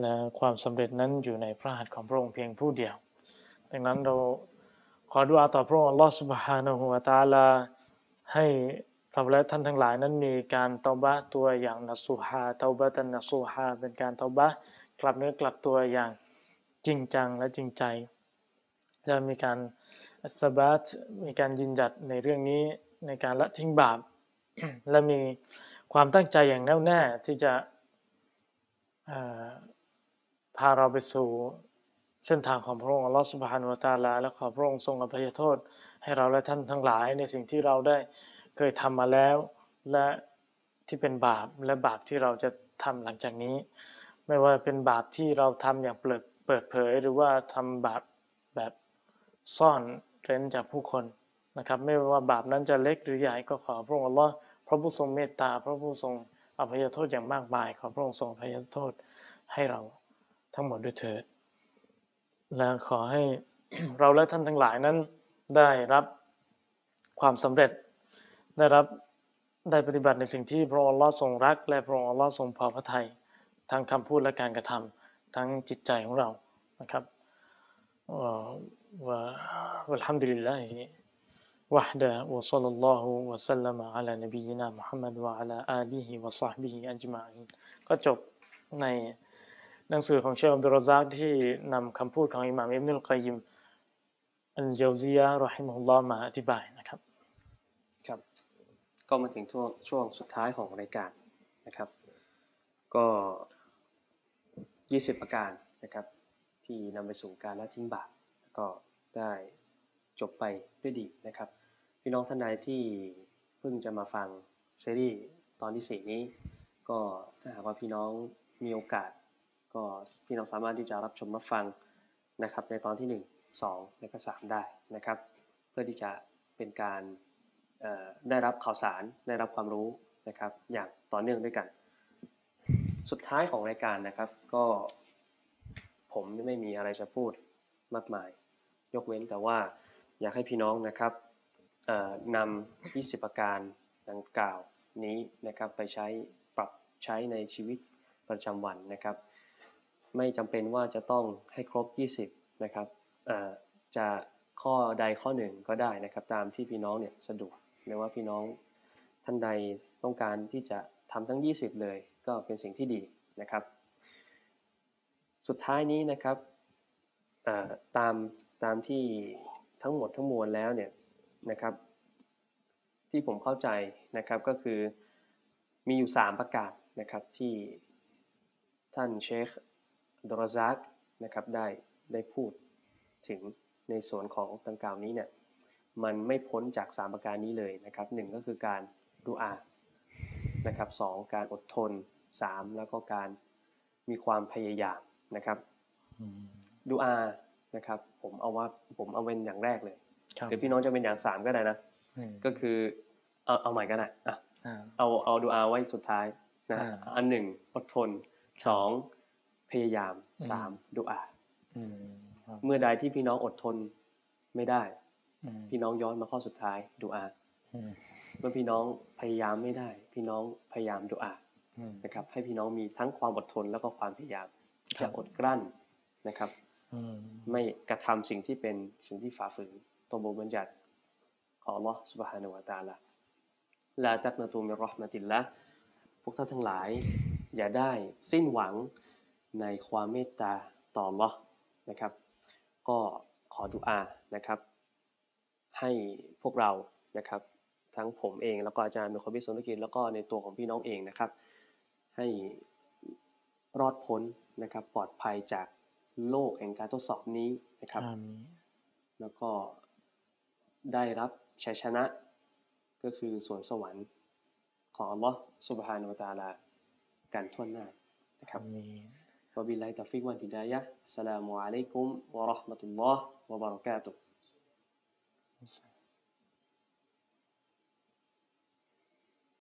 และความสำเร็จนั้นอยู่ในพระหัตถ์ของพระองค์เพียงผู้เดียว ดังนั้นเราขอดุอาต่อพระองค์อัลลอฮฺ سبحانه และ تعالى ให้ เราและท่านทั้งหลายนั้นมีการเตาบะตัวอย่างนัสูฮาเตาบะตันนัสูฮาเป็นการเตาบะกลับเนื้อกลับตัวอย่างจริงจังและจริงใจ และมีการสบัตมีการยืนหยัดในเรื่องนี้ในการละทิ้งบาป และมีความตั้งใจอย่างแน่วแน่ที่จะพาเราไปสู่เส้นทางของพระองค์อัลลอฮฺสุบฮานุวะตาลา และขอพระองค์ทรงอภัยโทษ ให้เราและท่านทั้งหลายในสิ่งที่เราได้ เคยทำมาแล้ว และที่เป็นบาปและบาปที่เราจะทำหลังจากนี้ ไม่ว่าเป็นบาปที่เราทำอย่างเปิดเปิดเผย หรือว่าทำบาปแบบซ่อนเร้นจากผู้คนนะครับ ไม่ว่าบาปนั้นจะเล็กหรือใหญ่ก็ขอพระองค์อัลลอฮ์พระผู้ทรงเมตตา พระผู้ทรงอภัยโทษอย่างมากมาย ขอพระองค์ทรงอภัยโทษให้เราทั้งหมดด้วยเถิดและขอให้เราและท่านทั้งหลายนั้นได้รับความสำเร็จ ได้รับได้ปฏิบัติในสิ่งที่พระองค์ลอทรงรัก และพระองค์ลอทรงพอพระทัยทั้งคำพูดและการกระทำทั้งจิตใจของเรานะครับว่า الحمد لله وحده وصلى الله وسلم على نبينا محمد وعلى آله وصحبه أجمعين ก็จบในหนังสือของเชคอับดุลรซักที่นำคำพูดของอิหม่ามอิบนุลกอยิมอัลเญาซียะฮ์ رحمه الله มาอธิบาย ก็มาถึงช่วงช่วงสุดท้ายของรายการนะครับ ก็ 20ประการนะครับ ที่นำไปสู่การละทิ้งบาปก็ได้จบไปด้วยดีนะครับ พี่น้องท่านใดที่เพิ่งจะมาฟังซีรีส์ตอนที่ 4 นี้ ก็ถ้าหากว่าพี่น้องมีโอกาส ก็พี่น้องสามารถที่จะรับชมรับฟังนะครับในตอนที่ 1 2 และก็ 3 ได้นะครับ เพื่อที่จะเป็นการ ได้รับข่าวสารได้รับความรู้นะครับ อย่างต่อเนื่องด้วยกัน สุดท้ายของรายการนะครับ ก็ผมไม่มีอะไรจะพูดมากมาย ยกเว้นแต่ว่าอยากให้พี่น้องนะครับนำ20ประการดังกล่าวนี้นะครับไปใช้ปรับใช้ในชีวิตประจำวันนะครับ ไม่จำเป็นว่าจะต้องให้ครบ 20 นะครับจะข้อใดข้อหนึ่งก็ได้นะครับ ตามที่พี่น้องเนี่ยสะดวก หรือว่าพี่น้องท่านใดต้องการที่จะทำทั้ง 20 เลย ก็เป็นสิ่งที่ดีนะครับ สุดท้ายนี้นะครับตามตามที่ทั้งหมดทั้งมวลแล้วเนี่ยนะครับ ที่ผมเข้าใจนะครับก็คือมีอยู่ 3 ประการนะครับที่ท่านเชคดรซักนะครับได้ได้พูดถึงในส่วนของตังกล่าวนี้เนี่ย มันไม่พ้นจาก3ประการนี้เลยนะครับหนึ่งก็คือการดูอานะครับสการอดทน 3 แล้วก็การมีความพยายามนะครับดูอานะครับผมเอาว่าผมเอาเป็นอย่างแรกเลยหรือพี่น้องจะเป็นอย่างสามก็ได้นะก็คือเอาเอาใหม่ก็ได้อะเอาเอาดูอาไว้สุดท้ายนะอันหนึ่งอดทนสองพยายามสามดูอาเมื่อใดที่พี่น้องอดทนไม่ได้ พี่น้องย้อนมาข้อสุดท้ายดูอาเมื่อพี่น้องพยายามไม่ได้ พี่น้องพยายามดูอานะครับ ให้พี่น้องมีทั้งความอดทนแล้วก็ความพยายามจะอดกลั้นนะครับไม่กระทำสิ่งที่เป็นสิ่งที่ฝ่าฝืนตัวบทบัญญัติของ Allah سبحانه และ تعالى ลาตักนาตูมิรอห์มติลละพวกท่านทั้งหลาย อย่าได้สิ้นหวังในความเมตตาต่อ Allah นะครับ ก็ขอดุอานะครับ ให้พวกเรานะครับ ทั้งผมเองแล้วก็อาจารย์มีความพิสุนกิจแล้วก็ในตัวของพี่น้องเองนะครับ ให้รอดพ้นนะครับ ปลอดภัยจากโลกแห่งการทดสอบนี้นะครับ แล้วก็ได้รับชัยชนะก็คือสวนสวรรค์ของอัลลอฮ์สุบฮานุตาลากันทั่วหน้านะครับวะบิลลาฮิตาฟิกวันฮิดายะสลามุอะลัยกุมวะราะห์มะตุลลอฮ์วะบะเราะกาตุฮ์ Interesting